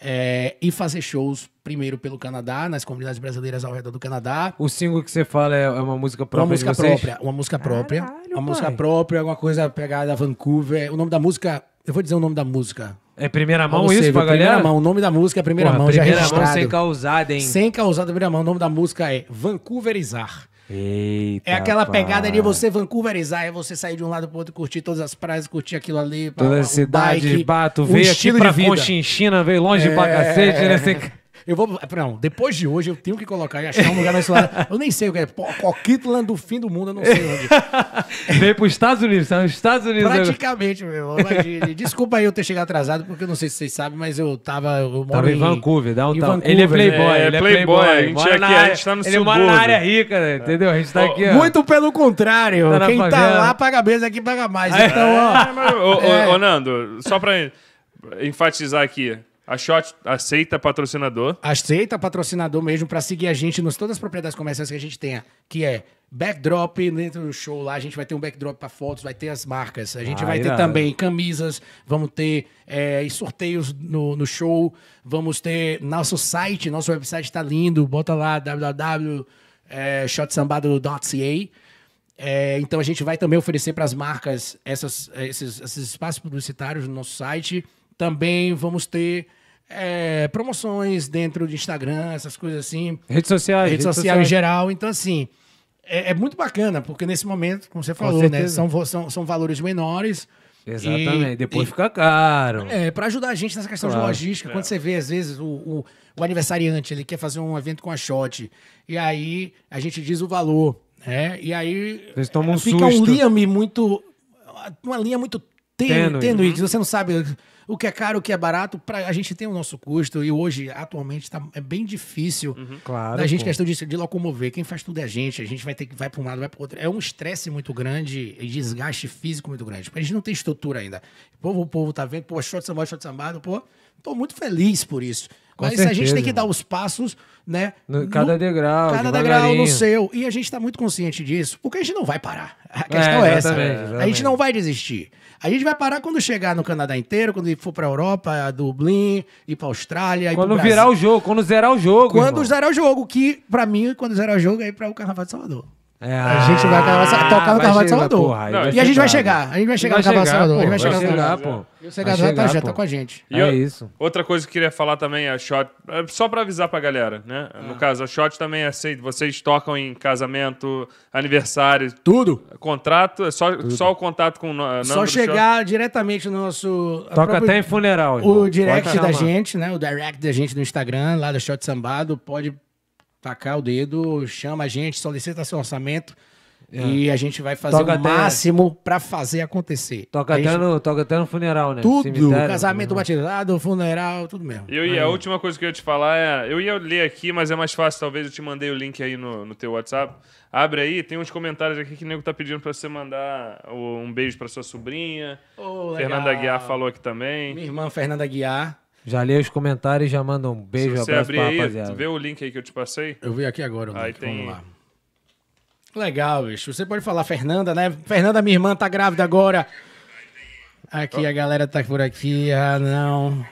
É, e fazer shows primeiro pelo Canadá, nas comunidades brasileiras ao redor do Canadá. O single que você fala é é uma música própria Uma música de vocês? própria, uma música própria. Caralho, uma música pai. própria, alguma coisa pegada a Vancouver. O nome da música, eu vou dizer o nome da música. É primeira mão você isso pra primeira galera? mão, o nome da música é primeira Porra, mão, já primeira mão registrado. sem causada, hein? Sem causar da primeira mão, o nome da música é Vancouverizar. Eita, É aquela pegada de você Vancouverizar, é você sair de um lado pro outro, curtir todas as praias, curtir aquilo ali. Toda a cidade, bike, bato, veio aqui estilo pra. Conchinchina, veio longe pra É. cacete, né? Sem- Eu vou. Não, depois de hoje eu tenho que colocar e achar um lugar na celular. Eu nem sei o que é. Coquitland do fim do mundo, eu não sei onde. Veio pros Estados Unidos, tá nos Estados Unidos. Praticamente, meu irmão. Imagine. Desculpa aí eu ter chegado atrasado, porque eu não sei se vocês sabem, mas eu tava. Eu moro Tava em Vancouver, dá um em tal. Vancouver, Ele é playboy, É, ele é playboy, playboy. a gente mora é aqui, a gente tá no Ele mora na área rica, né? entendeu? A gente tá aqui, ó. Muito pelo contrário. Tá Quem tá lá paga menos, aqui paga mais. É. Então, ó. Mas, ô, ô, É. ô, Nando, só pra enfatizar aqui. A Shot aceita patrocinador. Aceita patrocinador mesmo pra seguir a gente nos todas as propriedades comerciais que a gente tenha, que é backdrop dentro do show lá, a gente vai ter um backdrop pra fotos, vai ter as marcas, a gente Ah, vai ter irado. também camisas, vamos ter é, sorteios no, no show, vamos ter nosso site, nosso website tá lindo, bota lá www.shotsambado.ca é, então a gente vai também oferecer para as marcas essas, esses, esses espaços publicitários no nosso site. Também vamos ter é, promoções dentro do Instagram, essas coisas assim. Redes sociais. rede social em geral. Então, assim, é, é muito bacana, porque nesse momento, como você falou, né? São, são, são valores menores. Exatamente. E- Depois e- fica caro. é, para ajudar a gente nessa questão Claro. de logística, quando você vê, às vezes, o, o, o aniversariante, ele quer fazer um evento com a shot, e aí a gente diz o valor, né? E aí Vocês tomam um fica um susto. liame muito. Uma linha muito tênue, Tênue. tênue, que você não sabe o que é caro, o que é barato. Pra, a gente tem o nosso custo, e hoje, atualmente, tá, é bem difícil Claro. da gente pô. questão de, de locomover. Quem faz tudo é a gente. A gente vai ter que vai para um lado, vai para outro. É um estresse muito grande e desgaste físico muito grande. Porque a gente não tem estrutura ainda. O povo, o povo tá vendo, pô, shot sambado, shot sambado, pô. Tô muito feliz por isso. Com Mas a gente certeza, tem que dar os passos, né? No- cada degrau, Cada degrau no seu. E a gente tá muito consciente disso, porque a gente não vai parar. A questão é, essa. exatamente, A gente não vai desistir. A gente vai parar quando chegar no Canadá inteiro, quando for pra Europa, Dublin, ir pra Austrália, Quando virar o jogo, quando zerar o jogo. Quando irmão. zerar o jogo, que pra mim, quando zerar o jogo, é ir pra o Carnaval de Salvador. É, A gente vai acabar- tocar no Carnaval de chegar, Salvador. porra, Não, E a gente vai chegar. chegar. A gente vai chegar Vai no Carnaval de chegar, Salvador. pô, A gente vai chegar vai no chegar, Carnaval. pô. E o já, tá, chegar, já tá com a gente. E É eu- isso. Outra coisa que eu queria falar também, a Shot, é só pra avisar pra galera, né? Ah. No caso, a Shot também aceita. Vocês tocam em casamento, aniversário, Tudo. contrato, é só, só o contato com o Só chegar diretamente no nosso... Toca própria- até em funeral. irmão. O direct da gente, né? O direct da gente no Instagram, lá da Shot Sambado, pode tacar o dedo, chama a gente, solicita seu orçamento. E a gente vai fazer Toca o até- máximo pra fazer acontecer. Toca gente- até, no, toca até no funeral, né? Tudo, Cemitério. casamento, batizado, funeral, tudo mesmo. Eu ia, a última coisa que eu ia te falar é. Eu ia ler aqui, mas é mais fácil, talvez eu te mandei o link aí no, no teu WhatsApp. Abre aí, tem uns comentários aqui que o nego tá pedindo pra você mandar um beijo pra sua sobrinha. Legal. Fernanda Aguiar falou aqui também. Minha irmã Fernanda Guiar. Já lê os comentários e já manda um beijo, Se você abraço abrir pra aí, rapaziada. vê o link aí que eu te passei. Eu vi aqui agora o Aí link, tem- vamos lá. Legal, bicho. Você pode falar Fernanda, né? Fernanda, minha irmã, tá grávida agora. Aqui, a galera tá por aqui. Ah, não.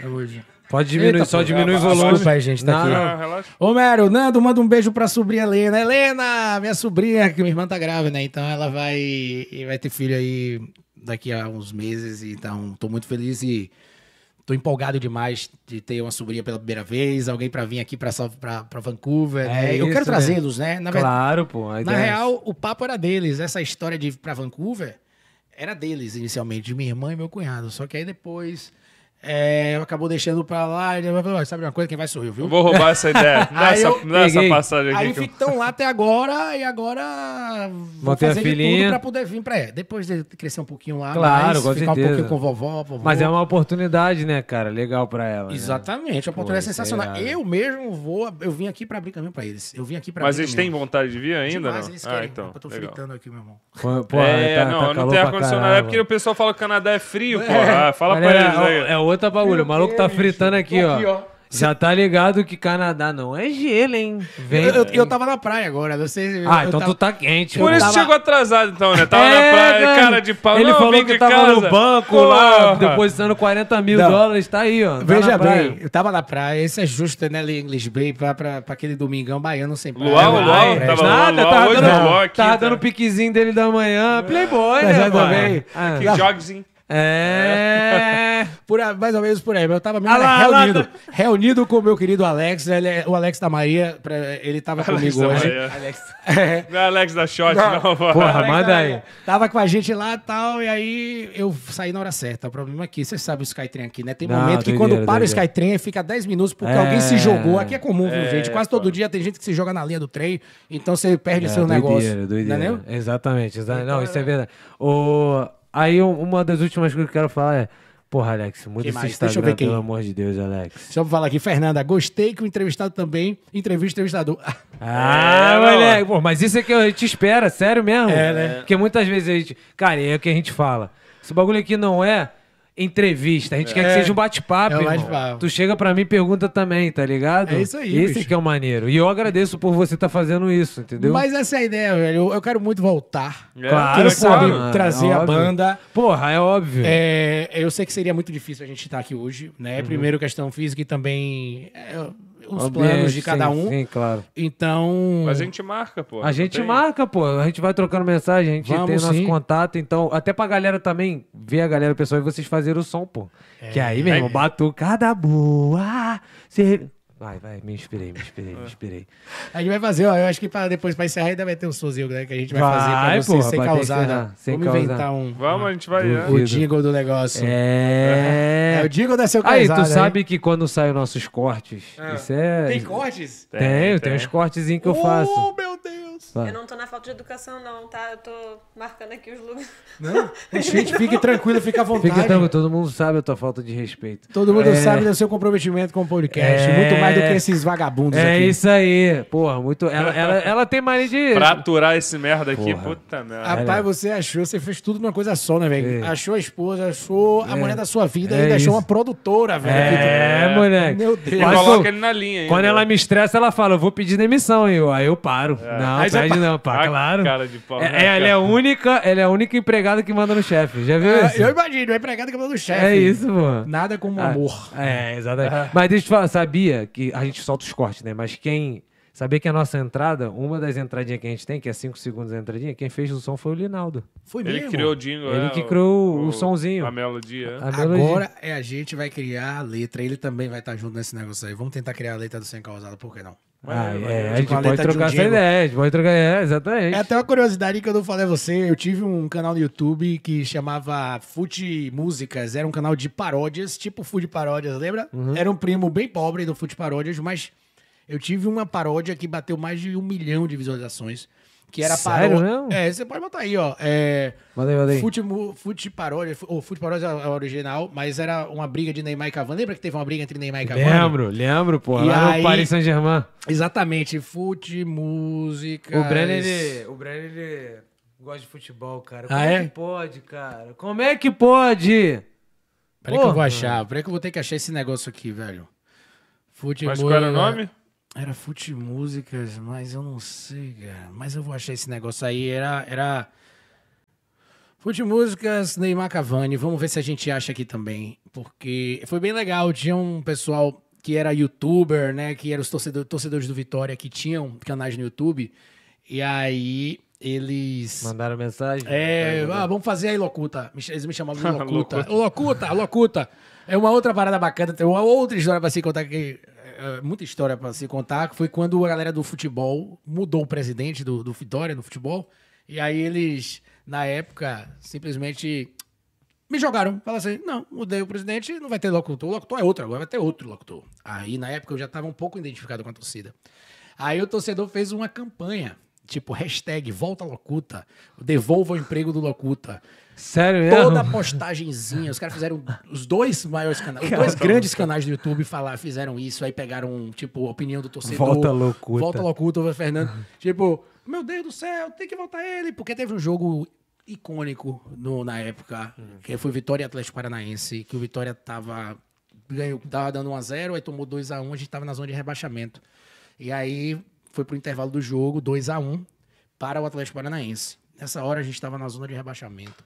Eu vou- Pode diminuir, Eita, só pô, diminui o volume. aí, gente, tá Não, aqui. não. Ah, relaxa. Homero, Nando, manda um beijo pra sobrinha Helena. Helena, minha sobrinha, que minha irmã tá grávida, né? Então ela vai, vai ter filho aí daqui a uns meses. Então tô muito feliz e tô empolgado demais de ter uma sobrinha pela primeira vez. Alguém pra vir aqui pra Vancouver. É né? Eu isso, quero né? trazê-los, né? Na verdade, Claro, pô. na é real, o papo era deles. Essa história de ir pra Vancouver era deles inicialmente, de minha irmã e meu cunhado. Só que aí depois é, acabou deixando pra lá. Ele falou: "Ó, sabe uma coisa? Quem vai sou eu, viu? Eu vou roubar essa ideia. Dá essa, eu dá essa peguei. passagem aqui. Aí que ficam lá até agora e agora vou a fazer de filhinha. tudo pra poder vir pra é. Depois de crescer um pouquinho lá, Claro, com ficar certeza. um pouquinho com vovó, vovô. Mas é uma oportunidade, né, cara? Legal pra ela. né? Exatamente, a oportunidade Pô, é é sensacional. irado. eu mesmo vou, eu vim aqui pra abrir caminho pra eles. Eu vim aqui pra Mas eles têm vontade de vir ainda, Demais, não? eles Ah, querem. então. Eu tô legal. fritando aqui, meu irmão. Pô, pô, é, tá- não, tá não tem ar-condicionado. É porque o pessoal fala que o Canadá é frio, pô. Ah, fala pra eles é, aí. é outra bagulho. O maluco tá fritando aqui, ó. Aqui, ó. Já tá ligado que Canadá não é gelo, hein? Vem. Eu, eu, eu tava na praia agora, não sei se. Ah, então tava- tu tá quente, Por isso tava- chegou atrasado, então, né? Tava É, na praia, velho. cara de pau. Ele não, falou que de tava casa. no banco lá, Porra. depositando 40 mil Não. dólares. Tá aí, ó. Tá Veja bem, eu tava na praia, esse é justo, né, English Bay, pra, pra, pra aquele domingão baiano sem praia. Luau, luau, presta. tava Nada, luau, tava hoje dando, luau aqui, tava tá? dando piquezinho dele da manhã. Playboy, Mas né, mano? também. Ah, Que jogzinho. É. Por aí, mais ou menos por aí. mas Eu tava mesmo Ah lá, reunido. lá, Reunido com o meu querido Alex. Ele é- o Alex da Maria, pra- ele tava comigo da hoje. Maria. É, Não é Alex da Shot, não. pô. Porra, Alex manda da aí. Tava com a gente lá e tal, e aí eu saí na hora certa. O problema é que você sabe o Skytrain aqui, né? Tem Não, momento que quando para o Skytrain fica 10 minutos porque É. alguém se jogou. Aqui é comum, viu, É, gente? Quase todo pô. dia tem gente que se joga na linha do trem, então você perde É, seu doideira, negócio. doideira. Entendeu? Exatamente, exa- Não, isso é verdade. O... Aí um- uma das últimas coisas que eu quero falar é. Porra, Alex, muda esse mais? Deixa eu Instagram, ver quem. pelo amor de Deus, Alex. Deixa eu falar aqui, Fernanda. Gostei que o entrevistado também entrevista o entrevistador. Ah, É, moleque. Pô, mas isso é que a gente espera, sério mesmo. É, né? Porque muitas vezes a gente. Cara, é o que a gente fala. Esse bagulho aqui não é entrevista. A gente quer que seja um bate-papo. É um bate-papo. Tu chega pra mim e pergunta também, tá ligado? É isso aí, Esse bicho. que é o maneiro. E eu agradeço por você estar fazendo isso, entendeu? Mas essa é a ideia, velho. Eu, eu quero muito voltar. É, Claro, Quem sabe mano, trazer a óbvio. banda. Porra, é óbvio. É, eu sei que seria muito difícil a gente estar aqui hoje, Uhum. né? Primeiro questão física e também é, os Ambiente, planos de cada um. Sim, claro. Então. Mas a gente marca, pô. A gente Tem- marca, pô. A gente vai trocando mensagem, a gente Vamos, tem nosso sim. contato. Então, até pra galera também ver a galera, pessoal, e vocês fazerem o som, pô. Que aí, meu irmão, batucada boa. Cê... Vai, vai, me inspirei, me inspirei, me inspirei. A gente vai fazer, ó. Eu acho que pra, depois, pra encerrar, ainda vai ter um sozinho né, que a gente vai, Vai, fazer pra vocês porra, sem causar, né? sem Vamos causar. inventar um. Vamos, a gente vai. é. O jingle do negócio. É. É, o jingle da seu Aí, casado, tu sabe que quando saem nossos cortes, isso é. Tem cortes? Tem, tem, tem. uns cortezinhos que eu faço. Oh, meu Vai. Eu não tô na falta de educação, não, tá? Eu tô marcando aqui os lugares. Não, gente, fique tranquilo, fique à vontade. Fica tranquilo, todo mundo sabe a tua falta de respeito. Todo mundo É. sabe do seu comprometimento com o podcast. É. Muito mais do que esses vagabundos É aqui. isso aí. Porra, muito. Ela, ela, ela tem mania de. Pra aturar esse merda aqui, Porra. puta merda. Rapaz, você achou, você fez tudo numa coisa só, né, velho? É. Achou a esposa, achou a mulher da sua vida É e ainda achou uma produtora, velho. É, moleque. Meu Deus. E coloca ele na linha ainda. Quando ela me estressa, ela fala, eu vou pedir demissão. E eu, aí eu paro. Não, Não, pá, Ah, claro. cara de pau, É, né, ela é a única, ela é a única empregada que manda no chefe. Já viu É, isso? eu imagino, é empregado que é do chefe. É isso, pô. Nada como Ah, amor. É, exatamente. Mas deixa eu te falar, sabia que a gente solta os cortes, né? Mas quem. Sabia que a nossa entrada, uma das entradinhas que a gente tem, que é 5 segundos a entradinha, quem fez o som foi o Linaldo. Foi Ele mesmo. criou o jingle. Ele é, que criou o sonzinho. A melodia. A melodia. Agora é a gente vai criar a letra. Ele também vai estar junto nesse negócio aí. Vamos tentar criar a letra do Sem Causada, por que não? Ah, Vai, vai, é, vai. a gente pode trocar essa ideia, a gente pode trocar, é, exatamente. É até uma curiosidade que eu não falei a você. Eu tive um canal no YouTube que chamava Fute Músicas. Era um canal de paródias, tipo Fute Paródias, lembra? Uhum. Era um primo bem pobre do Fute Paródias, mas eu tive uma paródia que bateu mais de um milhão de visualizações. Que era Sério paró- mesmo? É, você pode botar aí, ó. É, manda aí. Fute, fute paródia, fu- ou Fute paródia é o original, mas era uma briga de Neymar e Cavani. Lembra que teve uma briga entre Neymar e Cavani? Lembro, lembro, pô. E Lá aí- no Paris Saint-Germain. Exatamente, fute, música. O Brenner, ele, o Brenner, ele gosta de futebol, cara. Como Ah, é? é? que pode, cara? Como é que pode? Peraí que eu vou achar. Peraí que eu vou ter que achar esse negócio aqui, velho. Fute Mas qual era o nome? Era Fute Músicas, mas eu não sei, cara. Mas eu vou achar esse negócio aí. Era. era... Fute Músicas, Neymar Cavani. Vamos ver se a gente acha aqui também. Porque foi bem legal. Tinha um pessoal que era youtuber, né? Que eram os torcedor- torcedores do Vitória que tinham canais no YouTube. E aí eles. Mandaram mensagem? É, ah, vamos fazer aí, Locuta. Eles me chamavam de Locuta. Locuta, Locuta. É uma outra parada bacana. Tem uma outra história pra se contar que. É, muita história pra se contar. Que foi quando a galera do futebol mudou o presidente do, do Vitória no futebol. E aí eles, na época, simplesmente me jogaram. Falaram assim: não, mudei o presidente, não vai ter locutor. O locutor é outro, agora vai ter outro locutor. Aí, na época, eu já estava um pouco identificado com a torcida. Aí o torcedor fez uma campanha, tipo, hashtag Volta Locuta, devolva o emprego do Locuta. Sério mesmo? Toda postagenzinha, os caras fizeram os dois maiores canais, os dois grandes canais do YouTube falar, fizeram isso, aí pegaram, tipo, a opinião do torcedor. Volta Locuta. Volta Locuta, o Fernando. tipo, meu Deus do céu, tem que voltar ele, porque teve um jogo icônico no- na época, que foi Vitória e Atlético Paranaense, que o Vitória tava, ganhou, tava dando 1x0, aí tomou 2x1, a, gente tava na zona de rebaixamento. E aí foi pro intervalo do jogo, 2x1 para o Atlético Paranaense. Nessa hora a gente tava na zona de rebaixamento.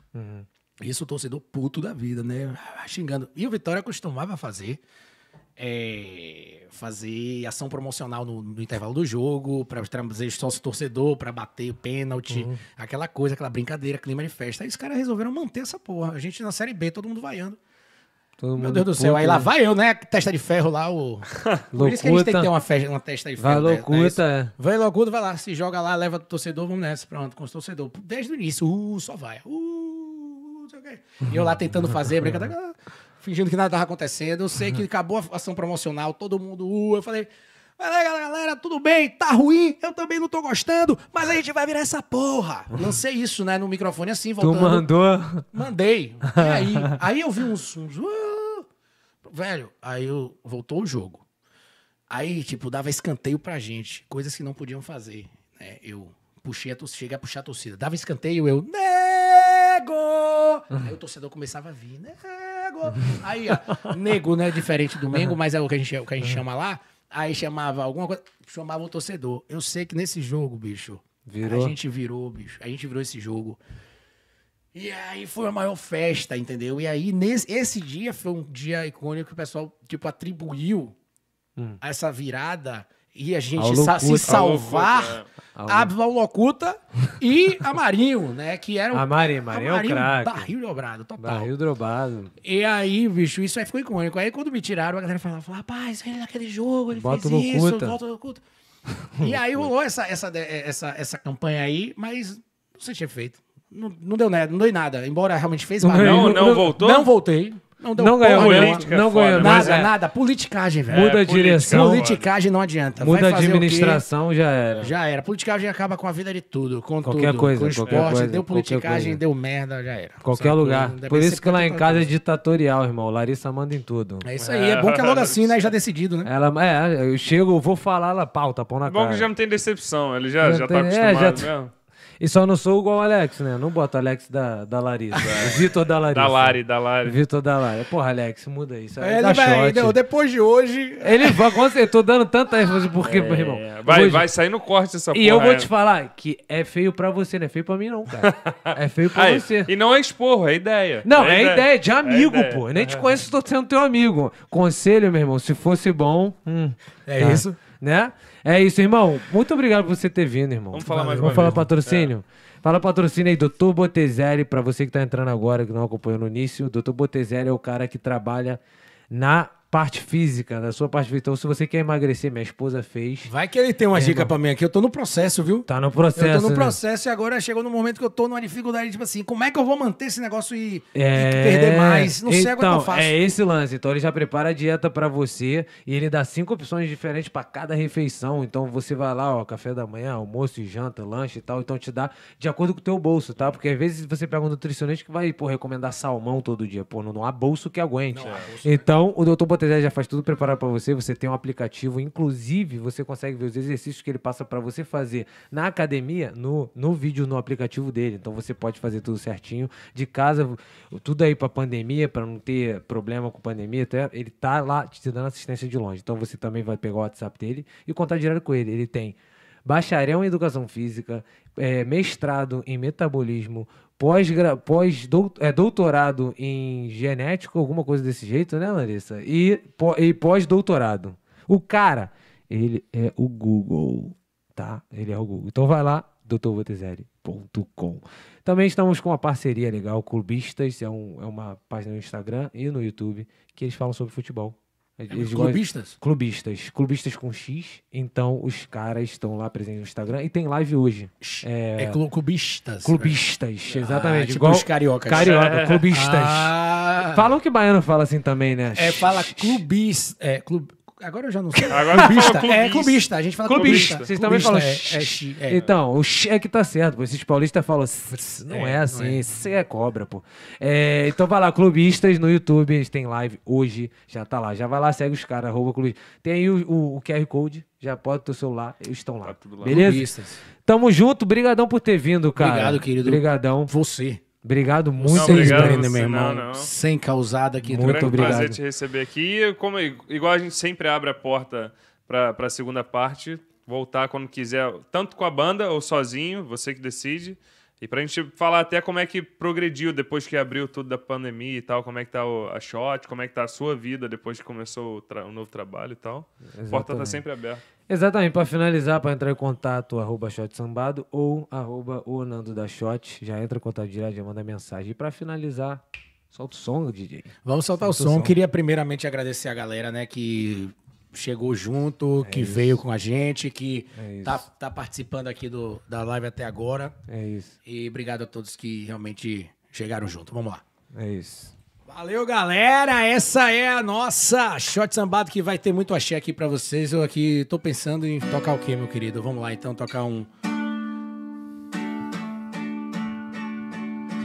Isso o torcedor puto da vida, né? Xingando. E o Vitória costumava fazer é, fazer ação promocional no, no intervalo do jogo, para trazer sócio torcedor, para bater o pênalti, aquela coisa, aquela brincadeira, clima de festa. Aí os caras resolveram manter essa porra. A gente na Série B, todo mundo vaiando. Todo Meu Deus do céu. Aí lá né? vai eu, né? Testa de ferro lá, o. Por isso que a gente tem que ter uma, festa, uma testa de Vai ferro. né? É isso. é. Vai Locuta, vai lá, se joga lá, leva o torcedor, vamos nessa, pronto, com os torcedor. Desde o início, uh, só vai. Uh, não sei o quê. E eu lá tentando fazer, brincadeira, fingindo que nada tava acontecendo. Eu sei que acabou a ação promocional, todo mundo, uh, eu falei. Vai lá, galera, tudo bem? Tá ruim? Eu também não tô gostando, mas a gente vai virar essa porra. Lancei isso, né, no microfone assim, Tu voltando. mandou. Mandei. E aí? aí eu vi uns. uns "Ah!" Velho, aí eu, voltou o jogo. Aí, tipo, dava escanteio pra gente, coisas que não podiam fazer. Né? Eu puxei a torcida, cheguei a puxar a torcida. Dava escanteio, eu. Nego! Aí o torcedor começava a vir, nego! Aí, ó, nego, né? Diferente do Mengo, mas é o que a gente, o que a gente chama lá. Aí chamava alguma coisa, chamava o torcedor. Eu sei que nesse jogo, bicho, Virou. a gente virou, bicho. A gente virou esse jogo. E aí foi a maior festa, entendeu? E aí, nesse, esse dia foi um dia icônico que o pessoal, tipo, atribuiu essa virada e a gente se salvar Locuta, a Locuta e a Marinho, né? Que era A Marinho, Marinho é o craque. Barril dobrado, total. Barril drobado. E aí, bicho, isso aí ficou icônico. Aí quando me tiraram, a galera falava, rapaz, ele naquele jogo, ele Bota fez o isso, Locuta. volta o Locuta. E aí rolou essa, essa, essa, essa campanha aí, mas não sei tinha feito. Não, não deu nada, não deu nada. Embora realmente fez Não barulho. ganhou, Não, não voltou? Não voltei. Não deu Não ganhou. Política é Não foda, ganhou, Nada, é. nada. Politicagem, velho. Muda a política, direção. Politicagem não adianta. Muda a administração, já era. Já era. Politicagem acaba com a vida de tudo. Com Qualquer tudo. coisa, Com qualquer esporte, coisa, deu politicagem, deu merda, já era. Qualquer lugar. Deve Por isso que lá em casa é ditatorial, irmão. Larissa manda em tudo. É isso aí. É bom que é logo assim, né? Já decidido, né? Ela, é, eu chego, eu vou falar, ela pau, tapão na Bom cara. que já não tem decepção, ele já, Já já, tem- tá é, acostumado já tá- mesmo. E só não sou igual o Alex, né? Não boto Alex da, da Larissa. Vitor da Larissa. Da Lari, da Lari. Vitor da Larissa. Porra, Alex, muda isso. É, ele vai, depois de hoje. Ele vai, com certeza, tô dando tanta ênfase porque, meu irmão. É, eu vai, vai sair no corte essa E eu porra, vou é. te falar que é feio pra você, não é feio pra mim, não, cara. É feio pra Aí, você. E não é expor, é ideia. Não, é ideia de amigo, ideia. pô. Nem te conheço, tô sendo teu amigo. Conselho, meu irmão, se fosse bom. hum, É tá. isso. Né? É isso, irmão. Muito obrigado por você ter vindo, irmão. Vamos falar mais Vamos falar vez. patrocínio? Fala patrocínio aí, Dr. Botezelli, pra você que tá entrando agora, que não acompanhou no início. Dr. Botezelli é o cara que trabalha na parte física, da sua parte física. Então, se você quer emagrecer, minha esposa fez. Vai que ele tem uma dica pra mim aqui. Eu tô no processo, viu? Tá no processo. eu tô no né? processo e agora chegou no momento que eu tô numa dificuldade, tipo assim, como é que eu vou manter esse negócio e, e É, perder mais? Não sei agora que então, eu faço. É esse lance. Então ele já prepara a dieta pra você e ele dá cinco opções diferentes pra cada refeição. Então você vai lá, ó, café da manhã, almoço e janta, lanche e tal. Então te dá de acordo com o teu bolso, tá? Porque às vezes você pega um nutricionista que vai, pô, recomendar salmão todo dia. Pô, não, não há bolso que aguente. então o Dr. Botelho já faz tudo preparado pra você. Você tem um aplicativo, inclusive você consegue ver os exercícios que ele passa pra você fazer na academia, no, no vídeo, no aplicativo dele. Então você pode fazer tudo certinho de casa, tudo aí pra pandemia, pra não ter problema com pandemia, até ele tá lá te dando assistência de longe. Então você também vai pegar o WhatsApp dele e contar direto com ele. Ele tem bacharel em educação física, é, mestrado em metabolismo, pós-gra- pós é, doutorado em genético, alguma coisa desse jeito, né, Larissa? E, e pós-doutorado. O cara, ele é o Google, tá? Ele é o Google. Então vai lá, doutorbotezelli.com. Também estamos com uma parceria legal, Clubistas, é, um- é uma página no Instagram e no YouTube que eles falam sobre futebol. Eles gostam- Clubistas? Clubistas. Clubistas com X. Então, os caras estão lá presentes no Instagram. E tem live hoje. É, clu- clubistas. Clubistas, exatamente. tipo igual os cariocas. Carioca, clubistas. Ah, Falam que baiano fala assim também, né? é, fala clubis... É, club... Agora eu já não sei. Agora clubista. fala É, clubista. clubista. A gente fala Clubista. clubista. Vocês também Clubista, falam É, é, chi- é. Então, o x é que tá certo, pô. Esses paulistas falam, "Sss, não É, é, assim, é. isso é cobra, pô. É, então vai lá, clubistas no YouTube, eles têm live hoje, já tá lá. Já vai lá, segue os caras, arroba clubista. Tem aí o, o- o QR Code, já pode teu celular, eles estão lá. Tá tudo lá. Beleza? Clubistas. Tamo junto, brigadão por ter vindo, cara. Obrigado, querido. Brigadão. Você. Obrigado, muito Não, obrigado você, meu irmão. não, não. Sem causada aqui. Muito Grande obrigado. prazer te receber aqui. E Como, igual a gente sempre abre a porta para a segunda parte, voltar quando quiser, tanto com a banda ou sozinho, você que decide. E pra gente falar até como é que progrediu depois que abriu tudo da pandemia e tal, como é que tá o- a shot, como é que tá a sua vida depois que começou o, tra- o novo trabalho e tal. A porta tá sempre aberta. Exatamente, para finalizar, para entrar em contato, arroba Shot Sambado ou arroba o Nando da Shot. Já entra em contato direto, já manda mensagem. E para finalizar, solta o som, DJ. Vamos soltar o Solta o som. som. Queria primeiramente agradecer a galera, né, que chegou junto, que veio com a gente, que É isso. tá, tá participando aqui do, da live até agora. É isso, E obrigado a todos que realmente chegaram junto. Vamos lá. é isso. Valeu, galera. Essa é a nossa Shot Sambado que vai ter muito axé aqui pra vocês. Eu aqui tô pensando em tocar o quê, meu querido? Vamos lá, então, tocar um...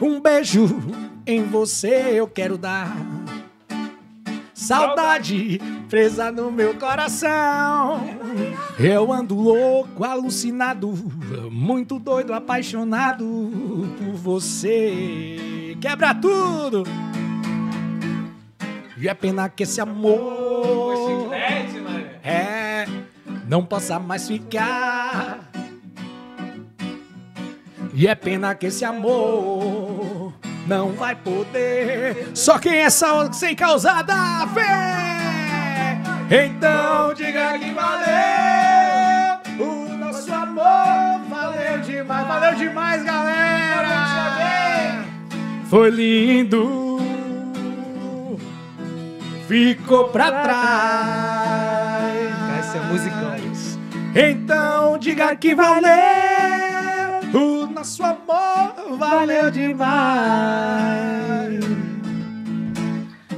Um beijo em você eu quero dar. Saudade presa no meu coração. Eu ando louco, alucinado, muito doido, apaixonado por você. Quebra tudo! E é pena que esse amor é não possa mais ficar. E é pena que esse amor não vai poder. Só quem é sal- sem causada fé. Então diga que valeu. O nosso amor valeu demais. Valeu demais, galera. Foi lindo. Ficou pra trás. Essa é musicão. Então diga que valeu. O nosso amor valeu demais.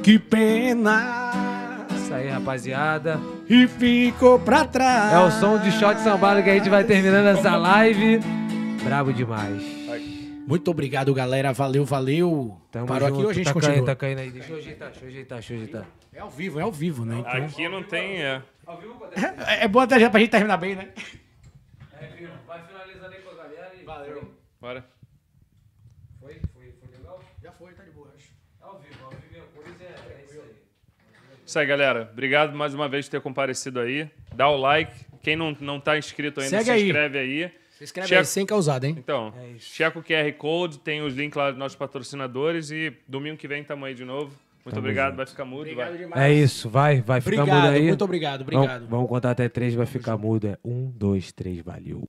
Que pena. Isso aí, rapaziada. E ficou pra trás. É o som de Shot Sambado que a gente vai terminando essa live. Brabo demais. Muito obrigado, galera. Valeu, valeu. Tamo Parou junto. aqui ou a gente tá continua? caindo, tá caindo aí. Deixa eu ajeitar, deixa eu ajeitar, deixa eu ajeitar. É ao vivo, é ao vivo, né? Então... Aqui não tem. É. É, é bom até já pra gente terminar bem, né? Vai finalizando aí com a galera e... Valeu. Bora. Foi, foi, foi legal? Já foi, tá de boa, acho. Ao vivo, ao vivo é coisa, é, é isso aí. Isso aí, galera. Obrigado mais uma vez por ter comparecido aí. Dá o like. Quem não, não tá inscrito ainda, Segue se aí. inscreve aí. Se inscreve Checa- aí, sem causada, hein? Então, checa o QR Code, tem os links lá dos nossos patrocinadores e domingo que vem tamo aí de novo. Muito obrigado, vai ficar mudo. Obrigado vai. demais. É isso, vai, vai ficar Obrigado, mudo aí. muito obrigado, obrigado. Vamos, vamos contar até três, vai ficar mudo. É um, dois, três, valeu.